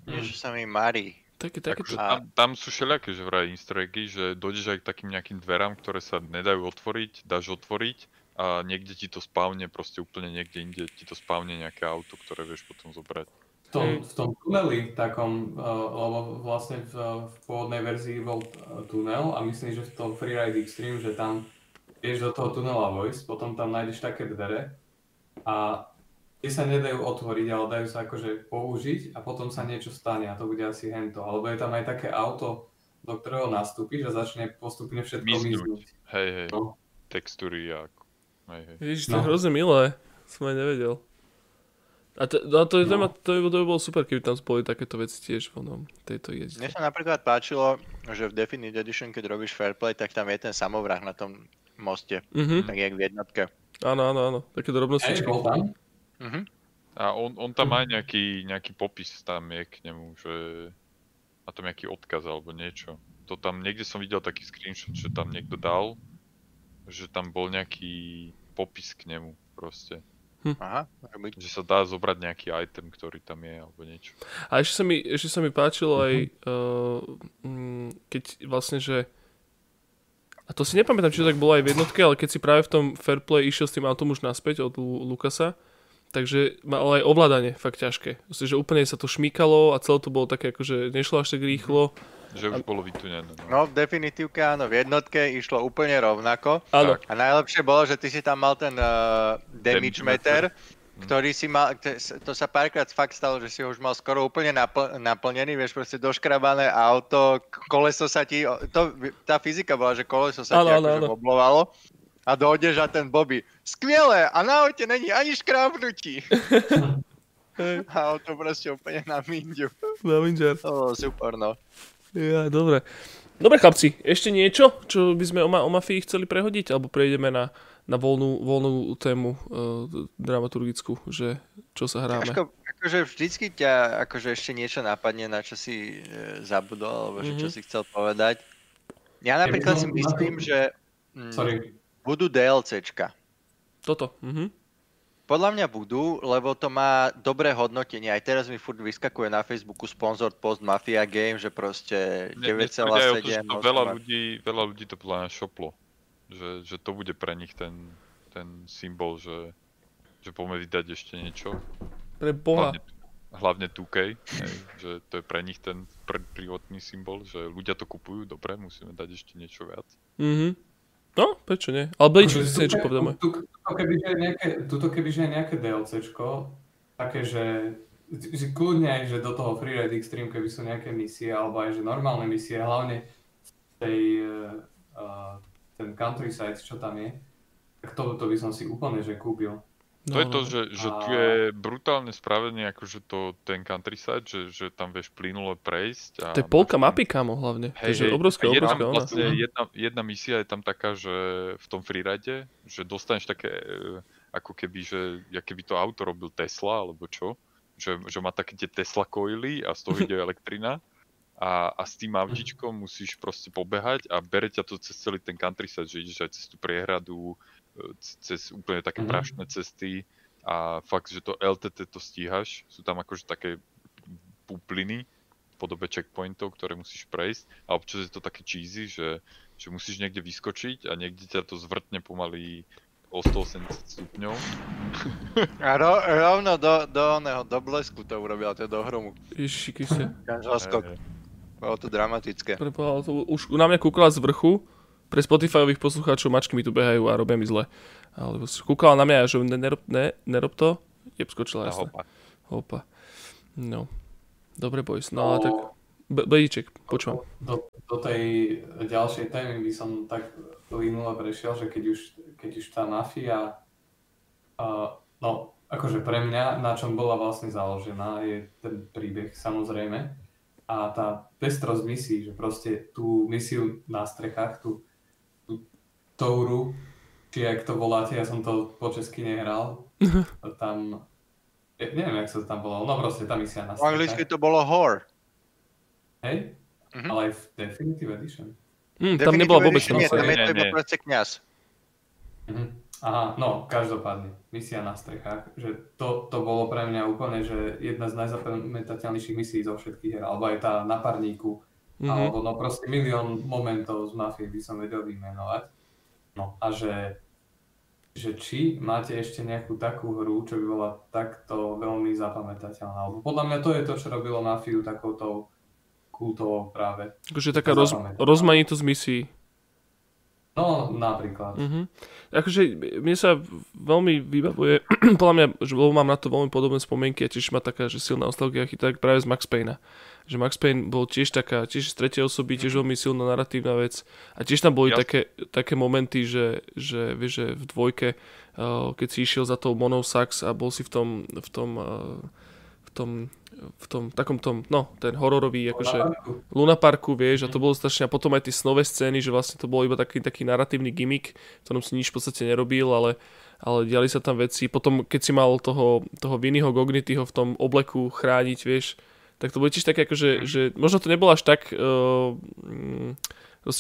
Speaker 2: Niečo sa mi marí.
Speaker 1: Také, také
Speaker 4: to... tam, tam sú všelijaké, že vraj easter eggy, že dojdeš aj k takým nejakým dverám, ktoré sa nedajú otvoriť, dáš otvoriť a niekde ti to spávne, proste úplne niekde inde ti to spávne nejaké auto, ktoré vieš potom zobrať.
Speaker 3: V tom, v tom tuneli takom, uh, lebo vlastne v, v pôvodnej verzii bol uh, tunel a myslím, že v tom Freeride Extreme, že tam vieš do toho tunela voice, potom tam nájdeš také dvere a tie sa nedajú otvoriť, ale dajú sa akože použiť a potom sa niečo stane a to bude asi hento. Alebo je tam aj také auto, do ktorého nastúpiš a začne postupne všetko miznúť.
Speaker 4: Hej, hej. No. Textúry a...
Speaker 1: Hej, hej. Ježiš, to no. je hrozne milé. Som aj nevedel. A to, no, to, to, no. to, by, to by bolo super, keby tam boli takéto veci tiež v onom tejto jezde.
Speaker 2: Mne sa napríklad páčilo, že v Definite Edition, keď robíš Fairplay, tak tam je ten samovrah na tom moste. Mm-hmm. Tak jak v jednotke.
Speaker 1: Áno, áno, áno. Také drobnosti.
Speaker 4: Uh-huh. A on, on tam má nejaký, nejaký popis tam je k nemu, že má tam nejaký odkaz alebo niečo. To tam niekde som videl taký screenshot, že tam niekto dal, že tam bol nejaký popis k nemu proste. Hm. Aha, že sa dá zobrať nejaký item, ktorý tam je, alebo niečo.
Speaker 1: A ešte sa mi, ešte sa mi páčilo aj, uh, keď vlastne, že a to si nepamätám, či to tak bolo aj v jednotke, ale keď si práve v tom Fairplay išiel s tým autom už naspäť od Lukasa, Takže malo aj ovládanie fakt ťažké. Myslím, že úplne sa to šmíkalo a celé to bolo také, akože nešlo až tak rýchlo.
Speaker 4: Že už a... bolo vytunené.
Speaker 2: No. no, v definitívke áno, v jednotke išlo úplne rovnako. Áno. A najlepšie bolo, že ty si tam mal ten uh, damage meter, mhm. ktorý si mal, to sa párkrát fakt stalo, že si ho už mal skoro úplne napl- naplnený, vieš, proste doškrabané auto, koleso sa ti, to, tá fyzika bola, že koleso sa ano, ti akože oblovalo a dojdeš a ten Bobby, skvělé, a na aute není ani škrábnutí. a auto proste úplne na minďu.
Speaker 1: Na minďar.
Speaker 2: To bolo super, no.
Speaker 1: Ja, dobre. Dobre chlapci, ešte niečo, čo by sme o, ma- o mafii chceli prehodiť, alebo prejdeme na, na voľnú, voľnú tému uh, dramaturgickú, že čo sa hráme?
Speaker 2: Ažko, akože vždycky ťa akože ešte niečo napadne, na čo si e, zabudol, alebo že mm-hmm. čo mhm. si chcel povedať. Ja napríklad si myslím, že...
Speaker 3: Mm, Sorry
Speaker 2: budú DLCčka.
Speaker 1: Toto. Mhm.
Speaker 2: Podľa mňa budú, lebo to má dobré hodnotenie. Aj teraz mi furt vyskakuje na Facebooku sponsored post Mafia Game, že proste 9,7.
Speaker 4: Veľa ľudí, veľa ľudí to podľa mňa šoplo. Že, že to bude pre nich ten, ten symbol, že, že poďme vydať ešte niečo.
Speaker 1: Pre boha.
Speaker 4: Hlavne, hlavne 2K, hej, že to je pre nich ten prvotný symbol, že ľudia to kupujú, dobre, musíme dať ešte niečo viac.
Speaker 1: Mhm. No, prečo nie? Ale Blíček si niečo povedal.
Speaker 3: Tuto kebyže je nejaké, tuto kebyže je nejaké DLCčko, také, že, že kľudne aj, že do toho Freeride Extreme, keby sú nejaké misie, alebo aj, že normálne misie, hlavne tej, uh, ten countryside, čo tam je, tak toto by som si úplne, že kúpil.
Speaker 4: No, to je to, že, že tu je brutálne spravený akože to, ten countryside, že, že tam vieš plynulo prejsť. A
Speaker 1: to je polka mapy, kamo, hlavne. Hej, to je obrovská, obrovská
Speaker 4: ona. Vlastne jedna, jedna misia je tam taká, že v tom freeride, že dostaneš také, e, ako keby, že ja keby to auto robil Tesla, alebo čo, že, že má také tie Tesla coily a z toho ide elektrina. A, a s tým autičkom musíš proste pobehať a bere ťa to cez celý ten countryside, že ideš aj cez tú priehradu, cez úplne také mm-hmm. prašné cesty a fakt, že to LTT to stíhaš, sú tam akože také pupliny v podobe checkpointov, ktoré musíš prejsť a občas je to také cheesy, že, že musíš niekde vyskočiť a niekde ťa to zvrtne pomaly o 180 stupňov.
Speaker 2: A ro, rovno do, do, oného, do blesku to urobila, to je do hromu.
Speaker 1: Ježiši, kyse.
Speaker 2: Bolo to dramatické.
Speaker 1: Prepovedal to už na mňa kúkala z vrchu pre Spotifyových poslucháčov mačky mi tu behajú a robia mi zle. Ale kúkala na mňa, že nerob, ne, nerob to, je skočila jasne. Hopa. Hopa. No. Dobre, boys. No, no a tak... Bedíček, počúvam.
Speaker 3: Do, do tej ďalšej témy by som tak plynule prešiel, že keď už, keď už tá mafia, uh, no akože pre mňa, na čom bola vlastne založená, je ten príbeh samozrejme. A tá pestrosť misií, že proste tú misiu na strechách, tú Touru, či ak to voláte, ja som to po česky nehral. tam, ja, neviem, jak sa to tam volalo, no proste tá misia na
Speaker 2: Po anglicky to bolo Whore.
Speaker 3: Hej? Mm-hmm. Ale aj v Definitive Edition.
Speaker 1: Mm, tam nebola vôbec
Speaker 2: Nie, tam je to iba proste kniaz.
Speaker 3: Mm-hmm. Aha, no, každopádne, misia na strechách, že to, to bolo pre mňa úplne, že jedna z najzapamätateľnejších misií zo všetkých hier, alebo aj tá na parníku, mm-hmm. alebo no proste milión momentov z mafie by som vedel vymenovať. No a že, že či máte ešte nejakú takú hru, čo by bola takto veľmi zapamätateľná. Lebo podľa mňa to je to, čo robilo Mafiu takouto kultovou práve.
Speaker 1: Takže taká roz, rozmanitosť misií.
Speaker 3: No, napríklad.
Speaker 1: Mm-hmm. Akože mne sa veľmi vybavuje, podľa mňa, že mám na to veľmi podobné spomienky a tiež má taká, že silná nostalgia chytá práve z Max Payne. Že Max Payne bol tiež taká, tiež z tretej osoby, tiež mhm. veľmi silná narratívna vec a tiež tam boli také, také momenty, že, že, vieš, že v dvojke, uh, keď si išiel za tou Mono Sax a bol si v tom, v tom, uh, v tom v tom takom tom, no, ten hororový, akože Luna Parku, vieš, a to bolo strašne, a potom aj tie snové scény, že vlastne to bolo iba taký, taký narratívny gimmick, v ktorom si nič v podstate nerobil, ale, ale diali sa tam veci. Potom, keď si mal toho, toho Vinnyho Gognityho v tom obleku chrániť, vieš, tak to bolo tiež také, akože, mm. že možno to nebolo až tak uh,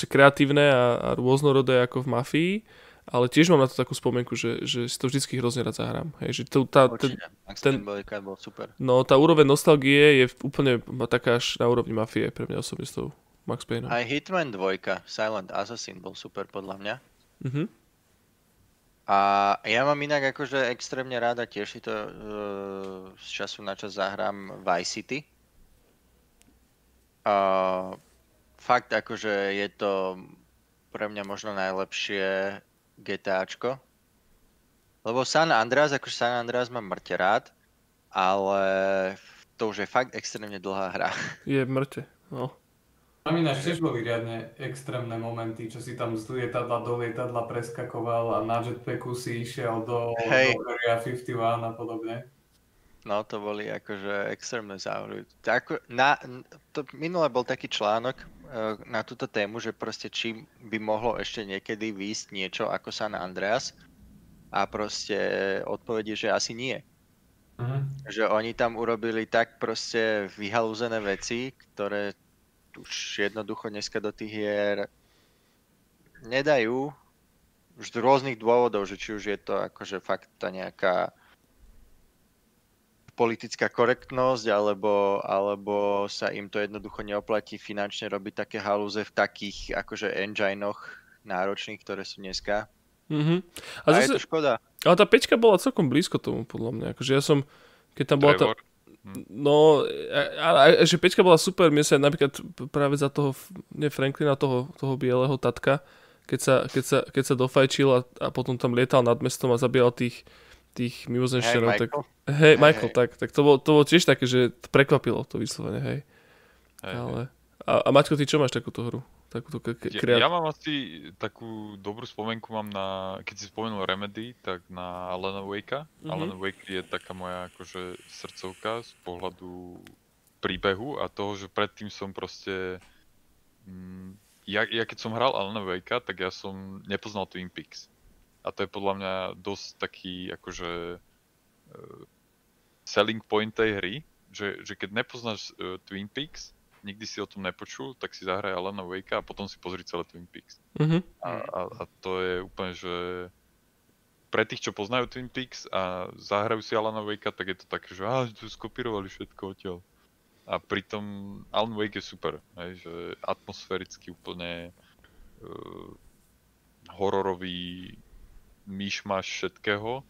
Speaker 1: kreatívne a, a rôznorodé ako v Mafii, ale tiež mám na to takú spomienku, že, že si to vždycky hrozne rád zahrám. Hej, že to, tá, ten,
Speaker 2: ten, bol super.
Speaker 1: No, tá úroveň nostalgie je úplne taká až na úrovni mafie pre mňa osobne s tou Max Payne.
Speaker 2: Aj Hitman 2, Silent Assassin bol super podľa mňa.
Speaker 1: Mhm.
Speaker 2: A ja mám inak akože extrémne ráda, tiež si to uh, z času na čas zahrám Vice City. Uh, fakt akože je to pre mňa možno najlepšie GTAčko. Lebo San Andreas, akože San Andreas mám mŕte rád, ale to už je fakt extrémne dlhá hra.
Speaker 1: Je mŕte, no.
Speaker 3: Tam ináč tiež boli riadne extrémne momenty, čo si tam z lietadla do lietadla preskakoval a na jetpacku si išiel do, hey. do Area 51 a podobne.
Speaker 2: No to boli akože extrémne závory. Ako, na, to, minule bol taký článok, Eh, na túto tému, že proste či by mohlo ešte niekedy výjsť niečo ako San Andreas a proste odpovedie, že asi nie. Uh-huh. Že oni tam urobili tak proste vyhalúzené veci, ktoré už jednoducho dneska do tých hier nedajú už z rôznych dôvodov, že či už je to akože fakt tá nejaká politická korektnosť, alebo, alebo sa im to jednoducho neoplatí finančne robiť také halúze v takých akože enginoch náročných, ktoré sú dneska.
Speaker 1: Mm-hmm.
Speaker 2: A, a zase, je to škoda.
Speaker 1: Ale tá pečka bola celkom blízko tomu, podľa mňa. Akože ja som, keď tam bola tá... No, a, a, a, že pečka bola super, mne sa napríklad práve za toho, ne Franklina, toho, toho bieleho tatka, keď sa, keď sa, keď sa dofajčil a, a potom tam lietal nad mestom a zabíjal tých, tých mimozemšťanov. Hey, tak, hej, Michael, hey. tak, tak to, bolo, to bolo tiež také, že to prekvapilo to vyslovene, hej. hej Ale, a, a Maťko, ty čo máš takúto hru? Takúto k- k-
Speaker 4: ja, ja mám asi takú dobrú spomenku mám na, keď si spomenul Remedy, tak na Alan Wake. Mm-hmm. Alan Wake je taká moja akože srdcovka z pohľadu príbehu a toho, že predtým som proste... Mm, ja, ja keď som hral Alan Wake, tak ja som nepoznal Twin Peaks. A to je podľa mňa dosť taký akože uh, selling point tej hry, že, že keď nepoznáš uh, Twin Peaks, nikdy si o tom nepočul, tak si zahraj Alana Wake a potom si pozri celé Twin Peaks.
Speaker 1: Mm-hmm.
Speaker 4: A, a, a to je úplne, že pre tých, čo poznajú Twin Peaks a zahrajú si Alana Wake, tak je to také, že ah, tu skopírovali všetko odtiaľ. A pritom Alan Wake je super, hej, že atmosféricky úplne uh, hororový myšmaš všetkého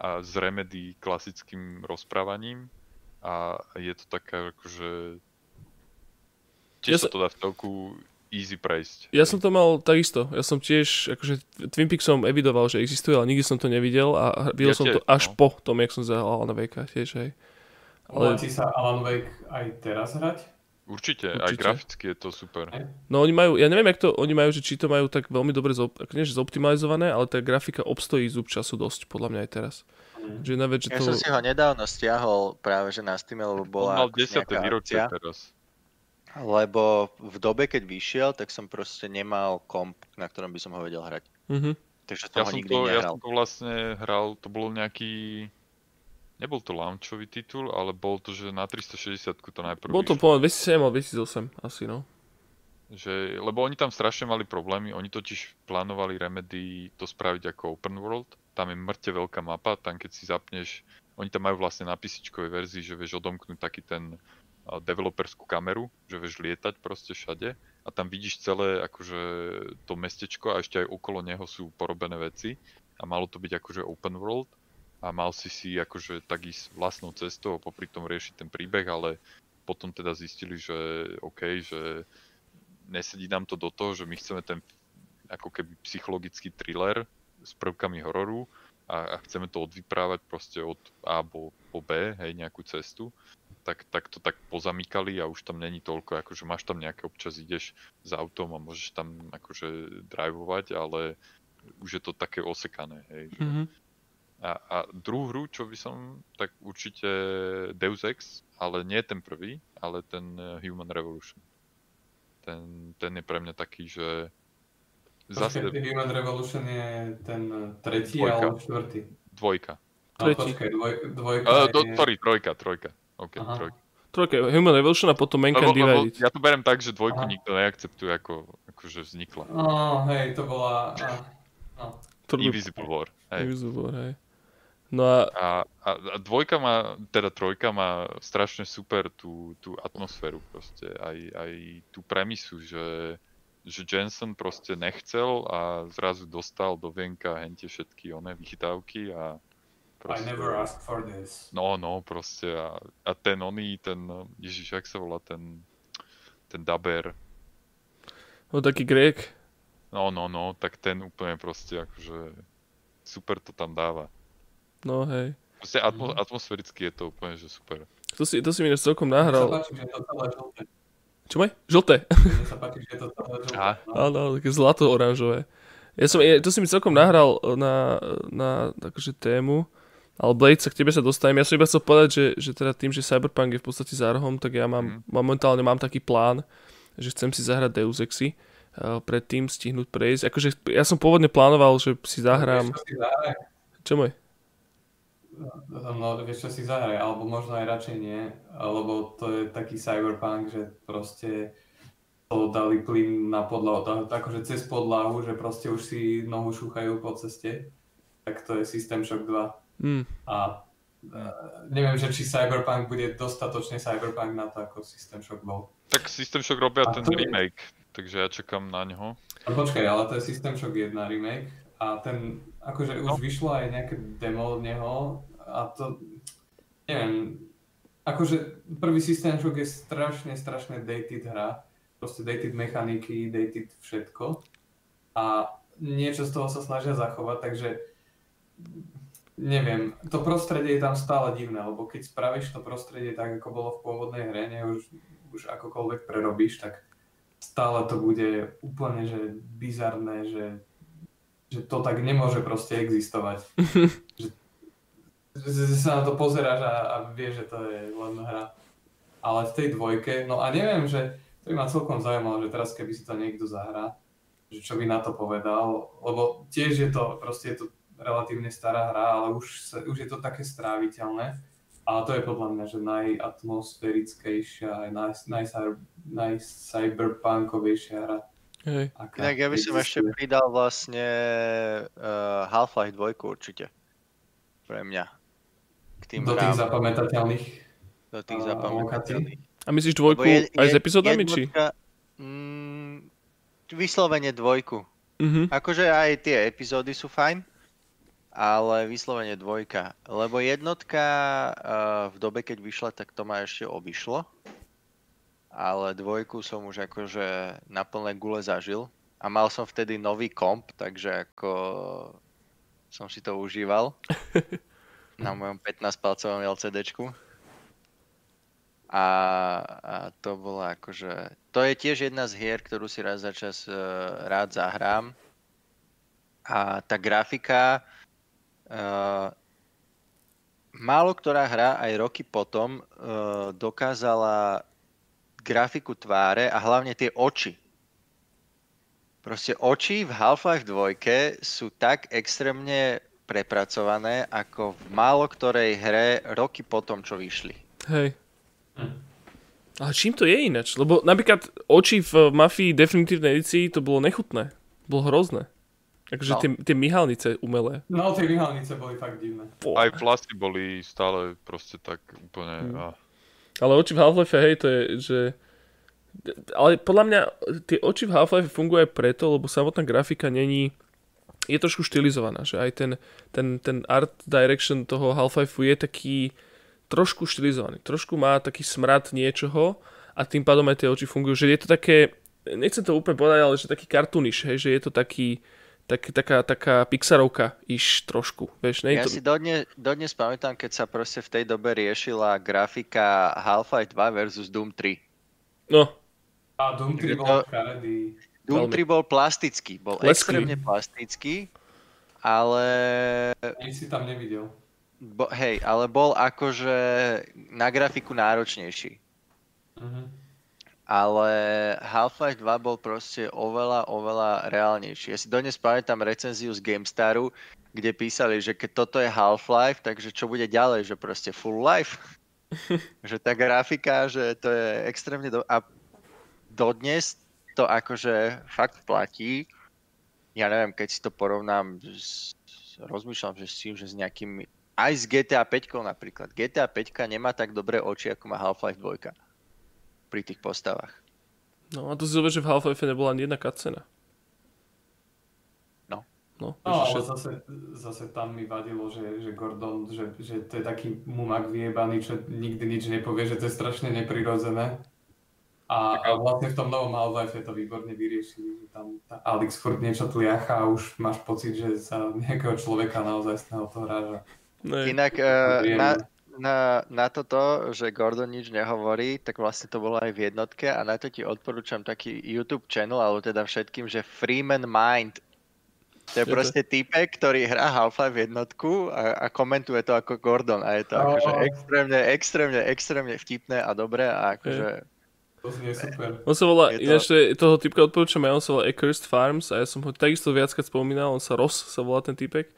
Speaker 4: a z Remedy klasickým rozprávaním a je to taká akože tiež ja sa to dá v celku easy prejsť.
Speaker 1: Ja som to mal takisto. Ja som tiež, akože Twin Peaks som evidoval, že existuje, ale nikdy som to nevidel a videl ja som tiež, to až no. po tom, jak som zahral Alan Wake tiež, hej.
Speaker 3: Ale... Oplatí sa Alan Wake aj teraz hrať?
Speaker 4: Určite, Určite, aj graficky je to super.
Speaker 1: No oni majú, ja neviem, jak to oni majú, že či to majú tak veľmi dobre zop, nie, že zoptimalizované, ale tá grafika obstojí zub času dosť, podľa mňa aj teraz. Mm. Že vec, že
Speaker 2: ja to... som si ho nedávno stiahol práve že na Steam, lebo bola
Speaker 4: On mal 10. výročie teraz.
Speaker 2: Lebo v dobe, keď vyšiel, tak som proste nemal komp, na ktorom by som ho vedel hrať.
Speaker 1: Mm-hmm.
Speaker 2: Takže som ja ho nikdy
Speaker 4: to,
Speaker 2: nehral.
Speaker 4: Ja som to vlastne hral, to bolo nejaký Nebol to launchový titul, ale bol to, že na 360 to najprv
Speaker 1: Bol to po 2007 alebo 2008 asi, no.
Speaker 4: Že, lebo oni tam strašne mali problémy, oni totiž plánovali Remedy to spraviť ako open world, tam je mŕte veľká mapa, tam keď si zapneš, oni tam majú vlastne na písičkovej verzii, že vieš odomknúť taký ten developerskú kameru, že vieš lietať proste všade. A tam vidíš celé akože to mestečko a ešte aj okolo neho sú porobené veci. A malo to byť akože open world a mal si si akože tak ísť vlastnou cestou a popri tom riešiť ten príbeh, ale potom teda zistili, že OK, že nesedí nám to do toho, že my chceme ten ako keby psychologický thriller s prvkami hororu a, a chceme to odvyprávať proste od A po, po B, hej, nejakú cestu, tak, tak to tak pozamykali a už tam není toľko, akože máš tam nejaké, občas ideš s autom a môžeš tam akože drivovať, ale už je to také osekané, hej. Že... Mm-hmm. A, a druhú hru, čo by som, tak určite Deus Ex, ale nie ten prvý, ale ten eh, Human Revolution. Ten, ten je pre mňa taký, že...
Speaker 3: Zase... Human Revolution je ten tretí dvojka. alebo štvrtý?
Speaker 4: Dvojka.
Speaker 3: No, Tretí. počkaj, dvoj, dvojka
Speaker 4: uh, do, je... Sorry, trojka, trojka. OK, Aha. trojka.
Speaker 1: Trojka, Human Revolution a potom Mankind Divided.
Speaker 4: Ja to berem tak, že dvojku Aha. nikto neakceptuje ako, akože vznikla.
Speaker 3: No, hej, to bola...
Speaker 4: No. Invisible War.
Speaker 1: Hej. Invisible War, hej. No a...
Speaker 4: A, a, a dvojka má, teda trojka má strašne super tú, tú atmosféru proste, aj, aj tú premisu, že, že Jensen proste nechcel a zrazu dostal do vienka hentie všetky one vychytávky a
Speaker 3: Proste, I never asked for this.
Speaker 4: No, no, proste a, a ten oný, ten, Ježiš, jak sa volá, ten, ten daber.
Speaker 1: No taký Grek.
Speaker 4: No, no, no, tak ten úplne proste akože super to tam dáva.
Speaker 1: No hej.
Speaker 4: Proste atmo- mm. atmosféricky je to úplne, že super.
Speaker 1: To si, to si mi celkom nahral.
Speaker 3: Mne sa páči, že je to celé žlté.
Speaker 1: Čo maj? Žlté.
Speaker 3: Mne sa páči, že je to celé žlté.
Speaker 1: Áno, také zlato-oranžové. Ja som, ja, to si mi celkom nahral na, na akože tému, ale Blade, sa k tebe sa dostanem. Ja som iba chcel povedať, že, že teda tým, že Cyberpunk je v podstate za rohom, tak ja mám, mm. momentálne mám taký plán, že chcem si zahrať Deus Exy uh, predtým stihnúť prejsť. Akože ja som pôvodne plánoval, že si zahrám... Čo môj?
Speaker 3: No, no, vieš čo si zahraj, alebo možno aj radšej nie, lebo to je taký cyberpunk, že proste to dali plyn na podlahu, akože cez podlahu, že proste už si nohu šúchajú po ceste, tak to je System Shock 2. Mm. A uh, neviem, že či Cyberpunk bude dostatočne Cyberpunk na to, ako System Shock bol.
Speaker 4: Tak System Shock robia a ten remake, je... takže ja čakám na neho.
Speaker 3: No počkaj, ale to je System Shock 1 remake a ten, akože no. už vyšlo aj nejaké demo od neho a to, neviem, akože prvý System Shock je strašne, strašne dated hra, proste dated mechaniky, dated všetko a niečo z toho sa snažia zachovať, takže neviem, to prostredie je tam stále divné, lebo keď spravíš to prostredie tak, ako bolo v pôvodnej hre, ne, už, už akokoľvek prerobíš, tak stále to bude úplne že bizarné, že, že to tak nemôže proste existovať. že sa na to pozeráš a, a vieš, že to je len hra. Ale v tej dvojke, no a neviem, že to by ma celkom zaujímalo, že teraz keby si to niekto zahrá, že čo by na to povedal, lebo tiež je to, proste je to relatívne stará hra, ale už, sa, už je to také stráviteľné. A to je podľa mňa, že najatmosférickejšia, aj naj, naj, najcyberpunkovejšia hra.
Speaker 2: Hej. Inak ja by som ešte pridal vlastne uh, Half-Life 2 určite. Pre mňa.
Speaker 3: Tým Do tých zapamätateľných.
Speaker 2: Do tých zapamätateľných.
Speaker 1: A myslíš dvojku je, aj je, s epizódami, či?
Speaker 2: Mm, vyslovene dvojku. Uh-huh. Akože aj tie epizódy sú fajn, ale vyslovene dvojka. Lebo jednotka uh, v dobe, keď vyšla, tak to ma ešte obišlo. Ale dvojku som už akože na plné gule zažil. A mal som vtedy nový komp, takže ako som si to užíval. na mojom 15-palcovom LCDčku. A, a to bolo akože... To je tiež jedna z hier, ktorú si raz za čas uh, rád zahrám. A tá grafika, Uh, málo ktorá hra aj roky potom uh, dokázala grafiku tváre a hlavne tie oči. Proste oči v Half-Life 2 sú tak extrémne prepracované ako v málo ktorej hre roky potom, čo vyšli.
Speaker 1: Hej. Hm. Ale čím to je ináč? Lebo napríklad oči v Mafii definitívnej edícii to bolo nechutné. Bolo hrozné. Akože no. tie, tie myhalnice umelé.
Speaker 3: No, tie myhalnice boli fakt divné.
Speaker 4: Po. Aj vlasy boli stále proste tak úplne... Hmm. A...
Speaker 1: Ale oči v Half-Life, hej, to je, že... Ale podľa mňa tie oči v Half-Life fungujú aj preto, lebo samotná grafika není... Je trošku štilizovaná, že aj ten, ten, ten art direction toho Half-Life je taký trošku štilizovaný. Trošku má taký smrad niečoho a tým pádom aj tie oči fungujú. Že je to také nechcem to úplne povedať, ale že taký kartuniš, hej, že je to taký, tak, taká, taká Pixarovka iš trošku. Vieš,
Speaker 2: ja to... si dodnes, dodnes pamätám, keď sa proste v tej dobe riešila grafika Half-Life 2 versus Doom 3.
Speaker 1: No.
Speaker 3: A Doom 3 bol
Speaker 2: Doom 3 bol plastický, bol Lesklý. extrémne plastický, ale...
Speaker 3: Ani si tam nevidel.
Speaker 2: Bo, hej, ale bol akože na grafiku náročnejší. Uh-huh. Ale Half-Life 2 bol proste oveľa, oveľa reálnejší. Ja si dodnes pamätám recenziu z GameStaru, kde písali, že keď toto je Half-Life, takže čo bude ďalej, že proste full life. že tá grafika, že to je extrémne... Do... A dodnes to akože fakt platí. Ja neviem, keď si to porovnám s rozmýšľam, že s tým, že s nejakým aj s GTA 5 napríklad. GTA 5 nemá tak dobré oči, ako má Half-Life 2 pri tých postavách.
Speaker 1: No a to si zober, že v Half-Life nebola ani jedna cutscena.
Speaker 2: No.
Speaker 1: No,
Speaker 3: no ale zase, zase tam mi vadilo, že, že Gordon, že, že to je taký mumak vyjebaný, čo nikdy nič nepovie, že to je strašne neprirodzené. A, a vlastne v tom novom Half-Life to výborne vyriešili, že tam Alex furt niečo tliacha a už máš pocit, že sa nejakého človeka naozaj z toho hráža.
Speaker 2: Ne. Inak uh, na, na, na toto, že Gordon nič nehovorí, tak vlastne to bolo aj v jednotke a na to ti odporúčam taký YouTube channel, alebo teda všetkým, že Freeman Mind. To je proste typek, ktorý hrá Half-Life jednotku a, a komentuje to ako Gordon a je to oh. akože extrémne, extrémne, extrémne vtipné a dobré a akože...
Speaker 3: To znie super.
Speaker 1: On sa volá, to... ináč toho typka odporúčam aj, on sa volá Accursed Farms a ja som ho takisto viackrát spomínal, on sa Ross sa volá ten typek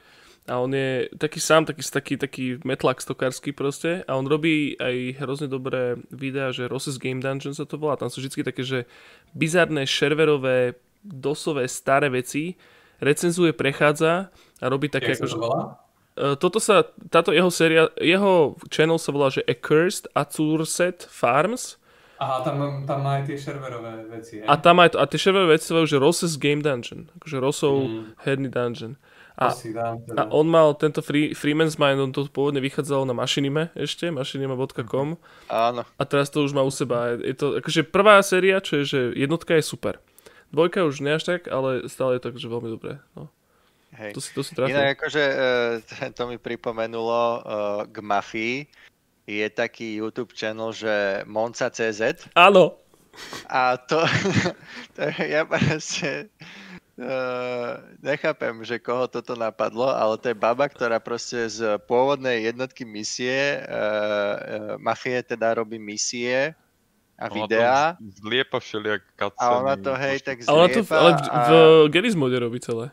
Speaker 1: a on je taký sám, taký, taký, taký metlak stokársky proste a on robí aj hrozne dobré videá, že Ross's Game Dungeon sa to volá, tam sú vždy také, že bizarné, šerverové, dosové, staré veci, recenzuje, prechádza a robí také
Speaker 3: ako... Sa
Speaker 1: e, toto sa, táto jeho séria, jeho channel sa volá, že Accursed Azurset Farms.
Speaker 3: Aha, tam, tam má aj tie serverové veci,
Speaker 1: A tam aj, a tie serverové veci sa že Ross's Game Dungeon, akože Rossov mm. herný dungeon. A, a on mal tento free, Freeman's Mind, on to pôvodne vychádzalo na Machinime ešte, machinima.com.
Speaker 2: Áno.
Speaker 1: A teraz to už má u seba. Je to akože prvá séria, čo je, že jednotka je super. Dvojka už ne až tak, ale stále je to akože veľmi dobré. No.
Speaker 2: Hej.
Speaker 1: To si, to si trafil.
Speaker 2: Inak akože uh, to mi pripomenulo uh, k Mafii. Je taký YouTube channel, že Monza.cz.
Speaker 1: Áno.
Speaker 2: A to, to ja proste Uh, nechápem, že koho toto napadlo, ale to je baba, ktorá proste z pôvodnej jednotky misie, uh, uh, mafie teda robí misie a videá.
Speaker 4: Zliepa všelijak
Speaker 2: cutsceny. A ona to hej, tak zliepa.
Speaker 1: Ale, to, ale v, v Garry's mode robí celé.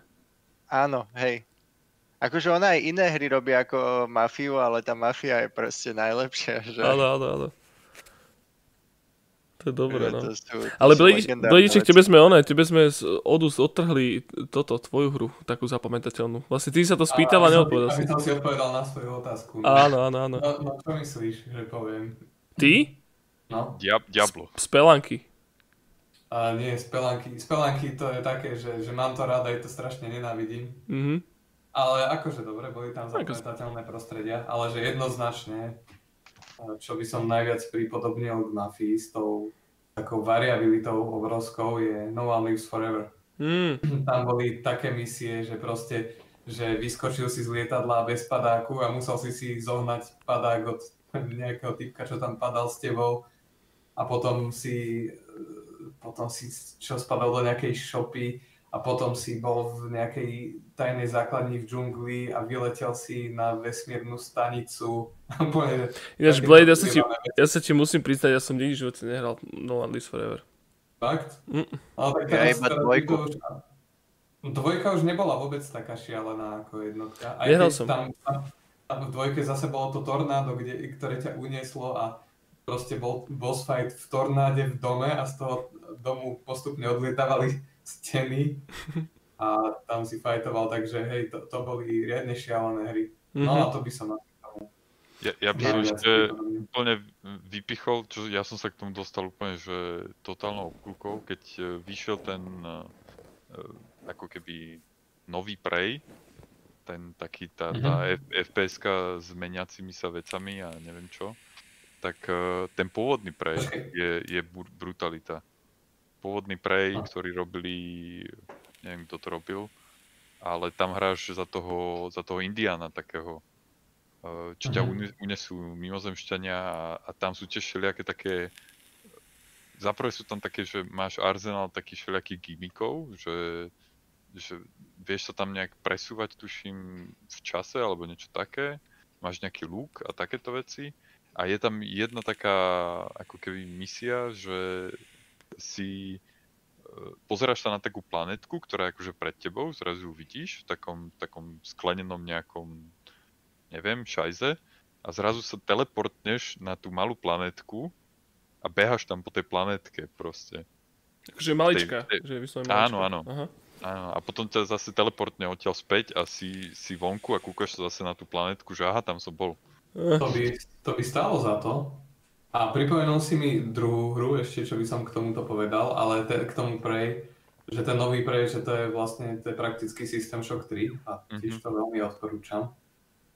Speaker 2: Áno, hej. Akože ona aj iné hry robí ako mafiu, ale tá mafia je proste najlepšia. Že...
Speaker 1: Áno, áno, áno. To je dobré, no. Ale Blediček, tebe sme one, tebe sme z Odus odtrhli toto, tvoju hru, takú zapamätateľnú. Vlastne ty sa to spýtal a, a neodpovedal
Speaker 3: si. Som si odpovedal na svoju otázku.
Speaker 1: Áno, áno, áno.
Speaker 3: No, no čo myslíš, že poviem?
Speaker 1: Ty?
Speaker 3: No.
Speaker 4: Diablo.
Speaker 1: Spelanky.
Speaker 3: A nie, spelanky. Spelanky to je také, že, že mám to rád, aj to strašne nenávidím.
Speaker 1: Mhm.
Speaker 3: Ale akože dobre, boli tam zapamätateľné prostredia, ale že jednoznačne čo by som najviac pripodobnil k mafii s tou takou variabilitou obrovskou je No One Lives Forever.
Speaker 1: Mm.
Speaker 3: Tam boli také misie, že proste že vyskočil si z lietadla bez padáku a musel si si zohnať padák od nejakého typka, čo tam padal s tebou a potom si potom si čo spadal do nejakej shopy a potom si bol v nejakej tajnej základni v džungli a vyletel si na vesmírnu stanicu.
Speaker 1: Ináč Blade, ja sa, ti, ja sa ti musím priznať, ja som nikdy v živote nehral No One Lives Forever.
Speaker 3: Fakt?
Speaker 1: Mm.
Speaker 2: Ale tak ja teraz dvojku.
Speaker 3: Už, dvojka už nebola vôbec taká šialená ako jednotka.
Speaker 1: Aj Nehral som.
Speaker 3: Tam, tam, tam v dvojke zase bolo to tornádo, kde, ktoré ťa unieslo a proste bol boss fight v tornáde v dome a z toho domu postupne odlietávali steny a tam si fajtoval, takže hej, to, to boli riadne šialené hry. No mm-hmm. a to by som
Speaker 4: ja, ja by som ešte úplne vypichol, čo ja som sa k tomu dostal úplne, že totálnou obkúkou, keď e, vyšiel ten uh, ako keby nový Prey, ten taký tá, tá mm-hmm. fps s meniacimi sa vecami a neviem čo, tak ten pôvodný Prey je, je brutalita pôvodný Prey, ktorý robili, neviem kto to robil, ale tam hráš za toho, za toho Indiana takého, eh, čo ťa mm-hmm. unesú mimozemšťania a, a tam sú tiež všelijaké také Zaprvé sú tam také, že máš arzenál takých všelijakých gimikov, že, že vieš sa tam nejak presúvať, tuším, v čase alebo niečo také. Máš nejaký lúk a takéto veci. A je tam jedna taká ako keby misia, že si pozeráš sa na takú planetku, ktorá je akože pred tebou, zrazu ju vidíš v takom, takom sklenenom nejakom, neviem, šajze a zrazu sa teleportneš na tú malú planetku a behaš tam po tej planetke proste.
Speaker 1: Takže malička, tej, tej... že vyslovene
Speaker 4: malička. Áno, áno. Aha. Áno, a potom ťa zase teleportne odtiaľ späť a si, si vonku a kúkaš sa zase na tú planetku, že aha, tam som bol.
Speaker 3: To by, to by stálo za to, a pripomenul si mi druhú hru, ešte čo by som k tomuto povedal, ale te, k tomu Prey, že ten nový Prey, že to je vlastne to je praktický systém Shock 3 a tiež mhm. to veľmi odporúčam.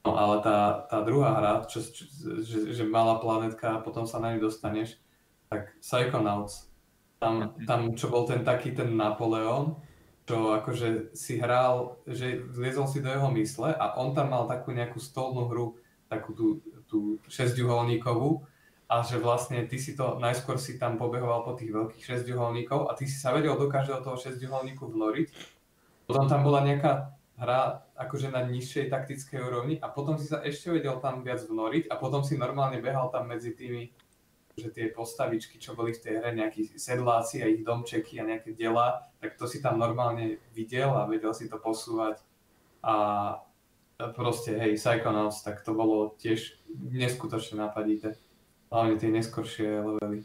Speaker 3: No ale tá, tá druhá hra, čo, čo, že, že malá planetka a potom sa na ňu dostaneš, tak Psychonauts. Tam, mhm. tam čo bol ten taký ten Napoleon, čo akože si hral, že vliezol si do jeho mysle a on tam mal takú nejakú stolnú hru, takú tú, tú šesťuholníkovú a že vlastne ty si to, najskôr si tam pobehoval po tých veľkých šesťuholníkov a ty si sa vedel do každého toho šesťuholníku vnoriť. Potom tam bola nejaká hra akože na nižšej taktickej úrovni a potom si sa ešte vedel tam viac vnoriť a potom si normálne behal tam medzi tými že tie postavičky, čo boli v tej hre, nejakí sedláci a ich domčeky a nejaké dela, tak to si tam normálne videl a vedel si to posúvať. A proste, hej, Psychonauts, tak to bolo tiež neskutočne napadité. Hlavne tie neskoršie levely.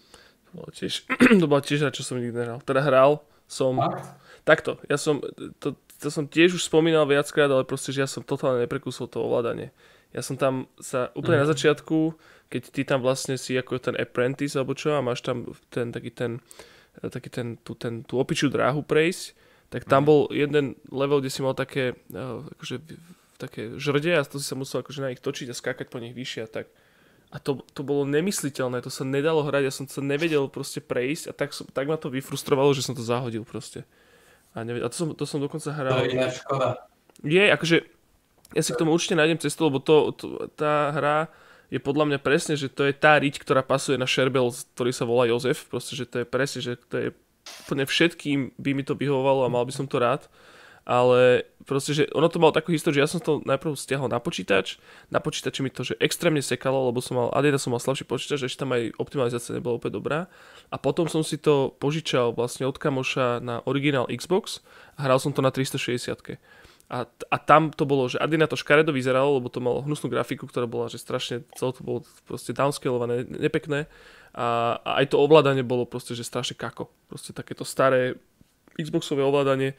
Speaker 1: Tiež, to bola tiež čo som nikdy nehral. Teda hral som... Fakt? Takto, ja som, to, to som tiež už spomínal viackrát, ale proste, že ja som totálne neprekúsil to ovládanie. Ja som tam sa úplne mm. na mhm. začiatku, keď ty tam vlastne si ako ten apprentice alebo čo a máš tam ten taký ten, taký ten, tú, ten, tú opičiu dráhu prejsť, tak tam mm. bol jeden level, kde si mal také, eh, akože, také žrde a to si sa musel akože na nich točiť a skákať po nich vyššie a tak. A to, to bolo nemysliteľné, to sa nedalo hrať, ja som sa nevedel proste prejsť a tak, tak ma to vyfrustrovalo, že som to zahodil proste. A, nevedel, a to, som, to som dokonca hral.
Speaker 3: To je škoda.
Speaker 1: Je, akože ja si k tomu určite nájdem cestu, lebo to, to, tá hra je podľa mňa presne, že to je tá riť, ktorá pasuje na Sherbel, ktorý sa volá Jozef, proste, že to je presne, že to je úplne všetkým by mi to vyhovovalo a mal by som to rád ale proste, že ono to malo takú históriu, že ja som to najprv stiahol na počítač, na počítači mi to, že extrémne sekalo, lebo som mal, Adidas som mal slabší počítač, ešte tam aj optimalizácia nebola úplne dobrá. A potom som si to požičal vlastne od kamoša na originál Xbox a hral som to na 360 a, a tam to bolo, že Adina to škaredo vyzeralo, lebo to malo hnusnú grafiku, ktorá bola, že strašne, celé to bolo proste downscalované, nepekné. A, a aj to ovládanie bolo proste, že strašne kako. Proste takéto staré Xboxové ovládanie,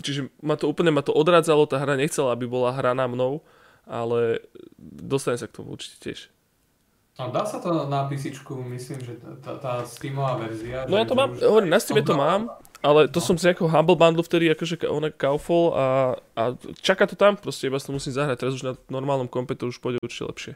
Speaker 1: Čiže ma to úplne ma to odrádzalo, tá hra nechcela, aby bola hraná mnou, ale dostane sa k tomu určite tiež.
Speaker 3: No, dá sa to na PC, myslím, že tá, tá Steamová verzia.
Speaker 1: No ja to mám, hovorím, na Steam to mám, ale to no. som z nejakého Humble Bundle vtedy akože ona kaufol a, a čaká to tam, proste iba to musím zahrať, teraz už na normálnom kompe to už pôjde určite lepšie.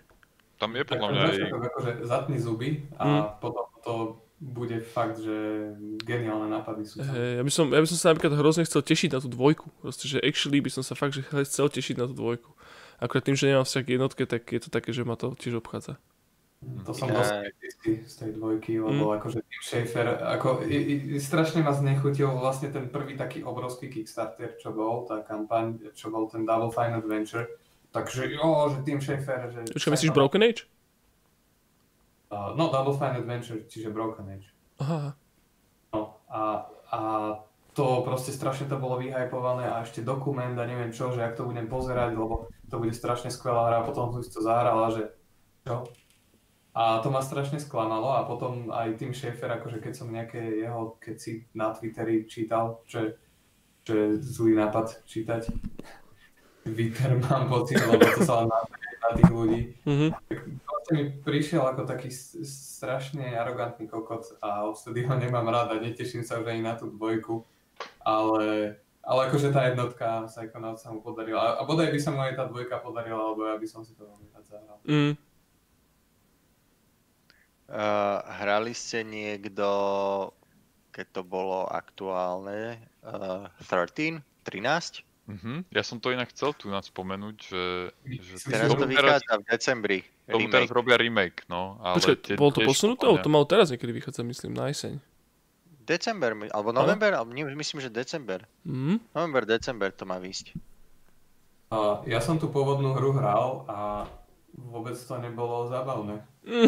Speaker 4: Tam je podľa mňa aj...
Speaker 3: Akože zatni zuby a mm. potom to bude fakt, že geniálne nápady sú tam.
Speaker 1: Hey, ja, by som, ja by som sa napríklad hrozne chcel tešiť na tú dvojku. Proste, že actually by som sa fakt že chcel tešiť na tú dvojku. Akurát tým, že nemám vzťah jednotke, tak je to také, že ma to tiež obchádza.
Speaker 3: To som dosť z tej dvojky, lebo mm. akože Tim Schafer, ako i, i, strašne ma znechutil vlastne ten prvý taký obrovský Kickstarter, čo bol, tá kampaň, čo bol ten Double Fine Adventure. Takže jo, že Tim Schafer, že...
Speaker 1: Čo myslíš Broken Age?
Speaker 3: Uh, no, Double Fine Adventure, čiže Broken Age.
Speaker 1: Aha.
Speaker 3: No, a, a to proste strašne to bolo vyhypované a ešte dokument a neviem čo, že ak to budem pozerať, lebo to bude strašne skvelá hra, potom som si to zahrala, že čo? A to ma strašne sklamalo a potom aj tým Schaefer, akože keď som nejaké jeho, keď si na Twitteri čítal, čo je, čo je zlý nápad čítať, Twitter mám pocit, lebo to sa len na tých ľudí. Mm-hmm. Tak mi prišiel ako taký strašne arogantný kokot a odtedy ho nemám rád a neteším sa už ani na tú dvojku. Ale, ale akože tá jednotka Psychonauts sa mu podarila. A bodaj by sa mu aj tá dvojka podarila, lebo ja by som si to veľmi rád zahral. Mm.
Speaker 2: Uh, hrali ste niekto keď to bolo aktuálne, uh, 13, 13?
Speaker 4: Uh-huh. Ja som to inak chcel tu nás spomenúť, že... že
Speaker 2: teraz to vychádza teraz, v decembri.
Speaker 4: Tomu teraz robia remake, no.
Speaker 1: Ale Počkaj, tie, bolo to posunuté? To malo teraz niekedy vychádzať, myslím, na jeseň.
Speaker 2: December, alebo november, alebo myslím, že december. Mm? November, december to má výsť.
Speaker 3: Uh, ja som tú pôvodnú hru hral a vôbec to nebolo zábavné.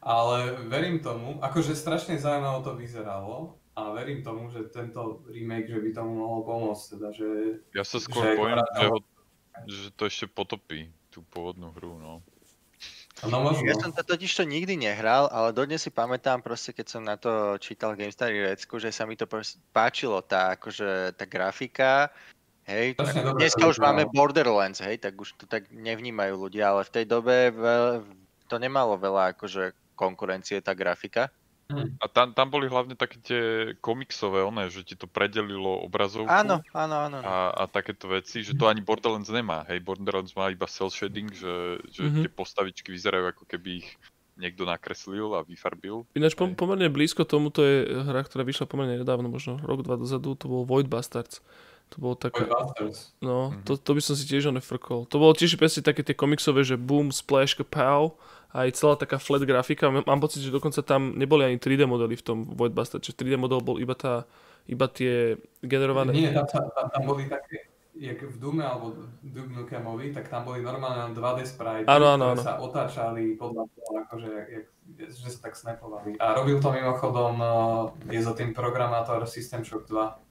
Speaker 3: Ale verím tomu, akože strašne zaujímaво to vyzeralo a verím tomu, že tento remake, že by tomu mohol pomôcť. Teda, že,
Speaker 4: ja sa skôr bojím, že, ho, že to ešte potopí, tú pôvodnú hru. No.
Speaker 2: No, možno. Ja som to totiž to nikdy nehral, ale dodnes si pamätám proste, keď som na to čítal GameStar Recku, že sa mi to páčilo, tá, akože, tá grafika, Hej, dneska už máme Borderlands, hej, tak už to tak nevnímajú ľudia, ale v tej dobe veľ, to nemalo veľa akože konkurencie, tá grafika.
Speaker 4: A tam, tam boli hlavne také tie komiksové, one, že ti to predelilo obrazovku.
Speaker 2: Áno, áno, áno.
Speaker 4: A, a takéto veci, že to ani Borderlands nemá. Hej, Borderlands má iba cel shading, že, že mm-hmm. tie postavičky vyzerajú ako keby ich niekto nakreslil a vyfarbil.
Speaker 1: Ináč pom- pomerne blízko tomuto je hra, ktorá vyšla pomerne nedávno, možno rok, dva dozadu, to bol Void Bastards. To bolo také... No, mm-hmm. to, to by som si tiež nefrkol. To bolo tiež presne také tie komiksové, že boom, splash, pow, aj celá taká flat grafika. Mám pocit, že dokonca tam neboli ani 3D modely v tom Voidbuster, čiže 3D model bol iba, tá, iba tie generované...
Speaker 3: Nie, tam, tam, tam boli také, jak v Dume alebo Duke Nukemovi, tak tam boli normálne 2D sprite,
Speaker 1: ano, ano,
Speaker 3: ktoré ano. sa otáčali podľa toho, akože, jak, že sa tak snapovali. A robil to mimochodom, eh, je za tým programátor System Shock 2.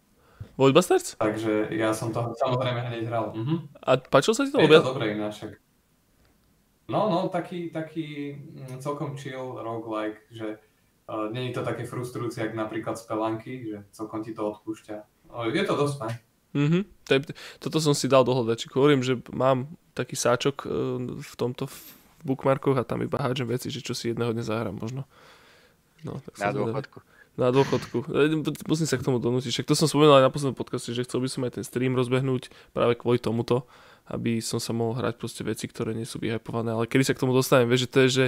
Speaker 1: Void Bastards?
Speaker 3: Takže ja som to samozrejme hneď hral. Uh-huh.
Speaker 1: A páčil sa ti to?
Speaker 3: Je to dobré ináč. No, no, taký, taký mm, celkom chill roguelike, že uh, není to také frustrujúce, jak napríklad Spelanky, že celkom ti to odpúšťa. No, je to dosť fajn.
Speaker 1: Mm-hmm. Toto som si dal do hľadačiku. Hovorím, že mám taký sáčok uh, v tomto v bookmarkoch a tam iba hádžem veci, že čo si jedného dňa zahrám možno.
Speaker 2: No, tak Na dôchodku. Zvedal
Speaker 1: na dôchodku. Musím sa k tomu donútiť. Však to som spomenul aj na poslednom podcaste, že chcel by som aj ten stream rozbehnúť práve kvôli tomuto, aby som sa mohol hrať proste veci, ktoré nie sú vyhypované. Ale kedy sa k tomu dostanem, vieš, že to je, že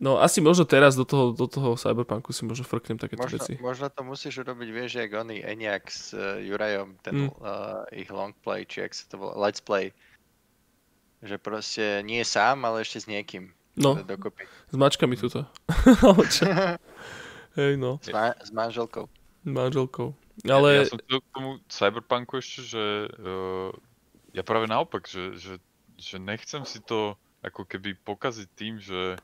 Speaker 1: No asi možno teraz do toho, do toho Cyberpunku si možno frknem takéto
Speaker 2: možno,
Speaker 1: veci.
Speaker 2: Možno to musíš urobiť, vieš, jak oni Eniak s uh, Jurajom, ten mm. uh, ich long play, či jak sa to volá, let's play. Že proste nie sám, ale ešte s niekým.
Speaker 1: No, dokopy. s mačkami tuto. Hej, no.
Speaker 2: S, ma- s manželkou.
Speaker 1: Manželkou. Ale...
Speaker 4: Ja, ja som k tomu Cyberpunku ešte, že uh, ja práve naopak, že, že, že nechcem si to ako keby pokaziť tým, že,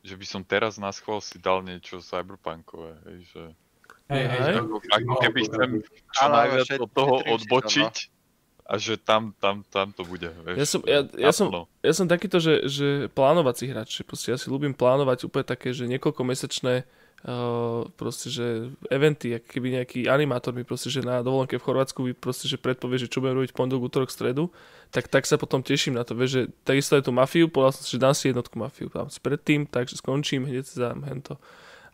Speaker 4: že by som teraz na schvál si dal niečo cyberpunkové, hej, že...
Speaker 1: Hej, hej,
Speaker 4: ako, ako keby chcem čo najviac od toho odbočiť a že tam, tam, tam to bude, vieš.
Speaker 1: Ja som, ja, ja som, ja som takýto, že, že plánovací hráč, že ja si ľúbim plánovať úplne také, že niekoľko mesačné Uh, proste, že eventy, ak keby nejaký animátor mi proste, že na dovolenke v Chorvátsku by proste, že predpovie, že čo budem robiť pondelok, útorok, stredu, tak, tak sa potom teším na to, vieš, že takisto je tu mafiu, povedal som si, že dám si jednotku mafiu, dám si predtým, takže skončím, hneď si dám hento.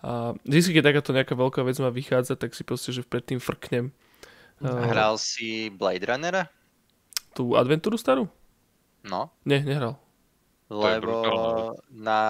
Speaker 1: A vždy, keď takáto nejaká veľká vec má vychádza, tak si proste, že predtým frknem.
Speaker 2: Uh, Hral si Blade Runnera?
Speaker 1: Tú adventúru starú?
Speaker 2: No.
Speaker 1: Nie, nehral.
Speaker 2: Lebo na...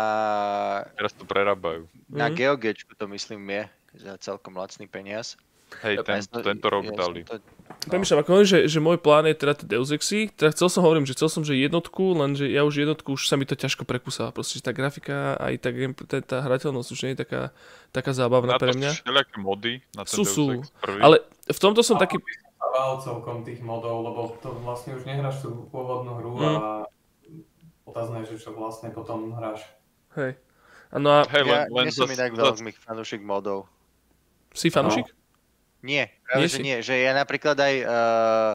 Speaker 4: Teraz to prerábajú.
Speaker 2: Na mm. GeoGečku to myslím je za celkom lacný peniaz.
Speaker 4: Hej, ten, ja tento rok ja dali. To...
Speaker 1: No. Premýšľam, ako hovorím, že, že môj plán je teda tie Deus Exy, teda chcel som hovorím, že chcel som, že jednotku, lenže ja už jednotku, už sa mi to ťažko prekúsala, proste, že tá grafika aj tá, tá, tá hrateľnosť už nie je taká, taká zábavná
Speaker 4: na
Speaker 1: pre mňa.
Speaker 4: Na to mody na ten sú, Deus
Speaker 1: sú, ale v tomto som
Speaker 3: a
Speaker 1: taký...
Speaker 3: celkom tých modov, lebo to vlastne už nehráš tú pôvodnú hru mm. a otázne je, že čo vlastne potom hráš.
Speaker 1: Hej. No a...
Speaker 2: Hej, len, ja len nie som inak veľmi fanúšik modov.
Speaker 1: Si fanúšik? No.
Speaker 2: Nie, práve nie že si? nie. Že ja napríklad aj uh,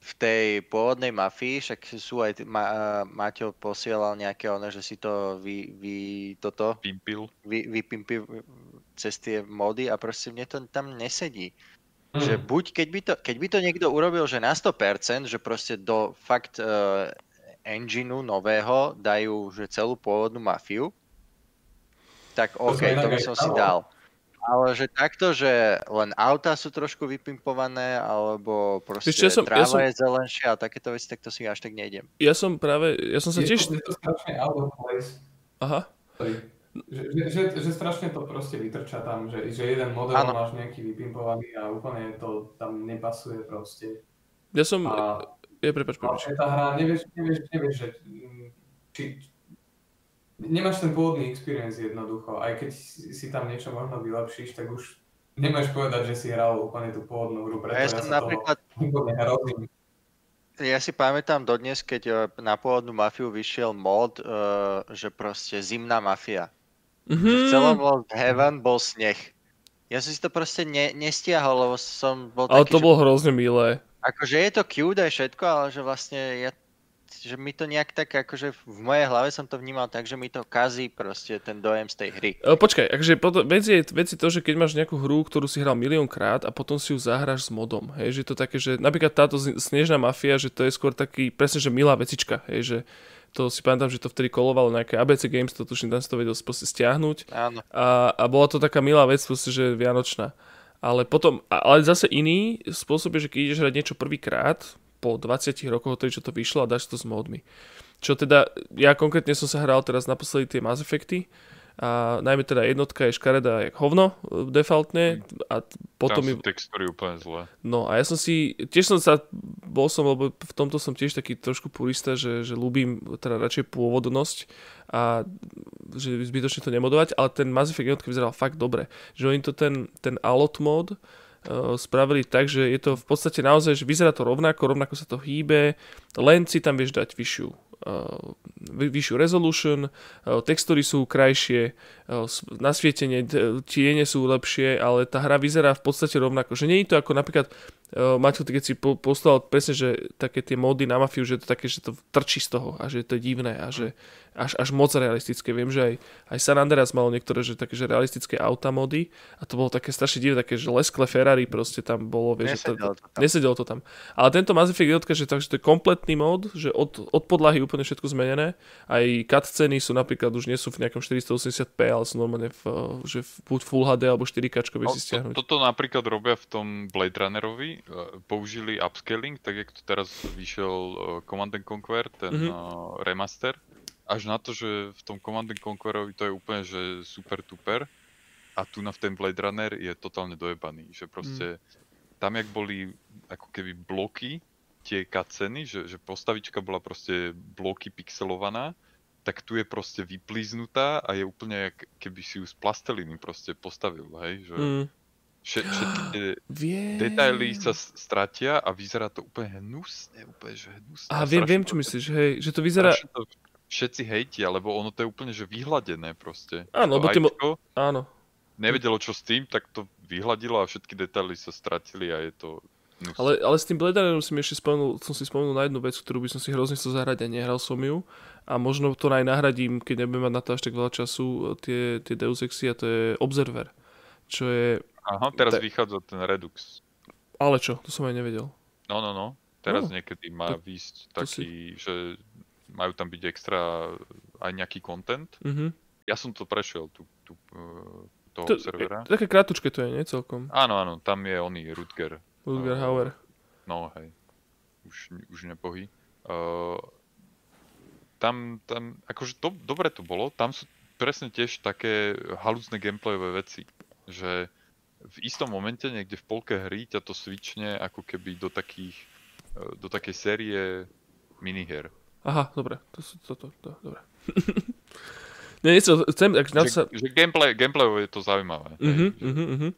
Speaker 2: v tej pôvodnej mafii, však sú aj, ma, uh, Maťo posielal nejaké ono, že si to vy, vy toto...
Speaker 4: Pimpil.
Speaker 2: Vy, vypimpil cez tie mody a proste mne to tam nesedí. Mm. Že buď, keď by, to, keď by to niekto urobil, že na 100%, že proste do fakt uh, engineu nového dajú že celú pôvodnú mafiu, tak OK, to by som si dal. Ale že takto, že len auta sú trošku vypimpované, alebo proste ja som, tráva ja som, je zelenšia a takéto veci, tak to si až tak nejdem.
Speaker 1: Ja som práve, ja som sa tiež...
Speaker 3: Je to strašne out of place.
Speaker 1: Aha.
Speaker 3: Že, že, že, že strašne to proste vytrča tam, že, že jeden model ano. máš nejaký vypimpovaný a úplne to tam nepasuje proste.
Speaker 1: Ja som... A, ja, prepač,
Speaker 3: prepač. tá hra, nevieš, nevieš, nevieš, že či, nemáš ten pôvodný experience jednoducho. Aj keď si tam niečo možno vylepšíš, tak už nemáš povedať, že si hral úplne tú pôvodnú hru. Preto ja, ja som napríklad...
Speaker 2: Ja si pamätám dodnes, keď eh, na pôvodnú mafiu vyšiel mod, uh, že proste zimná mafia. Mm-hmm. V celom Lost Heaven bol sneh. Ja som si to proste ne, nestiahol, lebo som bol
Speaker 1: Ale
Speaker 2: taký,
Speaker 1: to že... bolo hrozne milé.
Speaker 2: Akože je to cute aj všetko, ale že vlastne ja že mi to nejak tak, akože v mojej hlave som to vnímal tak, že mi to kazí proste ten dojem z tej hry.
Speaker 1: O, počkaj, akože potom, vec, je, vec je to, že keď máš nejakú hru, ktorú si hral miliónkrát a potom si ju zahráš s modom, hej, že to také, že napríklad táto Snežná mafia, že to je skôr taký, presne, že milá vecička, hej, že to si pamätám, že to vtedy kolovalo nejaké ABC Games, to tuším, tam si to vedel stiahnuť.
Speaker 2: Áno.
Speaker 1: A, a bola to taká milá vec, proste, že vianočná. Ale potom, ale zase iný spôsob je, že keď ideš hrať niečo prvýkrát, po 20 rokoch, odtedy čo to vyšlo a dáš to s modmi. Čo teda, ja konkrétne som sa hral teraz naposledy tie Mass Effecty, a najmä teda jednotka je škaredá jak hovno e, defaultne a potom...
Speaker 4: Tam sú textúry úplne zlé.
Speaker 1: No a ja som si, tiež som sa, bol som, lebo v tomto som tiež taký trošku purista, že, že ľúbim teda radšej pôvodnosť a že zbytočne to nemodovať, ale ten Mass Effect jednotka vyzeral fakt dobre. Že oni to ten, ten Alot mod, spravili tak, že je to v podstate naozaj, že vyzerá to rovnako, rovnako sa to hýbe, len si tam vieš dať vyššiu vyššiu resolution, uh, textúry sú krajšie, uh, nasvietenie, tiene sú lepšie, ale tá hra vyzerá v podstate rovnako. Že nie je to ako napríklad Maťo, keď si poslal presne, že také tie módy na mafiu, že je to také, že to trčí z toho a že to je divné a že až, až moc realistické. Viem, že aj, aj San Andreas malo niektoré, že také, že realistické auta mody a to bolo také strašne divné, také, že leskle Ferrari proste tam bolo. Vieš, nesedelo, to, to tam. nesedelo to tam. Ale tento Mass Effect jednotka, že, takže to je kompletný mod, že od, od podlahy úplne všetko zmenené. Aj cutscény sú napríklad už nie sú v nejakom 480p, ale sú normálne v, že v, buď Full HD alebo 4K no, si stiahnuť.
Speaker 4: To, toto napríklad robia v tom Blade Runnerovi, E, použili upscaling, tak jak to teraz vyšiel e, Command Conquer, ten mm-hmm. remaster, až na to, že v tom Command Conquerovi to je úplne že super tuper a tu na v ten Blade Runner je totálne dojebaný, že proste mm. tam jak boli ako keby bloky, tie cutsceny, že, že postavička bola proste bloky pixelovaná, tak tu je proste vyplíznutá a je úplne keby si ju z plasteliny proste postavil, hej, že mm. Všetky tie detaily sa stratia a vyzerá to úplne hnusne, úplne že hnusne.
Speaker 1: A viem, viem, čo myslíš, hej, že to vyzerá... To
Speaker 4: všetci hejtia, lebo ono to je úplne, že vyhladené proste.
Speaker 1: Áno, lebo tým... Áno.
Speaker 4: Nevedelo, čo s tým, tak to vyhladilo a všetky detaily sa stratili a je to.
Speaker 1: Ale, ale s tým Blade Runnerom som ešte spomenul, som si spomenul na jednu vec, ktorú by som si hrozne chcel zahrať a nehral som ju. A možno to aj nahradím, keď nebudem mať na to až tak veľa času, tie, tie Deus Exy a to je Observer. Čo je
Speaker 4: Aha, teraz te... vychádza ten Redux.
Speaker 1: Ale čo? To som aj nevedel.
Speaker 4: No, no, no. Teraz no, niekedy má to, výsť taký, si... že majú tam byť extra aj nejaký content. Mm-hmm. Ja som to prešiel, tú, tú, uh, toho to, servera.
Speaker 1: Také krátučké to je, nie celkom?
Speaker 4: Áno, áno, tam je oný Rutger.
Speaker 1: Rutger uh, Hauer.
Speaker 4: No, hej. Už, už nepohý. Uh, tam, tam, akože do, dobre to bolo, tam sú presne tiež také halucné gameplayové veci, že v istom momente niekde v polke hry ťa to switchne ako keby do takých, do takej série minihier.
Speaker 1: Aha, dobre, to sú to, to, dobre. Nie, niečo, chcem, ak že, sa...
Speaker 4: že gameplay, gameplay je to zaujímavé. Uh-huh, hej, uh-huh.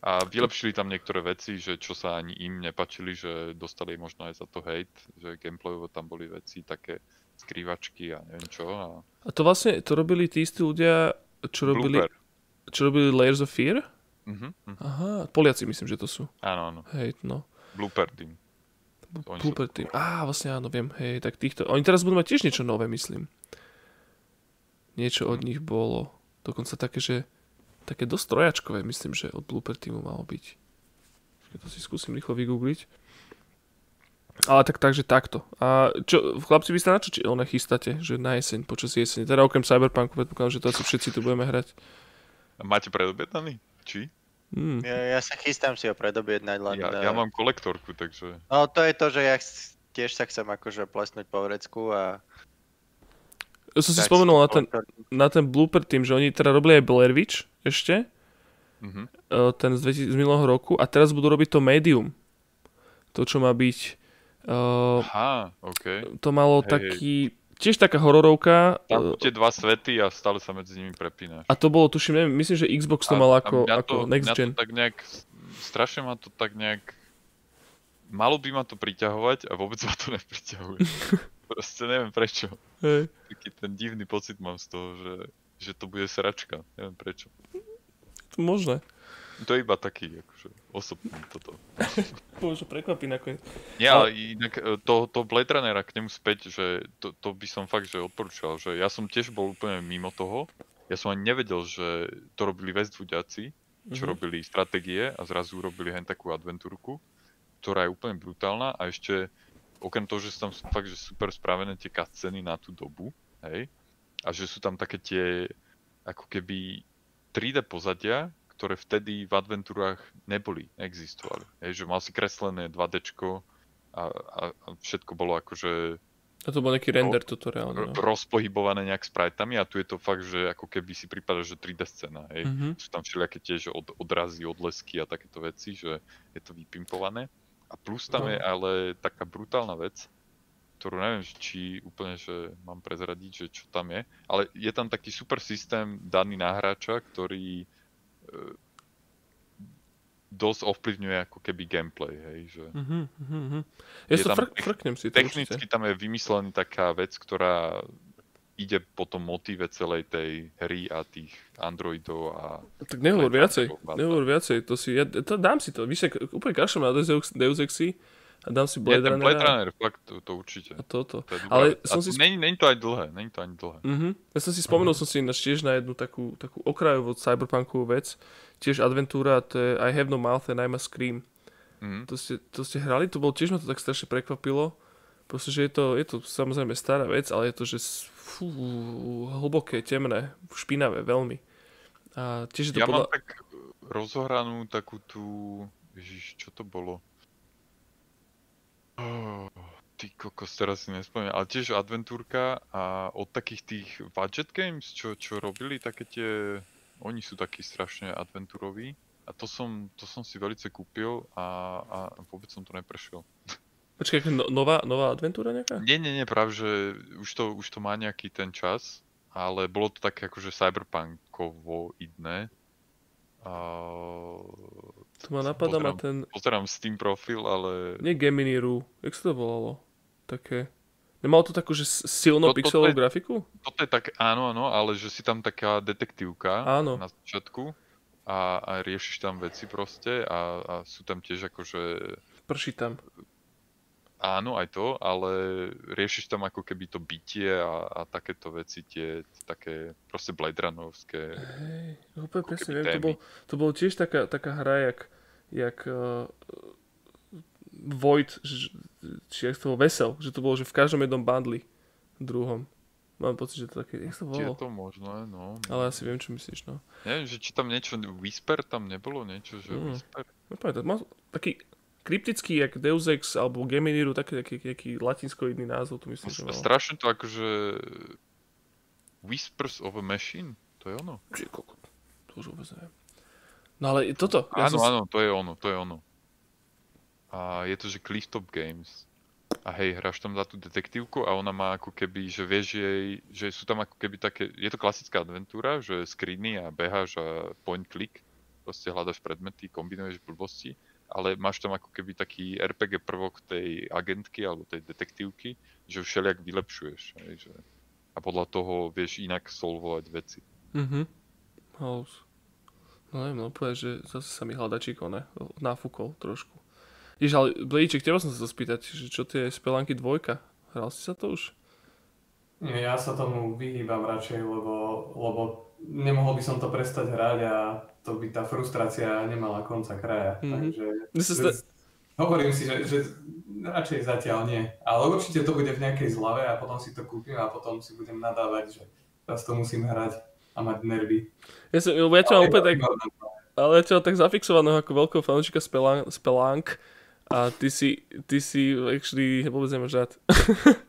Speaker 4: A vylepšili tam niektoré veci, že čo sa ani im nepačili, že dostali možno aj za to hate, že gameplayovo tam boli veci také skrývačky a neviem čo. A,
Speaker 1: a to vlastne, to robili tí istí ľudia, čo robili, Blooper. čo robili Layers of Fear? Uh-huh. Aha, Poliaci myslím, že to sú.
Speaker 4: Áno, áno.
Speaker 1: Hej, no.
Speaker 4: Blooper Team.
Speaker 1: Blooper Team. Á, vlastne áno, viem. Hej, tak týchto... Oni teraz budú mať tiež niečo nové, myslím. Niečo od nich bolo. Dokonca také, že... Také dosť trojačkové, myslím, že od Blooper Teamu malo byť. Keď to si skúsim rýchlo vygoogliť. Ale tak takže takto. A čo, chlapci, vy sa na čo či one chystáte? Že na jeseň, počas jesene. Teda okrem Cyberpunku, predpokladám, že to asi všetci tu budeme hrať.
Speaker 4: Máte predobjednaný? Či?
Speaker 2: Hmm. Ja, ja sa chystám si ho predobjednať len...
Speaker 4: Ja, ja mám kolektorku, takže...
Speaker 2: No to je to, že ja tiež sa chcem akože plesnúť po vrecku a...
Speaker 1: Ja som si spomenul na ten, na ten blooper tým, že oni teda robili aj Blair Witch ešte, mm-hmm. ten z, 2000, z minulého roku a teraz budú robiť to Medium. To, čo má byť... Uh,
Speaker 4: Aha, okay.
Speaker 1: To malo hey. taký... Tiež taká hororovka.
Speaker 4: Tam tie dva svety a stále sa medzi nimi prepínaš.
Speaker 1: A to bolo, tuším, neviem, myslím, že Xbox to a, mal ako, to, ako next gen.
Speaker 4: To tak nejak, strašne ma to tak nejak... Malo by ma to priťahovať a vôbec ma to nepriťahuje. Proste neviem prečo. Hey. Taký ten divný pocit mám z toho, že, že to bude sračka. Neviem prečo.
Speaker 1: To možné.
Speaker 4: To je iba taký, akože, osobný toto.
Speaker 1: Bože, prekvapí nakoniec.
Speaker 4: Nie, ale inak e, to, to Blade Runnera k nemu späť, že to, to by som fakt, že odporúčal, že ja som tiež bol úplne mimo toho. Ja som ani nevedel, že to robili Westwoodiaci, čo mm-hmm. robili stratégie a zrazu robili hen takú adventúrku, ktorá je úplne brutálna a ešte okrem toho, že sú tam fakt, že super spravené tie cutsceny na tú dobu, hej, a že sú tam také tie ako keby 3D pozadia, ktoré vtedy v adventúrach neboli, neexistovali. Hej, že mal si kreslené 2D a, a, a všetko bolo akože...
Speaker 1: A to bol nejaký render ro, tutoriál. No.
Speaker 4: Rozpohybované nejak spriteami a tu je to fakt, že ako keby si prípada, že 3D scéna. Hej. Mm-hmm. Sú tam všelijaké tiež od, odrazy, odlesky a takéto veci, že je to vypimpované. A plus tam no. je ale taká brutálna vec, ktorú neviem, či úplne, že mám prezradiť, že čo tam je, ale je tam taký super systém daný na hráča, ktorý dosť ovplyvňuje ako keby gameplay, hej, že...
Speaker 1: Uh-huh. Ja sa fr- frknem si to
Speaker 4: Technicky určite. tam je vymyslený taká vec, ktorá ide po tom motíve celej tej hry a tých androidov a...
Speaker 1: Tak nehovor viacej, nehovor viacej, to si, ja, to, dám si to, víš, úplne kašlem na Deus, Exi, a dám si Blade Runner.
Speaker 4: Blade Runner, fakt, to, to určite.
Speaker 1: A toto.
Speaker 4: To
Speaker 1: Ale
Speaker 4: som si... Není, není to ani dlhé, není to ani dlhé.
Speaker 1: Uh-huh. Ja som si spomenul, uh-huh. som si tiež na jednu takú, takú okrajovú cyberpunkovú vec. Tiež adventúra, to je I have no mouth and I must scream. Uh-huh. To, ste, to ste hrali, to bol tiež ma to tak strašne prekvapilo. Proste, že je to, je to samozrejme stará vec, ale je to, že fú, hlboké, temné, špinavé, veľmi. A tiež je to
Speaker 4: ja podľa... mám tak rozohranú takú tú, ježiš, čo to bolo? Oh, ty kokos, teraz si nespomínam, ale tiež adventúrka a od takých tých budget games, čo, čo robili také tie, oni sú takí strašne adventúroví a to som, to som si velice kúpil a, a vôbec som to neprešiel.
Speaker 1: Počkaj, no, nová, nová adventúra nejaká?
Speaker 4: Nie, nie, nie, práve, že už to, už to má nejaký ten čas, ale bolo to také akože cyberpunkovo idné. A
Speaker 1: to ma napadá ma ten...
Speaker 4: Pozerám Steam profil, ale...
Speaker 1: Nie Gemini.ru, jak sa to volalo? Také... Nemalo to takú, že silno to, pixelovú je, grafiku?
Speaker 4: Toto je tak, áno, áno, ale že si tam taká detektívka
Speaker 1: áno.
Speaker 4: na začiatku a, a riešiš tam veci proste a, a sú tam tiež akože...
Speaker 1: Prší tam.
Speaker 4: Áno, aj to, ale riešiš tam ako keby to bytie a, a takéto veci, tie, také proste Blade Runnerovské.
Speaker 1: Hej, úplne presne viem, to bol, to bol tiež taká, taká hra, jak, jak uh, Void, či jak to bol Vesel, že to bolo, že v každom jednom bundli druhom. Mám pocit, že to také, jak to bolo?
Speaker 4: Je to možné, no.
Speaker 1: Ale asi viem, čo myslíš, no.
Speaker 4: Neviem, že či tam niečo, Whisper tam nebolo niečo, že mm. Whisper?
Speaker 1: No, mal taký kryptický, jak Deus Ex alebo Geminiru, taký, taký, taký latinskoidný názov, to myslím, že
Speaker 4: mal. Strašne to akože Whispers of a Machine, to je ono.
Speaker 1: Či, koľko, to už vôbec neviem. No ale toto...
Speaker 4: Ja áno, som... áno, to je ono, to je ono. A je to, že Clifftop Games. A hej, hráš tam za tú detektívku a ona má ako keby, že vieš jej, že sú tam ako keby také, je to klasická adventúra, že screeny a beháš a point click, proste hľadaš predmety, kombinuješ blbosti ale máš tam ako keby taký RPG prvok tej agentky alebo tej detektívky, že všelijak vylepšuješ. Hej, že... A podľa toho vieš inak solvovať veci.
Speaker 1: Mhm. House. No neviem, no povedať, že zase sa mi hľadačík, ne, nafúkol trošku. Jež, ale Blíček, teba som sa to spýtať, že čo tie spelánky dvojka? Hral si sa to už?
Speaker 3: Ja sa tomu vyhýbam radšej, lebo, lebo nemohol by som to prestať hrať a to by tá frustrácia nemala konca kraja. Mm-hmm. Takže
Speaker 1: že,
Speaker 3: hovorím si, že, že radšej zatiaľ nie. Ale určite to bude v nejakej zlave a potom si to kúpim a potom si budem nadávať, že teraz to musím hrať a mať nervy.
Speaker 1: Ja, som, ja ťa úplne tak, ale ja ťa tak zafixovaného ako veľkého fanúčika Spelunk, Spelunk a ty si, ty si actually vôbec nemáš rád.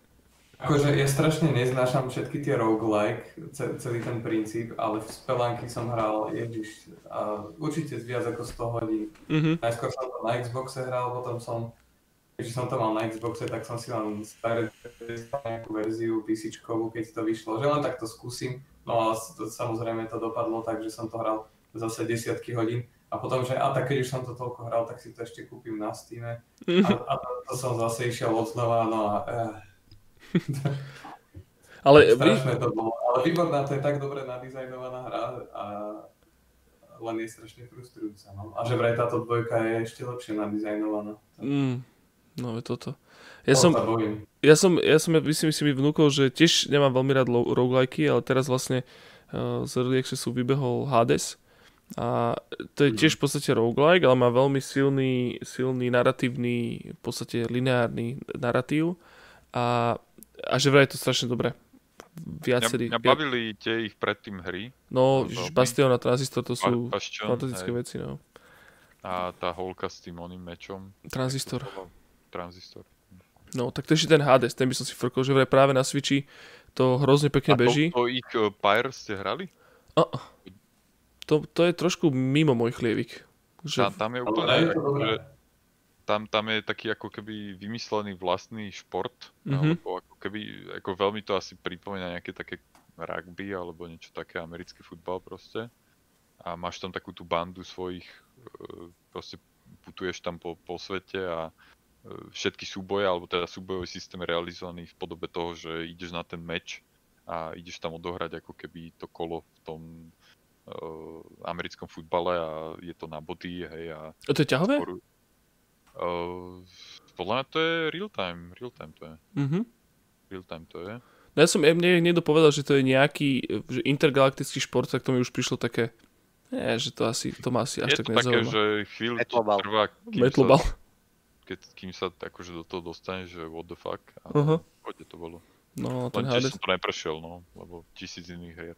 Speaker 3: Akože ja strašne neznášam všetky tie roguelike, celý ten princíp, ale v Spelunky som hral, ježiš, a určite viac ako 100 hodín. Mm-hmm. Najskôr som to na Xboxe hral, potom som, keďže som to mal na Xboxe, tak som si len staré nejakú verziu PC, keď to vyšlo, že len takto skúsim. No a to, samozrejme to dopadlo tak, že som to hral zase desiatky hodín. A potom, že a tak keď už som to toľko hral, tak si to ešte kúpim na Steam. A, a to, to som zase išiel od znova, no a eh,
Speaker 1: ale...
Speaker 3: Strašné to bolo, ale výborná, to je tak dobre nadizajnovaná hra a len je strašne frustrujúca. No. A že vraj táto dvojka je ešte lepšie nadizajnovaná.
Speaker 1: Mm, no je toto. Ja som, ja som, ja som, myslím si mi vnúkol, že tiež nemám veľmi rád roguelike, ale teraz vlastne uh, z Early Accessu vybehol Hades. A to je tiež v podstate roguelike, ale má veľmi silný, silný narratívny, v podstate lineárny narratív. A a že vraj je to strašne dobré.
Speaker 4: Viacerí. Mňa, mňa bavili tie ich predtým hry.
Speaker 1: No, Bastion a Transistor to sú Bastion, fantastické hej. veci, no.
Speaker 4: A tá holka s tým oným mečom.
Speaker 1: Transistor.
Speaker 4: Transistor.
Speaker 1: No, tak to ešte ten Hades, ten by som si frkol, že vraj práve na Switchi to hrozne pekne a beží.
Speaker 4: A to, to ich uh, Pyre ste hrali?
Speaker 1: A, to, to je trošku mimo môj chlievik.
Speaker 4: Že... Tam, tam je úplne, že tam, tam je taký ako keby vymyslený vlastný šport, mm-hmm. alebo ako keby, ako veľmi to asi pripomína nejaké také rugby alebo niečo také, americký futbal proste. A máš tam takú tú bandu svojich, e, proste putuješ tam po, po svete a e, všetky súboje, alebo teda súbojový systém je realizovaný v podobe toho, že ideš na ten meč a ideš tam odohrať ako keby to kolo v tom uh, americkom futbale a je to na body, hej. A,
Speaker 1: a to je ťahové? Skôr,
Speaker 4: Uh, podľa mňa to je real time, real time to je. Mm-hmm. Real time to je.
Speaker 1: No ja som, mne niekto povedal, že to je nejaký že intergalaktický šport, tak to mi už prišlo také, nie, že to asi, to má asi až je tak nezaujíma. Je to také,
Speaker 4: že chvíľu to trvá, kým
Speaker 1: Metlobal.
Speaker 4: sa, keď, kým sa akože do toho dostane, že what the fuck, a uh-huh. to bolo.
Speaker 1: No, ten
Speaker 4: Len Hades... som to neprešiel, no, lebo tisíc iných hier.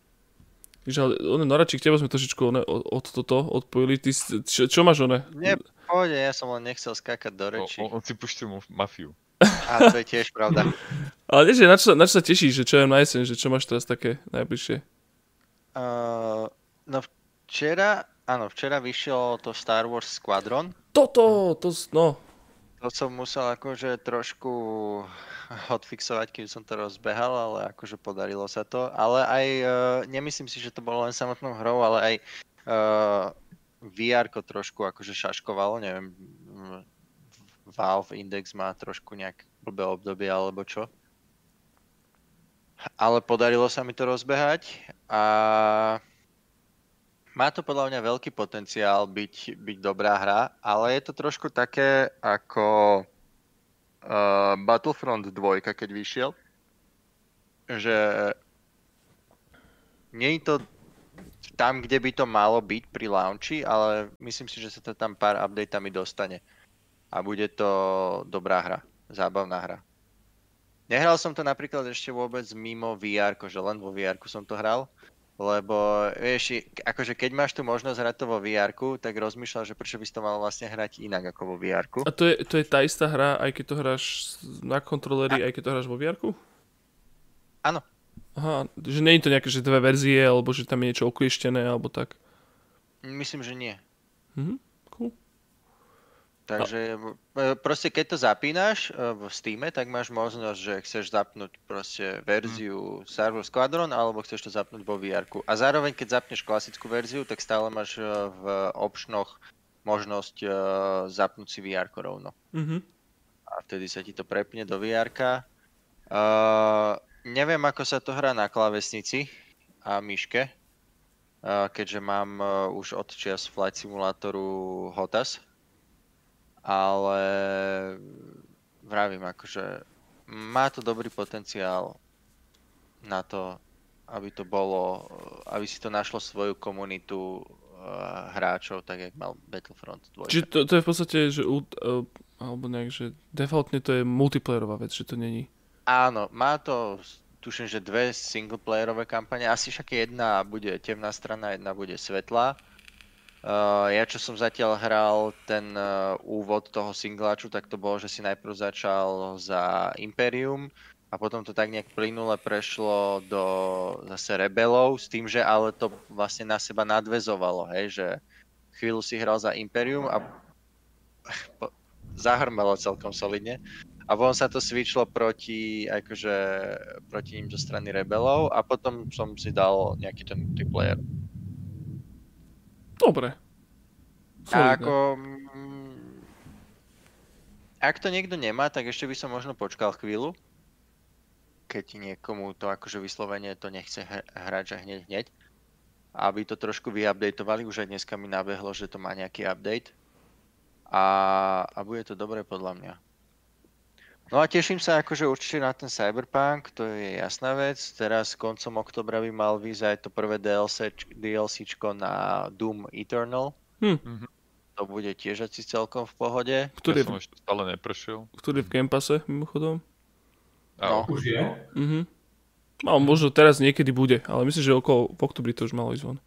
Speaker 1: Ale one, Noračík, teba sme trošičku one, od, od toto odpojili. Ty, čo, čo máš one?
Speaker 2: Nie, pohode, ja som len nechcel skákať do reči.
Speaker 4: On, on si pustil mafiu.
Speaker 2: A to je tiež pravda.
Speaker 1: ale nie, že na čo, na čo sa tešíš, že čo je na jeseň, že čo máš teraz také najbližšie?
Speaker 2: Uh, no včera, áno, včera vyšiel to Star Wars Squadron.
Speaker 1: Toto, to, no.
Speaker 2: To som musel akože trošku odfixovať, kým som to rozbehal, ale akože podarilo sa to. Ale aj, uh, nemyslím si, že to bolo len samotnou hrou, ale aj uh, VR trošku akože šaškovalo, neviem, Valve Index má trošku nejak blbé obdobie alebo čo. Ale podarilo sa mi to rozbehať a má to podľa mňa veľký potenciál byť, byť dobrá hra, ale je to trošku také ako uh, Battlefront 2, keď vyšiel, že nie je to tam, kde by to malo byť pri launchi, ale myslím si, že sa to tam pár updateami dostane. A bude to dobrá hra, zábavná hra. Nehral som to napríklad ešte vôbec mimo VR, že len vo VR som to hral, lebo vieš, akože keď máš tu možnosť hrať to vo vr tak rozmýšľal, že prečo by si to mal vlastne hrať inak ako vo vr
Speaker 1: A to je, to je tá istá hra, aj keď to hráš na kontroleri, aj keď to hráš vo vr
Speaker 2: Áno.
Speaker 1: Aha, že nie je to nejaké, že dve verzie, alebo že tam je niečo oklieštené, alebo tak.
Speaker 2: Myslím, že nie.
Speaker 1: Mhm.
Speaker 2: Takže e, proste keď to zapínaš e, v Steam, tak máš možnosť, že chceš zapnúť proste verziu mm. Wars Squadron alebo chceš to zapnúť vo vr A zároveň keď zapneš klasickú verziu, tak stále máš e, v opšnoch možnosť zapnúť si vr rovno.
Speaker 1: Mm-hmm.
Speaker 2: A vtedy sa ti to prepne do vr uh, Neviem, ako sa to hrá na klávesnici a myške, keďže mám už od čias Flight Simulatoru HOTAS, ale vravím, akože má to dobrý potenciál na to, aby to bolo, aby si to našlo svoju komunitu hráčov, tak jak mal Battlefront 2.
Speaker 1: Čiže to, to je v podstate, že uh, alebo nejak, že defaultne to je multiplayerová vec, že to není.
Speaker 2: Áno, má to, tuším, že dve singleplayerové kampane, asi však jedna bude temná strana, jedna bude svetlá. Uh, ja čo som zatiaľ hral ten uh, úvod toho singláču, tak to bolo, že si najprv začal za Imperium, a potom to tak nejak plynule prešlo do zase rebelov s tým, že ale to vlastne na seba nadvezovalo, hej, že chvíľu si hral za Imperium a zahrmelo celkom solidne. A potom sa to switchlo proti, akože, proti ním zo strany rebelov a potom som si dal nejaký ten multiplayer.
Speaker 1: Dobre.
Speaker 2: Solidne. A ako, mm, ak to niekto nemá, tak ešte by som možno počkal chvíľu keď niekomu to akože vyslovene to nechce hrať, že hneď hneď. Aby to trošku vyupdateovali, už aj dneska mi nabehlo, že to má nejaký update. A, a bude to dobré podľa mňa. No a teším sa akože určite na ten Cyberpunk, to je jasná vec. Teraz koncom oktobra by mal vyjsť aj to prvé DLC, DLCčko na Doom Eternal. Hm. To bude tiež asi celkom v pohode.
Speaker 4: Ktorý ja som ešte stále neprešiel.
Speaker 1: Ktorý v Game Passe, mimochodom?
Speaker 3: No. Už je?
Speaker 1: Mhm. No, možno teraz niekedy bude, ale myslím, že okolo v oktobri to už malo ísť von.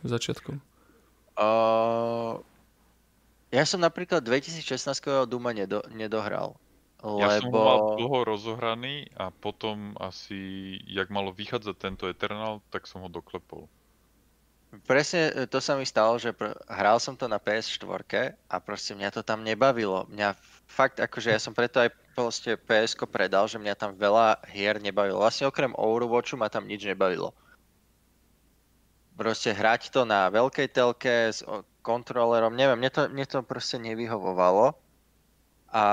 Speaker 1: Začiatkom.
Speaker 2: Uh, ja som napríklad 2016 Duma nedo, nedohral. Lebo... Ja som
Speaker 4: mal dlho rozohraný a potom asi, jak malo vychádzať tento Eternal, tak som ho doklepol.
Speaker 2: Presne e, to sa mi stalo, že pr- hral som to na PS4 a proste mňa to tam nebavilo. Mňa fakt, akože ja som preto aj proste ps predal, že mňa tam veľa hier nebavilo. Vlastne okrem Overwatchu ma tam nič nebavilo. Proste hrať to na veľkej telke s kontrolerom, neviem, mne to, mne to proste nevyhovovalo. A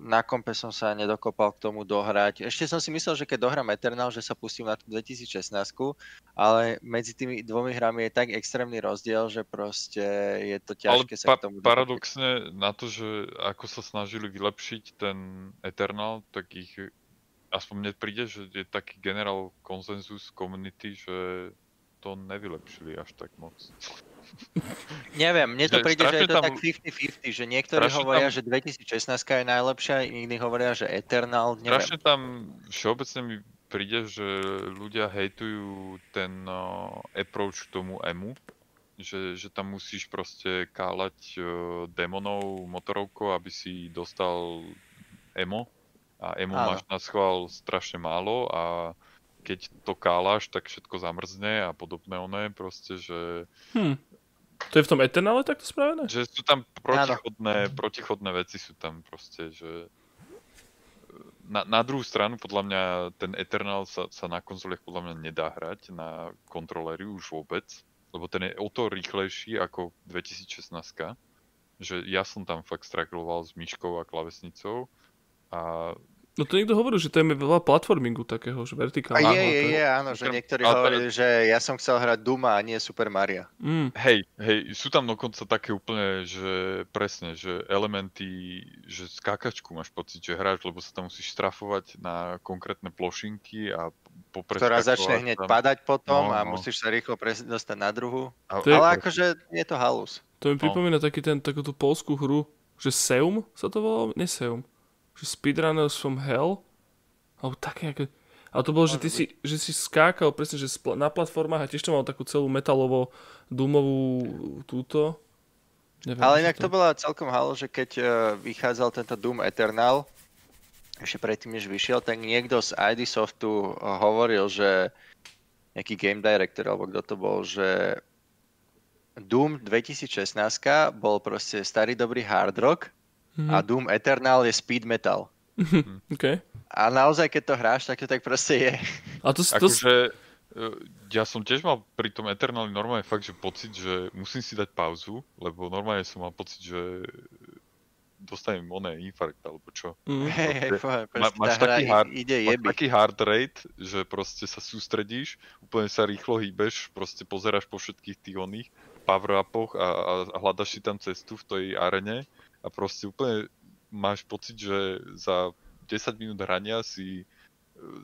Speaker 2: na kompe som sa nedokopal k tomu dohrať. Ešte som si myslel, že keď dohrám Eternal, že sa pustím na tú 2016, ale medzi tými dvomi hrami je tak extrémny rozdiel, že proste je to ťažké ale sa pa- k tomu
Speaker 4: paradoxne na to, že ako sa snažili vylepšiť ten Eternal, tak ich aspoň mne príde, že je taký generál konsenzus community, že to nevylepšili až tak moc.
Speaker 2: Neviem, mne to že príde, že je to tam, tak 50-50, že niektorí hovoria, tam, že 2016 je najlepšia, iní hovoria, že Eternal, neviem.
Speaker 4: Strašne tam všeobecne mi príde, že ľudia hejtujú ten uh, approach k tomu emu, že, že tam musíš proste kálať uh, demonov motorovkou, aby si dostal emo a emo Áno. máš na schvál strašne málo a keď to kálaš, tak všetko zamrzne a podobné oné, proste, že
Speaker 1: hm. To je v tom Eternále takto spravené?
Speaker 4: Že sú tam protichodné, protichodné veci sú tam proste, že... Na, na druhú stranu, podľa mňa, ten Eternal sa, sa na konzoliach podľa mňa nedá hrať na kontroléry už vôbec, lebo ten je o to rýchlejší ako 2016 že ja som tam fakt strakloval s myškou a klavesnicou a
Speaker 1: No to niekto hovoril, že to je veľa platformingu takého, že vertikálne.
Speaker 2: A je, je, je, áno, že niektorí ale... hovorili, že ja som chcel hrať Duma a nie Super Mario.
Speaker 4: Mm. Hej, hej, sú tam dokonca také úplne, že presne, že elementy, že skákačku máš pocit, že hráš, lebo sa tam musíš strafovať na konkrétne plošinky a
Speaker 2: popred. Ktorá začne hneď tam... padať potom no, a no. musíš sa rýchlo pres- dostať na druhu. A... Ale je... akože je to halus.
Speaker 1: To mi pripomína no. taký ten, takú tú polskú hru, že Seum sa to volalo? Nie Seum že Speedrunners from Hell, alebo také nejaké... Ale to bolo, že ty si, že si skákal presne, že na platformách a tiež to mal takú celú metalovo dúmovú túto.
Speaker 2: Neviem, Ale inak to... to bola celkom halo, že keď uh, vychádzal tento Doom Eternal, ešte predtým, než vyšiel, tak niekto z ID Softu hovoril, že nejaký game director, alebo kto to bol, že Doom 2016 bol proste starý dobrý hard rock Mm-hmm. A Doom Eternal je speed metal.
Speaker 1: okay.
Speaker 2: A naozaj, keď to hráš, tak to tak proste je.
Speaker 1: A to, to...
Speaker 4: Akože, e, ja som tiež mal pri tom Eternali normálne fakt, že pocit, že musím si dať pauzu, lebo normálne som mal pocit, že dostanem oné infarkt, alebo čo.
Speaker 2: Mm. Hey, hey, má, máš taký hard, ide máš
Speaker 4: taký hard rate, že proste sa sústredíš, úplne sa rýchlo hýbeš, proste pozeráš po všetkých tých oných power-upoch a, a hľadaš si tam cestu v tej arene a proste úplne máš pocit, že za 10 minút hrania si e,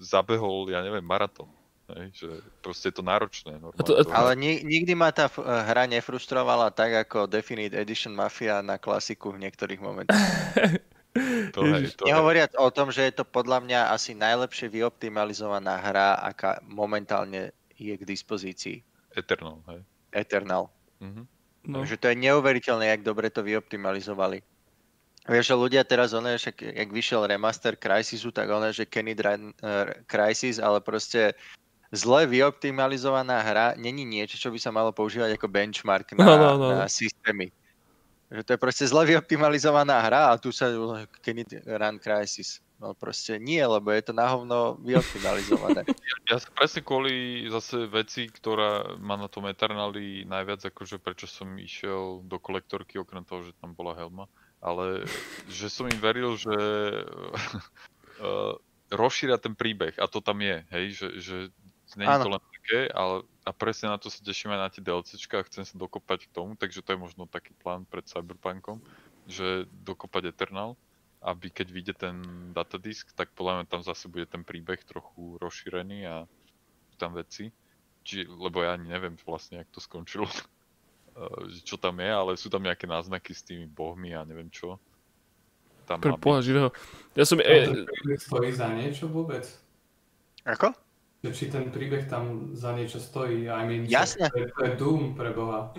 Speaker 4: zabehol, ja neviem, maratón. Hej, že proste je to náročné. Normálne, to,
Speaker 2: ale ni- nikdy ma tá hra nefrustrovala tak ako Definite Edition Mafia na klasiku v niektorých momentoch. to hej, to Nehovoriac hej. o tom, že je to podľa mňa asi najlepšie vyoptimalizovaná hra, aká momentálne je k dispozícii.
Speaker 4: Eternal, hej.
Speaker 2: Eternal. Mm-hmm. No. Takže to je neuveriteľné, jak dobre to vyoptimalizovali. Vieš, že ľudia teraz, ono, že jak vyšiel remaster Crysisu, tak ono, že Kenny Dran, uh, Crysis, ale proste zle vyoptimalizovaná hra není niečo, čo by sa malo používať ako benchmark na, no, no, no. na systémy. Že to je proste zle vyoptimalizovaná hra a tu sa Kenny Run Crisis. No proste nie, lebo je to na hovno vyoptimalizované.
Speaker 4: Ja, ja sa presne kvôli zase veci, ktorá má na tom Eternali najviac, akože prečo som išiel do kolektorky, okrem toho, že tam bola helma, ale že som im veril, že uh, rozšíria ten príbeh a to tam je, hej, že, že nie je to len také, ale a presne na to sa teším aj na tie DLCčka a chcem sa dokopať k tomu, takže to je možno taký plán pred Cyberpunkom, že dokopať Eternal aby keď vyjde ten datadisk, tak podľa mňa tam zase bude ten príbeh trochu rozšírený a tam veci. Či, lebo ja ani neviem vlastne, jak to skončilo, čo tam je, ale sú tam nejaké náznaky s tými bohmi a neviem čo.
Speaker 1: Tam Pre boha živého. Ja som...
Speaker 3: E... Stojí za niečo vôbec?
Speaker 2: Ako?
Speaker 3: Či ten príbeh tam za niečo stojí? I mean,
Speaker 2: Jasne.
Speaker 3: To je, to je Doom pre Boha.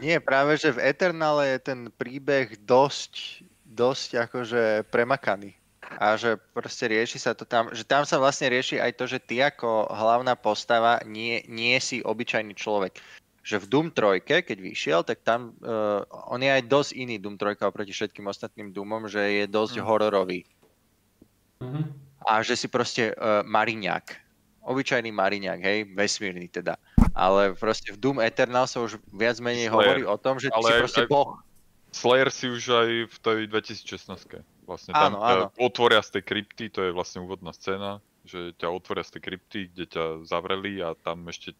Speaker 2: Nie, práve že v Eternale je ten príbeh dosť dosť akože premakaný. A že proste rieši sa to tam, že tam sa vlastne rieši aj to, že ty ako hlavná postava nie, nie si obyčajný človek. Že v Doom 3, keď vyšiel, tak tam uh, on je aj dosť iný Doom 3 oproti všetkým ostatným Doomom, že je dosť mm. hororový. Mm-hmm. A že si proste uh, mariňák. Obyčajný mariňák, hej, vesmírny teda. Ale proste v Doom Eternal sa už viac menej Slayer. hovorí o tom, že ale si proste aj, boh.
Speaker 4: Slayer si už aj v tej 2016 vlastne tam áno, áno. otvoria z tej krypty, to je vlastne úvodná scéna, že ťa otvoria z tej krypty, kde ťa zavreli a tam ešte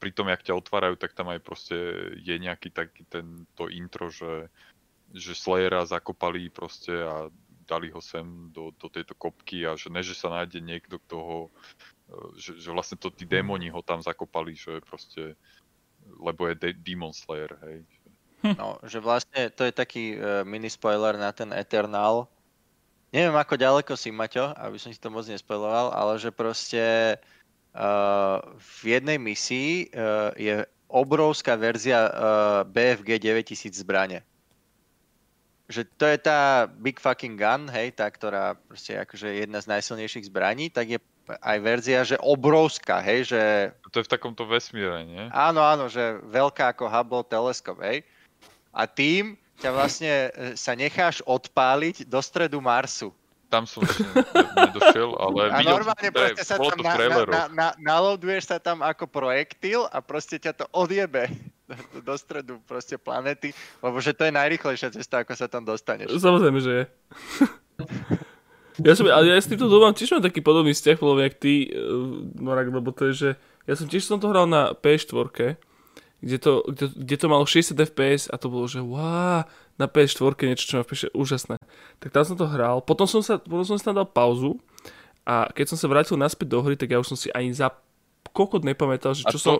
Speaker 4: pri tom, jak ťa otvárajú, tak tam aj proste je nejaký taký tento intro, že, že Slayera zakopali proste a dali ho sem do, do tejto kopky a že ne, že sa nájde niekto, kto ho, že, že vlastne to tí démoni ho tam zakopali, že proste, lebo je de- Demon Slayer, hej,
Speaker 2: No, že vlastne to je taký uh, mini spoiler na ten Eternal. Neviem ako ďaleko si, Maťo, aby som si to moc nespoiloval, ale že proste uh, v jednej misii uh, je obrovská verzia uh, BFG 9000 zbrane. Že to je tá Big Fucking Gun, hej, tá, ktorá proste je akože jedna z najsilnejších zbraní, tak je aj verzia, že obrovská, hej, že...
Speaker 4: To je v takomto vesmíre, nie?
Speaker 2: Áno, áno, že veľká ako Hubble teleskop, hej a tým ťa vlastne e, sa necháš odpáliť do stredu Marsu.
Speaker 4: Tam som ešte nedošiel, ale
Speaker 2: a videl normálne proste sa tam na, na, na, na, naloduješ sa tam ako projektil a proste ťa to odjebe do, do stredu proste planety, lebo že to je najrychlejšia cesta, ako sa tam dostaneš.
Speaker 1: Samozrejme, že je. ja som, ale ja s týmto domám tiež mám taký podobný vzťah, podľa jak ty, Norak, lebo to je, že ja som tiež som to hral na P4 kde to, kde, kde to malo 60 fps a to bolo, že wow, na PS4 niečo, čo má v úžasné. Tak tam som to hral, potom som sa, potom som sa dal pauzu a keď som sa vrátil naspäť do hry, tak ja už som si ani za kokot nepamätal, že čo to, som...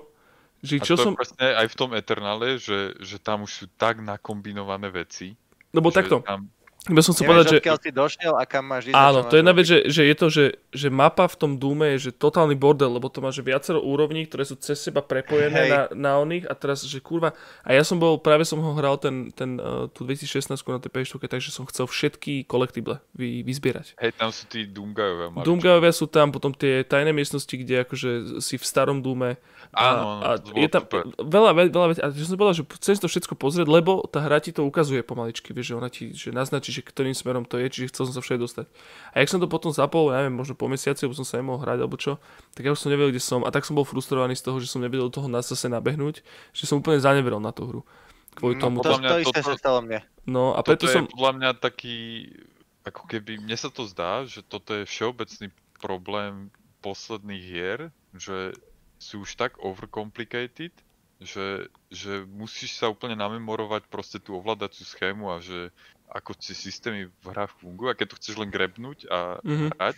Speaker 4: Že čo a to som... presne aj v tom Eternale, že, že tam už sú tak nakombinované veci.
Speaker 1: Lebo takto, tam ja som chcel povedať, že...
Speaker 2: si došiel a kam máš ísť.
Speaker 1: Áno, to je jedna vec, že, že je to, že, že mapa v tom Dúme je že totálny bordel, lebo to má že viacero úrovní, ktoré sú cez seba prepojené na, na oných a teraz, že kurva... A ja som bol, práve som ho hral ten, ten uh, tú 2016 na tej ps takže som chcel všetky kolektible vy, vyzbierať.
Speaker 4: Hej, tam sú tí Doomgajovia.
Speaker 1: Doomgajovia sú tam, potom tie tajné miestnosti, kde akože si v starom Dúme.
Speaker 4: Áno,
Speaker 1: a, a je tam super. veľa, veľa, veľa. A som povedal, že chcem si to všetko pozrieť, lebo tá hra ti to ukazuje pomaličky, vieš, že ona ti že naznačí, že ktorým smerom to je, čiže chcel som sa všade dostať. A jak som to potom zapol, ja neviem, možno po mesiaci, lebo som sa nemohol hrať alebo čo, tak ja už som nevedel, kde som. A tak som bol frustrovaný z toho, že som nevedel do toho nás zase nabehnúť, že som úplne zaneveril na tú hru. Kvôli
Speaker 2: no, tomu. To, to, to isté sa stalo mne.
Speaker 1: No a preto som...
Speaker 4: podľa mňa taký, ako keby, mne sa to zdá, že toto je všeobecný problém posledných hier, že sú už tak overcomplicated, že, že musíš sa úplne namemorovať proste tú ovládaciu schému a že ako tie systémy v hrách fungujú a keď to chceš len grebnúť a mm-hmm. hrať,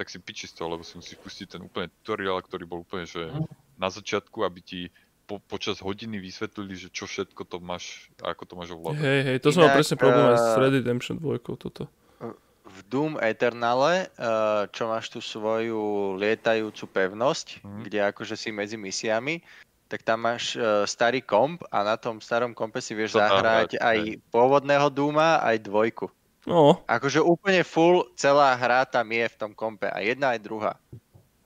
Speaker 4: tak si piči z toho, lebo si musíš pustiť ten úplne tutoriál, ktorý bol úplne, že mm. na začiatku, aby ti po, počas hodiny vysvetlili, že čo všetko to máš, ako to máš ovládať.
Speaker 1: Hej, hej, to som mal presne problém aj s Red Redemption 2, toto.
Speaker 2: V Doom Eternale, eh, čo máš tu svoju lietajúcu pevnosť, mm. kde akože si medzi misiami, tak tam máš uh, starý komp a na tom starom kompe si vieš to zahrať aj pôvodného Duma, aj dvojku.
Speaker 1: No.
Speaker 2: Akože úplne full celá hra tam je v tom kompe. A jedna aj druhá.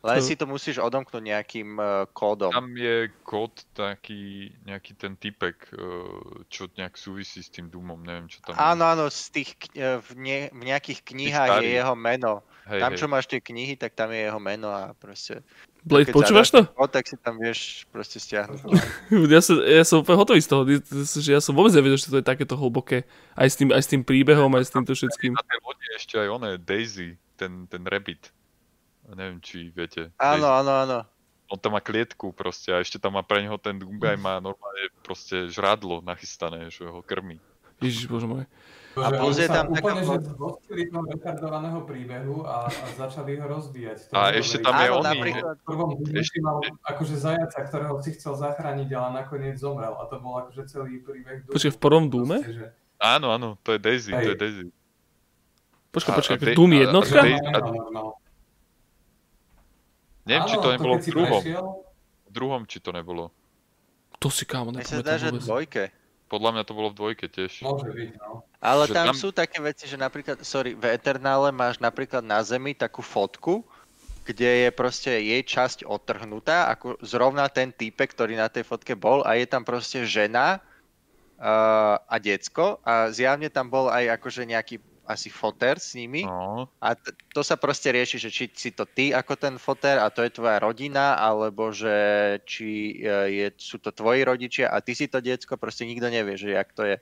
Speaker 2: Len si to musíš odomknúť nejakým uh, kódom.
Speaker 4: Tam je kód taký, nejaký ten typek, uh, čo nejak súvisí s tým Doomom, neviem čo tam
Speaker 2: Áno, áno, z tých, uh, v, ne, v nejakých knihách je jeho meno. Hej, tam, hej. čo máš tie knihy, tak tam je jeho meno a proste...
Speaker 1: Blade, počúvaš to?
Speaker 2: Kód, tak si tam vieš proste stiahnuť.
Speaker 1: ja, som, ja som úplne hotový z toho, že ja som vôbec nevedel, že to je takéto hlboké. Aj s tým, aj s tým príbehom, aj s týmto všetkým.
Speaker 4: Na tej lodi ešte aj oné Daisy, ten, ten rabbit. Neviem, či viete.
Speaker 2: Áno, áno, áno.
Speaker 4: On tam má klietku proste a ešte tam má pre neho ten Dungaj má normálne proste žradlo nachystané, že ho krmí.
Speaker 1: Ježiš, bože môj.
Speaker 2: A plus je tam
Speaker 3: úplne, taká... že zhostili toho retardovaného príbehu a, a začali ho rozbíjať.
Speaker 4: To a ešte tam je on.
Speaker 3: V prvom ešte... mal akože zajaca, ktorého si chcel zachrániť, ale nakoniec zomrel. A to bol akože celý príbeh.
Speaker 1: Počkej, v prvom Dúme?
Speaker 3: Že...
Speaker 4: Áno, áno, to je Daisy, Hej. to je Daisy.
Speaker 1: Počkaj, počkaj, Doom jednotka? A, a, a,
Speaker 4: Neviem, Áno, či to nebolo v druhom. V druhom, či to nebolo.
Speaker 1: To si kámo
Speaker 2: nepamätám vôbec. že dvojke.
Speaker 4: Podľa mňa to bolo v dvojke tiež.
Speaker 3: Môže byť, no.
Speaker 2: Ale tam, tam sú také veci, že napríklad, sorry, v Eternále máš napríklad na zemi takú fotku, kde je proste jej časť odtrhnutá, ako zrovna ten týpek, ktorý na tej fotke bol a je tam proste žena uh, a decko a zjavne tam bol aj akože nejaký asi foter s nimi no. a t- to sa proste rieši, že či si to ty ako ten foter a to je tvoja rodina, alebo že či e, je, sú to tvoji rodičia a ty si to diecko, proste nikto nevie, že jak to je.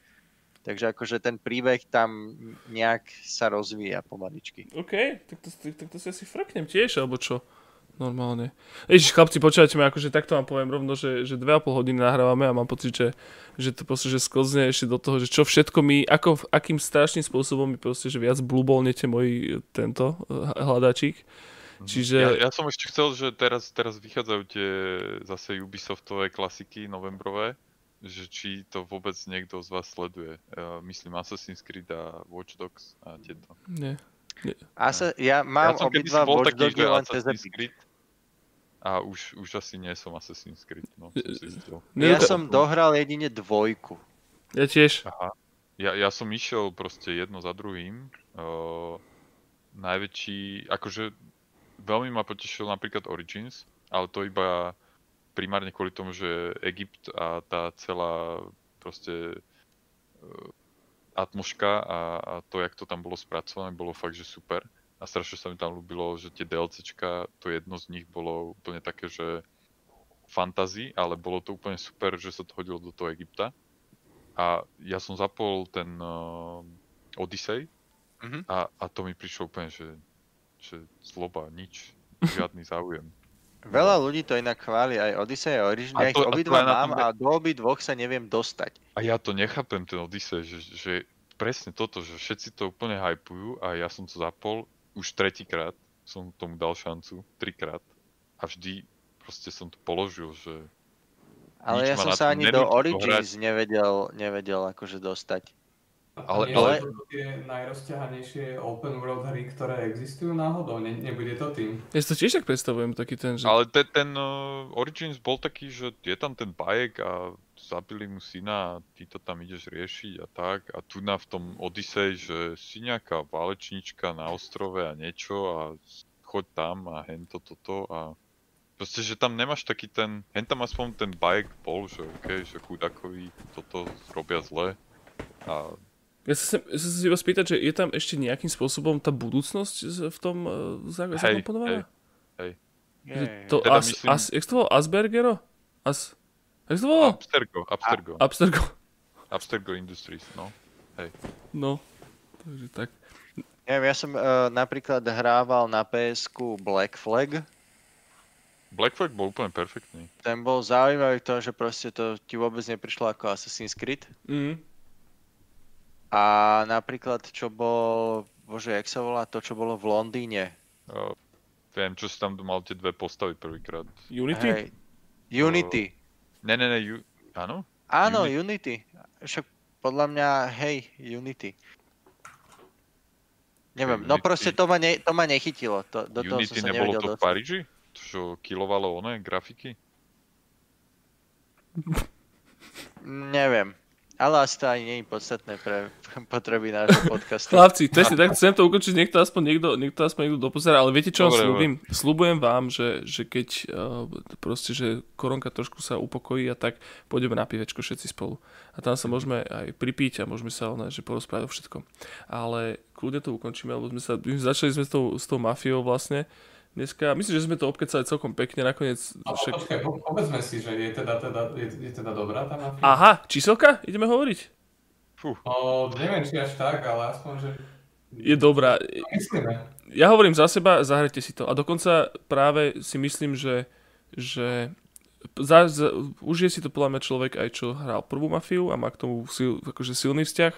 Speaker 2: Takže akože ten príbeh tam nejak sa rozvíja pomaličky.
Speaker 1: OK, tak to, tak to si asi frknem tiež, alebo čo? Normálne. Ježiš, chlapci, počúvajte ma, akože takto vám poviem rovno, že, že 2,5 hodiny nahrávame a mám pocit, že, že to proste, že sklzne ešte do toho, že čo všetko mi, ako, akým strašným spôsobom mi proste, že viac blúbolnete môj tento eh, hľadačík.
Speaker 4: Mhm. Čiže... Ja, ja som ešte chcel, že teraz, teraz vychádzajú tie zase Ubisoftové klasiky novembrové, že či to vôbec niekto z vás sleduje. Uh, myslím Assassin's Creed a Watch Dogs a tieto.
Speaker 1: Nie.
Speaker 2: Asa, ja mám ja obidva Watch Dogs len cez Epic.
Speaker 4: A už, už asi nie som Assassin's Creed, no, som
Speaker 2: si Ja som dohral jedine dvojku.
Speaker 1: Ja tiež.
Speaker 4: Aha. Ja, ja som išiel proste jedno za druhým. Uh, najväčší, akože veľmi ma potešil napríklad Origins, ale to iba primárne kvôli tomu, že Egypt a tá celá proste uh, atmoška a, a to, jak to tam bolo spracované, bolo fakt, že super. A strašne sa mi tam ľúbilo, že tie DLCčka, to jedno z nich bolo úplne také, že fantasy, ale bolo to úplne super, že sa to hodilo do toho Egypta. A ja som zapol ten uh, Odyssey mm-hmm. a, a to mi prišlo úplne, že, že zloba, nič, žiadny záujem.
Speaker 2: Veľa ľudí to inak chváli, aj Odyssey a Origin, ja ich obidva mám a do obi dvoch sa neviem dostať.
Speaker 4: A ja to nechápem, ten Odyssey, že, že presne toto, že všetci to úplne hypujú a ja som to zapol už tretíkrát, som tomu dal šancu, trikrát a vždy proste som to položil, že...
Speaker 2: Ale ja som sa ani do Origins nevedel, nevedel akože dostať.
Speaker 3: Ale, ale... To tie najrozťahanejšie open world hry, ktoré existujú náhodou, ne, nebude to tým.
Speaker 1: Ja si to tiež tak predstavujem, taký ten, že...
Speaker 4: Ale ten, ten uh, Origins bol taký, že je tam ten bajek a zabili mu syna a ty to tam ideš riešiť a tak. A tu na v tom Odyssey, že si nejaká válečnička na ostrove a niečo a choď tam a hen to, toto a proste, že tam nemáš taký ten, hen tam aspoň ten bajek bol, že okej, okay, že chudakovi toto robia zle a
Speaker 1: ja sa, ja sa si iba spýtať, že je tam ešte nejakým spôsobom tá budúcnosť v tom uh, zakomponovaná?
Speaker 4: Hej,
Speaker 1: hej. To teda as, myslím... as, jak to bolo? Aspergero? As, jak to bolo?
Speaker 4: Abstergo, Abstergo.
Speaker 1: A, Abstergo.
Speaker 4: Abstergo Industries, no. Hej.
Speaker 1: No, takže tak.
Speaker 2: Neviem, ja som uh, napríklad hrával na ps Black Flag.
Speaker 4: Black Flag bol úplne perfektný.
Speaker 2: Ten bol zaujímavý v tom, že proste to ti vôbec neprišlo ako Assassin's Creed.
Speaker 1: Mm.
Speaker 2: A napríklad, čo bol, bože, jak sa volá to, čo bolo v Londýne?
Speaker 4: Uh, viem, čo si tam mal tie dve postavy prvýkrát.
Speaker 1: Unity? Hey.
Speaker 2: Unity.
Speaker 4: Ne, ne, ne, ju... áno?
Speaker 2: Áno, Unity. Unity. Však podľa mňa, hej, Unity. Neviem, no Unity. no proste to ma, ne, to ma nechytilo. To, do
Speaker 4: Unity
Speaker 2: toho som sa
Speaker 4: nebolo to v Paríži? Čo kilovalo one grafiky?
Speaker 2: Neviem. Ale asi to ani nie je podstatné pre potreby nášho podcastu.
Speaker 1: Chlapci, presne tak, chcem to ukončiť, niekto aspoň niekto, niekto aspoň niekto dopozerá, ale viete čo vám slúbim? Slúbujem vám, že, že keď uh, proste, že koronka trošku sa upokojí a tak pôjdeme na pivečko všetci spolu. A tam sa môžeme aj pripiť a môžeme sa ne, že porozprávať o všetkom. Ale kľudne to ukončíme, lebo sme sa, začali sme s tou, s tou mafiou vlastne, dneska. Myslím, že sme to obkecali celkom pekne nakoniec.
Speaker 3: A však... počkaj, povedzme si, že je teda, teda, je, je teda dobrá tá mafia.
Speaker 1: Aha, číselka? Ideme hovoriť?
Speaker 3: Fú. O, neviem, či až tak, ale aspoň, že...
Speaker 1: Je dobrá.
Speaker 3: Myslíme.
Speaker 1: Ja hovorím za seba, zahrajte si to. A dokonca práve si myslím, že, že za, za, užije si to podľa mňa človek aj čo hral prvú mafiu a má k tomu sil, akože silný vzťah.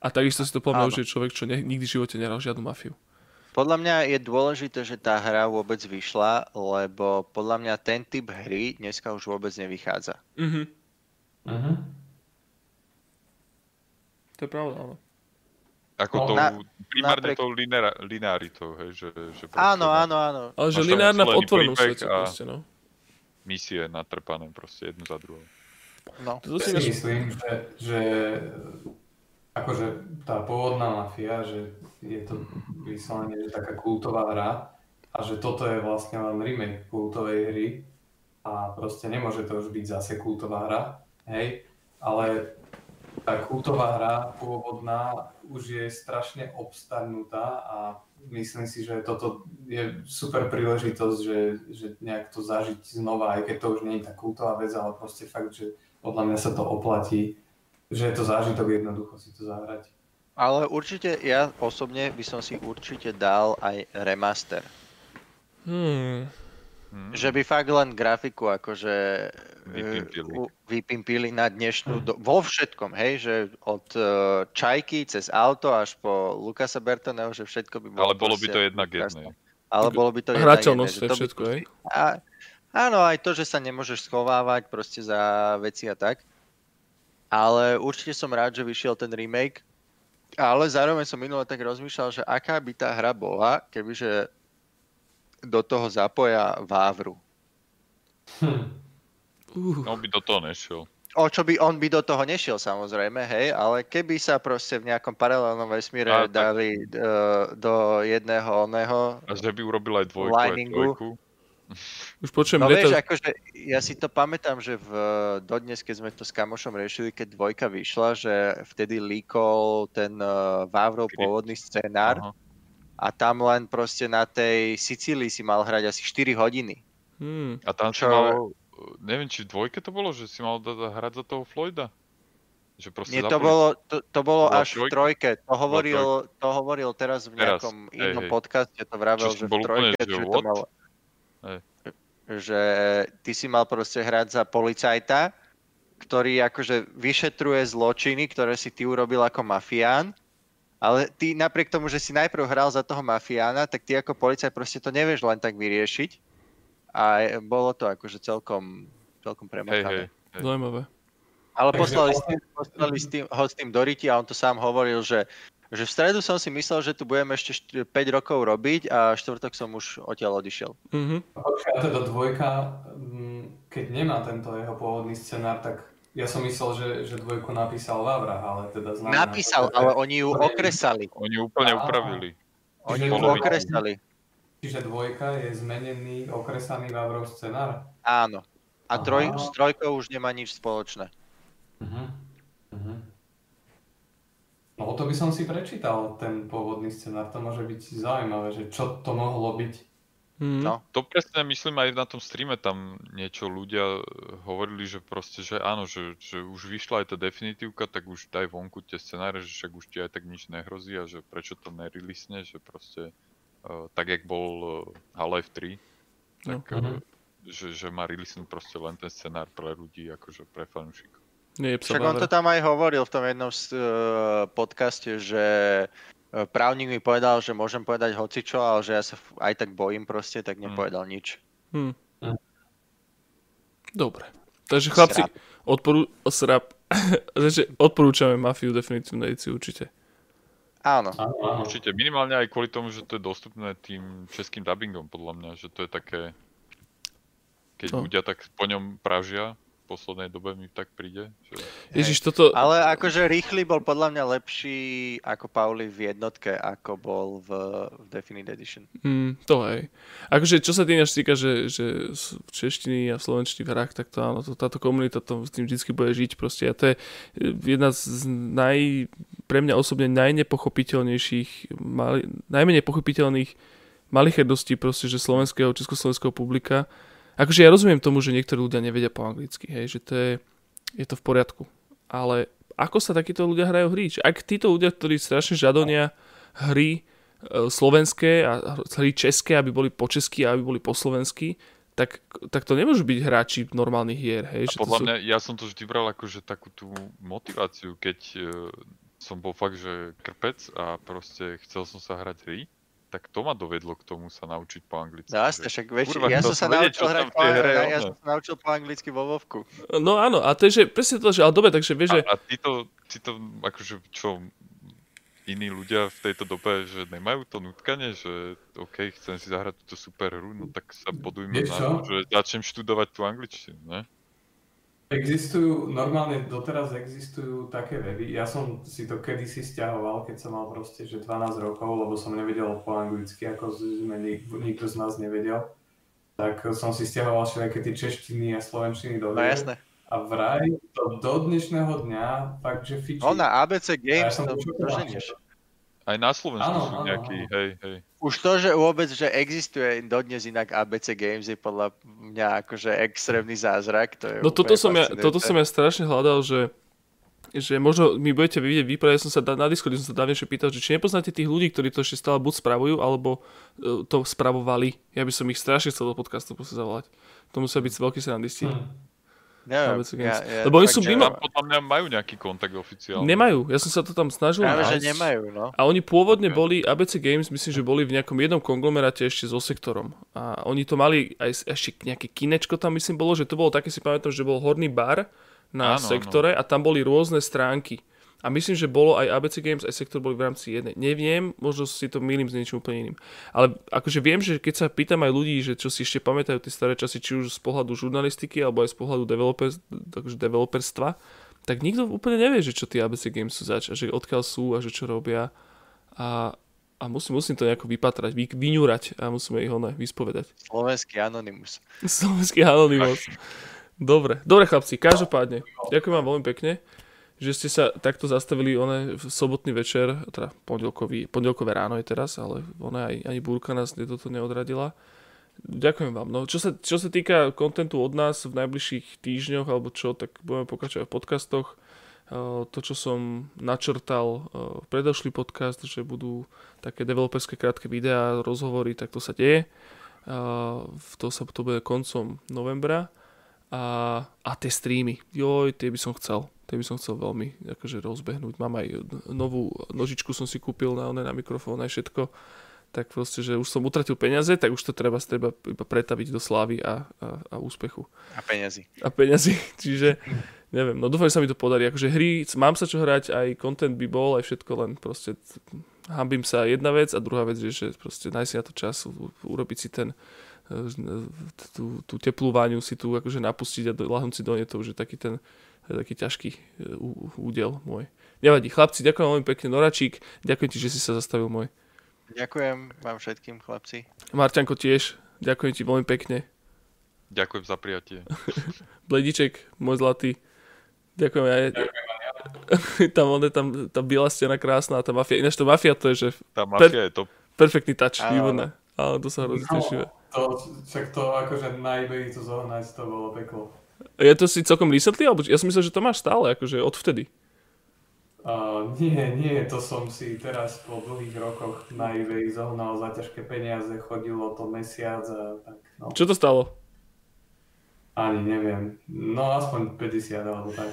Speaker 1: A takisto si to podľa mňa užije človek, čo ne, nikdy v živote nehral žiadnu mafiu.
Speaker 2: Podľa mňa je dôležité, že tá hra vôbec vyšla, lebo podľa mňa ten typ hry dneska už vôbec nevychádza.
Speaker 1: Mhm. Uh-huh. To je pravda, áno.
Speaker 4: Ako no, tou, na, primárne napriek... tou linear, linearitou, hej, že, že
Speaker 2: Áno, áno, áno.
Speaker 1: Ale že lineárna v otvorenom svete proste, no.
Speaker 4: Misie natrpané proste jednu za druhou.
Speaker 3: No. To si myslím, že, že akože tá pôvodná mafia, že je to vyslovene že taká kultová hra a že toto je vlastne len remake kultovej hry a proste nemôže to už byť zase kultová hra, hej, ale tá kultová hra pôvodná už je strašne obstarnutá a myslím si, že toto je super príležitosť, že, že nejak to zažiť znova, aj keď to už nie je tá kultová vec, ale proste fakt, že podľa mňa sa to oplatí že je to zážitok jednoducho si to zahrať.
Speaker 2: Ale určite, ja osobne by som si určite dal aj remaster.
Speaker 1: Hmm.
Speaker 2: Hmm. Že by fakt len grafiku akože vypimpili, vypimpili na dnešnú, do, vo všetkom, hej, že od uh, čajky cez auto až po Lukasa Bertoneho, že všetko by
Speaker 4: bolo... Ale bolo by to jednak jedné.
Speaker 2: Ale bolo by to
Speaker 1: jedna Hrateľnosť je všetko, hej?
Speaker 2: A, áno, aj to, že sa nemôžeš schovávať proste za veci a tak. Ale určite som rád, že vyšiel ten remake. Ale zároveň som minule tak rozmýšľal, že aká by tá hra bola, kebyže do toho zapoja Vávru.
Speaker 4: Hm. Uh. On by do toho nešiel.
Speaker 2: O čo by, on by do toho nešiel samozrejme, hej, ale keby sa proste v nejakom paralelnom vesmíre a, dali tak... do, do jedného oného
Speaker 4: A že by urobil aj dvojku, liningu, aj trojku.
Speaker 1: Už počujem
Speaker 2: no vieš, akože ja si to pamätám, že v, dodnes, keď sme to s kamošom riešili, keď dvojka vyšla, že vtedy líkol ten uh, Vavrov pôvodný scenár Aha. a tam len proste na tej Sicílii si mal hrať asi 4 hodiny.
Speaker 1: Hmm.
Speaker 4: A tam Čo... mal, neviem, či v dvojke to bolo, že si mal hrať za toho Floyda? Že
Speaker 2: Nie, to bolo, to, to bolo až v trojke. To hovoril, to hovoril teraz v nejakom teraz, inom hej, podcaste, to vravel, že v trojke, úplne, že, že to malo... Že ty si mal proste hrať za policajta, ktorý akože vyšetruje zločiny, ktoré si ty urobil ako mafián, ale ty napriek tomu, že si najprv hral za toho mafiána, tak ty ako policajt proste to nevieš len tak vyriešiť. A bolo to akože celkom, celkom premotavé. Hej,
Speaker 1: hej, hej.
Speaker 2: Ale poslali, s tým, poslali s tým, ho s tým do riti a on to sám hovoril, že že v stredu som si myslel, že tu budeme ešte 5 rokov robiť a štvrtok som už odtiaľ odišiel.
Speaker 1: Mm-hmm.
Speaker 3: A teda dvojka, mm, keď nemá tento jeho pôvodný scenár, tak ja som myslel, že, že dvojku napísal Vavra, ale teda
Speaker 2: znamená... Napísal, to, ale oni ju okresali.
Speaker 4: Oni ju úplne upravili.
Speaker 2: Oni ju okresali.
Speaker 3: Čiže dvojka je zmenený, okresaný Vavrov scenár?
Speaker 2: Áno. A troj, s trojkou už nemá nič spoločné.
Speaker 3: Uh-huh. No to by som si prečítal, ten pôvodný scenár, to môže byť zaujímavé, že čo to mohlo byť.
Speaker 4: Mm. No. To presne myslím aj na tom streame, tam niečo ľudia hovorili, že proste, že áno, že, že už vyšla aj tá definitívka, tak už daj vonku tie scenáre, že však už ti aj tak nič nehrozí a že prečo to nerilisne, že proste uh, tak, jak bol uh, Half-Life 3, tak no. uh, že, že má release proste len ten scenár pre ľudí, akože pre fanúšikov.
Speaker 1: Nie
Speaker 2: je Však on to tam aj hovoril v tom jednom uh, podcaste, že uh, právnik mi povedal, že môžem povedať hocičo, ale že ja sa aj tak bojím proste, tak hm. nepovedal hmm. nič.
Speaker 1: Hmm. Dobre. Takže chlapci, odporú... Srap. odporúčame Mafiu definitívne edíciu určite.
Speaker 2: Áno.
Speaker 4: Určite. Minimálne aj kvôli tomu, že to je dostupné tým českým dubbingom, podľa mňa, že to je také... Keď no. ľudia tak po ňom pražia, poslednej dobe mi tak príde. Že...
Speaker 1: Ježiš, toto...
Speaker 2: Ale akože rýchly bol podľa mňa lepší ako Pauli v jednotke, ako bol v, v Definite Edition.
Speaker 1: Mm, to hej. Akože čo sa tým až týka, že, že v češtiny a v slovenčiny v hrách, tak to áno, to, táto komunita to s tým vždy bude žiť proste. A to je jedna z naj, pre mňa osobne najnepochopiteľnejších, mali, najmenej pochopiteľných malicherdostí proste, že slovenského, československého publika Akože ja rozumiem tomu, že niektorí ľudia nevedia po anglicky, hej, že to je, je to v poriadku. Ale ako sa takíto ľudia hrajú hry? Ak títo ľudia, ktorí strašne žadonia hry e, slovenské a hry české, aby boli po česky a aby boli po slovensky, tak, tak to nemôžu byť hráči normálnych hier. Hej,
Speaker 4: a podľa sú... mňa, ja som to vždy bral ako, že takú tú motiváciu, keď uh, som bol fakt, že krpec a proste chcel som sa hrať hry, tak to ma dovedlo k tomu sa naučiť po anglicky.
Speaker 2: No jasne, však väčši, ja som sa naučil hrať po, hre, ja som sa naučil po anglicky vo Vovku.
Speaker 1: No áno, a to je, že presne to, že ale dobre, takže vieš, že...
Speaker 4: A, a ty, to, ty to, akože čo, iní ľudia v tejto dobe, že nemajú to nutkanie, že OK, chcem si zahrať túto super hru, no tak sa podujme na to, že začnem študovať tú angličtinu, ne?
Speaker 3: Existujú, normálne doteraz existujú také weby. Ja som si to kedysi stiahoval, keď som mal proste, že 12 rokov, lebo som nevedel po anglicky, ako sme nikto z nás nevedel. Tak som si stiahoval všetky tie češtiny a slovenčiny do
Speaker 2: No jasné.
Speaker 3: A vraj to do dnešného dňa fakt, že fičí.
Speaker 2: No na ABC Games ja to doženieš.
Speaker 4: Aj na Slovensku ano, sú nejaký, ano. hej, hej.
Speaker 2: Už to, že vôbec, že existuje dodnes inak ABC Games je podľa mňa akože extrémny zázrak. To je
Speaker 1: no toto som, ja, toto som ja strašne hľadal, že že možno mi budete vidieť výprave, ja som sa na Discorde som sa dávnejšie pýtal, že či nepoznáte tých ľudí, ktorí to ešte stále buď spravujú, alebo e, to spravovali. Ja by som ich strašne chcel do podcastu zavolať. To musia byť veľkí srandisti. Hmm.
Speaker 2: Neviem, ja, ja,
Speaker 1: Lebo oni sú mimo...
Speaker 4: Podľa mňa majú nejaký kontakt oficiálny.
Speaker 1: Nemajú, ja som sa to tam snažil
Speaker 2: Práve, nájsť. že nemajú, no.
Speaker 1: A oni pôvodne okay. boli, ABC Games, myslím, že boli v nejakom jednom konglomeráte ešte so sektorom. A oni to mali aj ešte nejaké kinečko tam, myslím, bolo, že to bolo také, si pamätám, že bol horný bar na áno, sektore áno. a tam boli rôzne stránky. A myslím, že bolo aj ABC Games, aj Sektor boli v rámci jednej. Neviem, možno si to milím s niečím úplne iným. Ale akože viem, že keď sa pýtam aj ľudí, že čo si ešte pamätajú tie staré časy, či už z pohľadu žurnalistiky, alebo aj z pohľadu developer, takže developerstva, tak nikto úplne nevie, že čo tie ABC Games sú zač, a že odkiaľ sú a že čo robia. A, a musím, musím to nejako vypatrať, vy, vyňúrať a musíme ich ho vyspovedať.
Speaker 2: Slovenský Anonymous.
Speaker 1: Slovenský Anonymous. Dobre, dobre chlapci, každopádne. Ďakujem vám veľmi pekne že ste sa takto zastavili one v sobotný večer, teda pondelkový, pondelkové ráno je teraz, ale ona aj, ani búrka nás toto neodradila. Ďakujem vám. No, čo, sa, čo sa týka kontentu od nás v najbližších týždňoch alebo čo, tak budeme pokračovať v podcastoch. To, čo som načrtal v predošlý podcast, že budú také developerské krátke videá, rozhovory, tak to sa deje. To sa to bude koncom novembra. A, a tie streamy, joj, tie by som chcel to by som chcel veľmi akože rozbehnúť. Mám aj novú nožičku som si kúpil na, na mikrofón aj všetko. Tak proste, že už som utratil peniaze, tak už to treba, treba iba pretaviť do slávy a, a, a úspechu.
Speaker 2: A peniazy.
Speaker 1: A peniazy. Čiže neviem, no dúfam, že sa mi to podarí. Akože hry, mám sa čo hrať, aj content by bol, aj všetko, len proste hambím sa jedna vec a druhá vec je, že proste nájsť na to čas, urobiť si ten tú, tú teplú váňu si tu akože napustiť a lahnúť si do nej, to už je taký ten taký ťažký e, údel môj. Nevadí, chlapci, ďakujem veľmi pekne, Noračík, ďakujem ti, že si sa zastavil môj.
Speaker 2: Ďakujem vám všetkým, chlapci.
Speaker 1: Marťanko tiež, ďakujem ti veľmi pekne.
Speaker 4: Ďakujem za prijatie.
Speaker 1: Blediček, môj zlatý, ďakujem aj. tam, on je tam tá biela stena krásna tá mafia. Ináč to mafia to je, že...
Speaker 4: Tá mafia per, je to.
Speaker 1: Perfektný touch, výborné. Ale to sa hrozne no, tešíme.
Speaker 3: To, však to akože na eBay to zohnať, to bolo peklo.
Speaker 1: Je to si celkom recently? Alebo ja som myslel, že to máš stále, akože odvtedy.
Speaker 3: Uh, nie, nie, to som si teraz po dlhých rokoch na eBay zohnal za ťažké peniaze, chodilo to mesiac a tak. No.
Speaker 1: Čo to stalo?
Speaker 3: Ani neviem. No aspoň 50 alebo tak.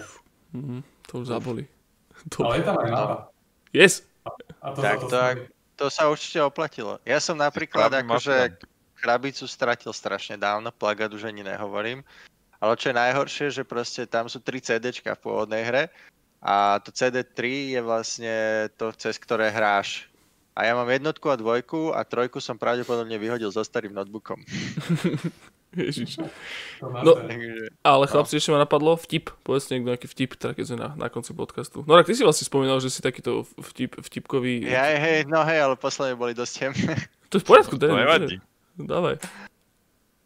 Speaker 1: Mm-hmm, to už zaboli.
Speaker 3: To... Ale je tam aj mapa.
Speaker 1: Yes.
Speaker 2: A, a to, tak, to, to, to sa určite oplatilo. Ja som napríklad akože krabicu stratil strašne dávno, plagát už ani nehovorím. Ale čo je najhoršie, že proste tam sú tri CDčka v pôvodnej hre a to CD3 je vlastne to, cez ktoré hráš. A ja mám jednotku a dvojku a trojku som pravdepodobne vyhodil so starým notebookom.
Speaker 1: Ježiš. No, ale chlapci, ešte ma napadlo vtip. Povedzte niekto nejaký vtip, teda keď sme na, na konci podcastu. No tak ty si vlastne spomínal, že si takýto vtip, vtipkový...
Speaker 2: Ja, hej, no hej, ale posledne boli dosť temné.
Speaker 1: To je v poriadku,
Speaker 4: nevadí.
Speaker 1: Dávaj.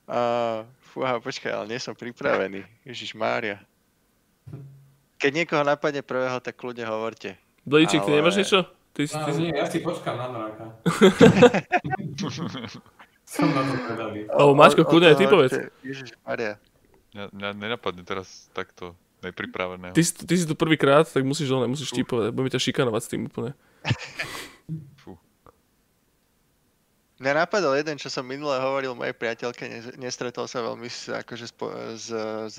Speaker 2: Uh, fúha, počkaj, ale nie som pripravený. Ježiš Mária. Keď niekoho napadne prvého, tak kľudne hovorte.
Speaker 1: Blíčik, ale... ty nemáš niečo? Ty
Speaker 3: si, ty... nie, ja si počkám na mráka. Som na to predavý.
Speaker 1: O, Maťko, kľudne aj ty povedz.
Speaker 2: Ježiš Maria.
Speaker 4: Mňa, mňa nenapadne teraz takto nepripraveného.
Speaker 1: Ty, ty si tu prvýkrát, tak musíš, ale musíš ti povedať. Budeme ťa šikanovať s tým úplne.
Speaker 2: Fú. Mňa napadol jeden, čo som minule hovoril mojej priateľke, nestretol sa veľmi s, akože s, s, s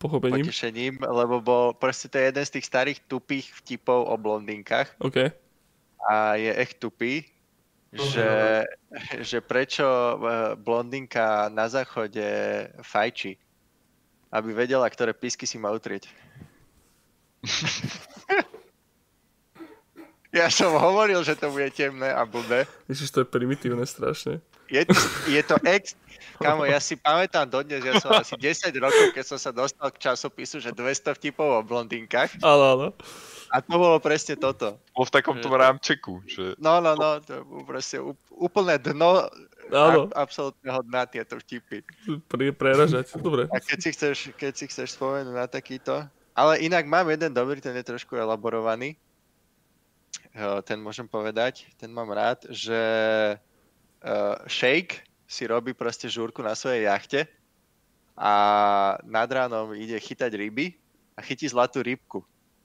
Speaker 1: Pochopením.
Speaker 2: potešením, lebo bol proste to je jeden z tých starých tupých vtipov o blondinkách.
Speaker 1: OK.
Speaker 2: A je echt tupý že, že prečo e, blondinka na záchode fajči, aby vedela, ktoré písky si má utrieť. ja som hovoril, že to bude temné a blbé.
Speaker 1: Ježiš, to je primitívne strašne.
Speaker 2: Je, je to ex... Kamo, ja si pamätám dodnes, ja som asi 10 rokov, keď som sa dostal k časopisu, že 200 vtipov o blondinkách.
Speaker 1: Áno, áno.
Speaker 2: A to bolo presne toto.
Speaker 4: Bol v takom tom rámčeku. Že...
Speaker 2: No, no, no, to bolo proste úplné dno Áno. absolútneho dna tieto vtipy.
Speaker 1: Pre, preražať, dobre.
Speaker 2: A keď si chceš, keď si chceš spomenúť na takýto... Ale inak mám jeden dobrý, ten je trošku elaborovaný. Ten môžem povedať, ten mám rád, že uh, Shake si robí proste žúrku na svojej jachte a nad ránom ide chytať ryby a chytí zlatú rybku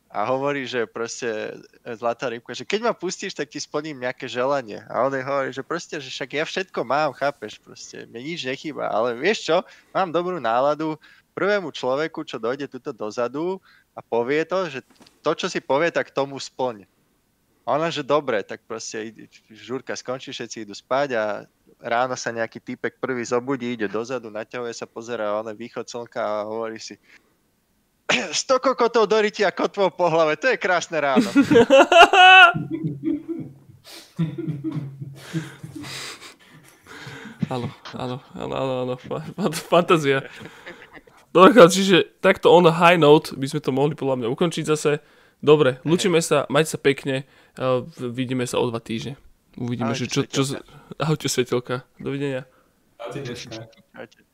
Speaker 2: a hovorí, že proste e, zlatá rybka, že keď ma pustíš, tak ti splním nejaké želanie. A on hovorí, že proste, že však ja všetko mám, chápeš, proste, mne nič nechýba, ale vieš čo, mám dobrú náladu, prvému človeku, čo dojde tuto dozadu a povie to, že to, čo si povie, tak tomu splň. A ona, že dobre, tak proste žúrka skončí, všetci idú spať a ráno sa nejaký týpek prvý zobudí, ide dozadu, naťahuje sa, pozera on východ slnka a hovorí si, 100 kokotov do rytia kotvou po hlave, to je krásne ráno.
Speaker 1: Áno, áno, áno, áno, áno, fantázia. Dobre, čiže takto on high note by sme to mohli podľa mňa ukončiť zase. Dobre, lučíme sa, majte sa pekne, vidíme sa o dva týždne. Uvidíme, Ahojte, že čo, čo... Ahojte, svetelka. Dovidenia.
Speaker 3: Ahojte,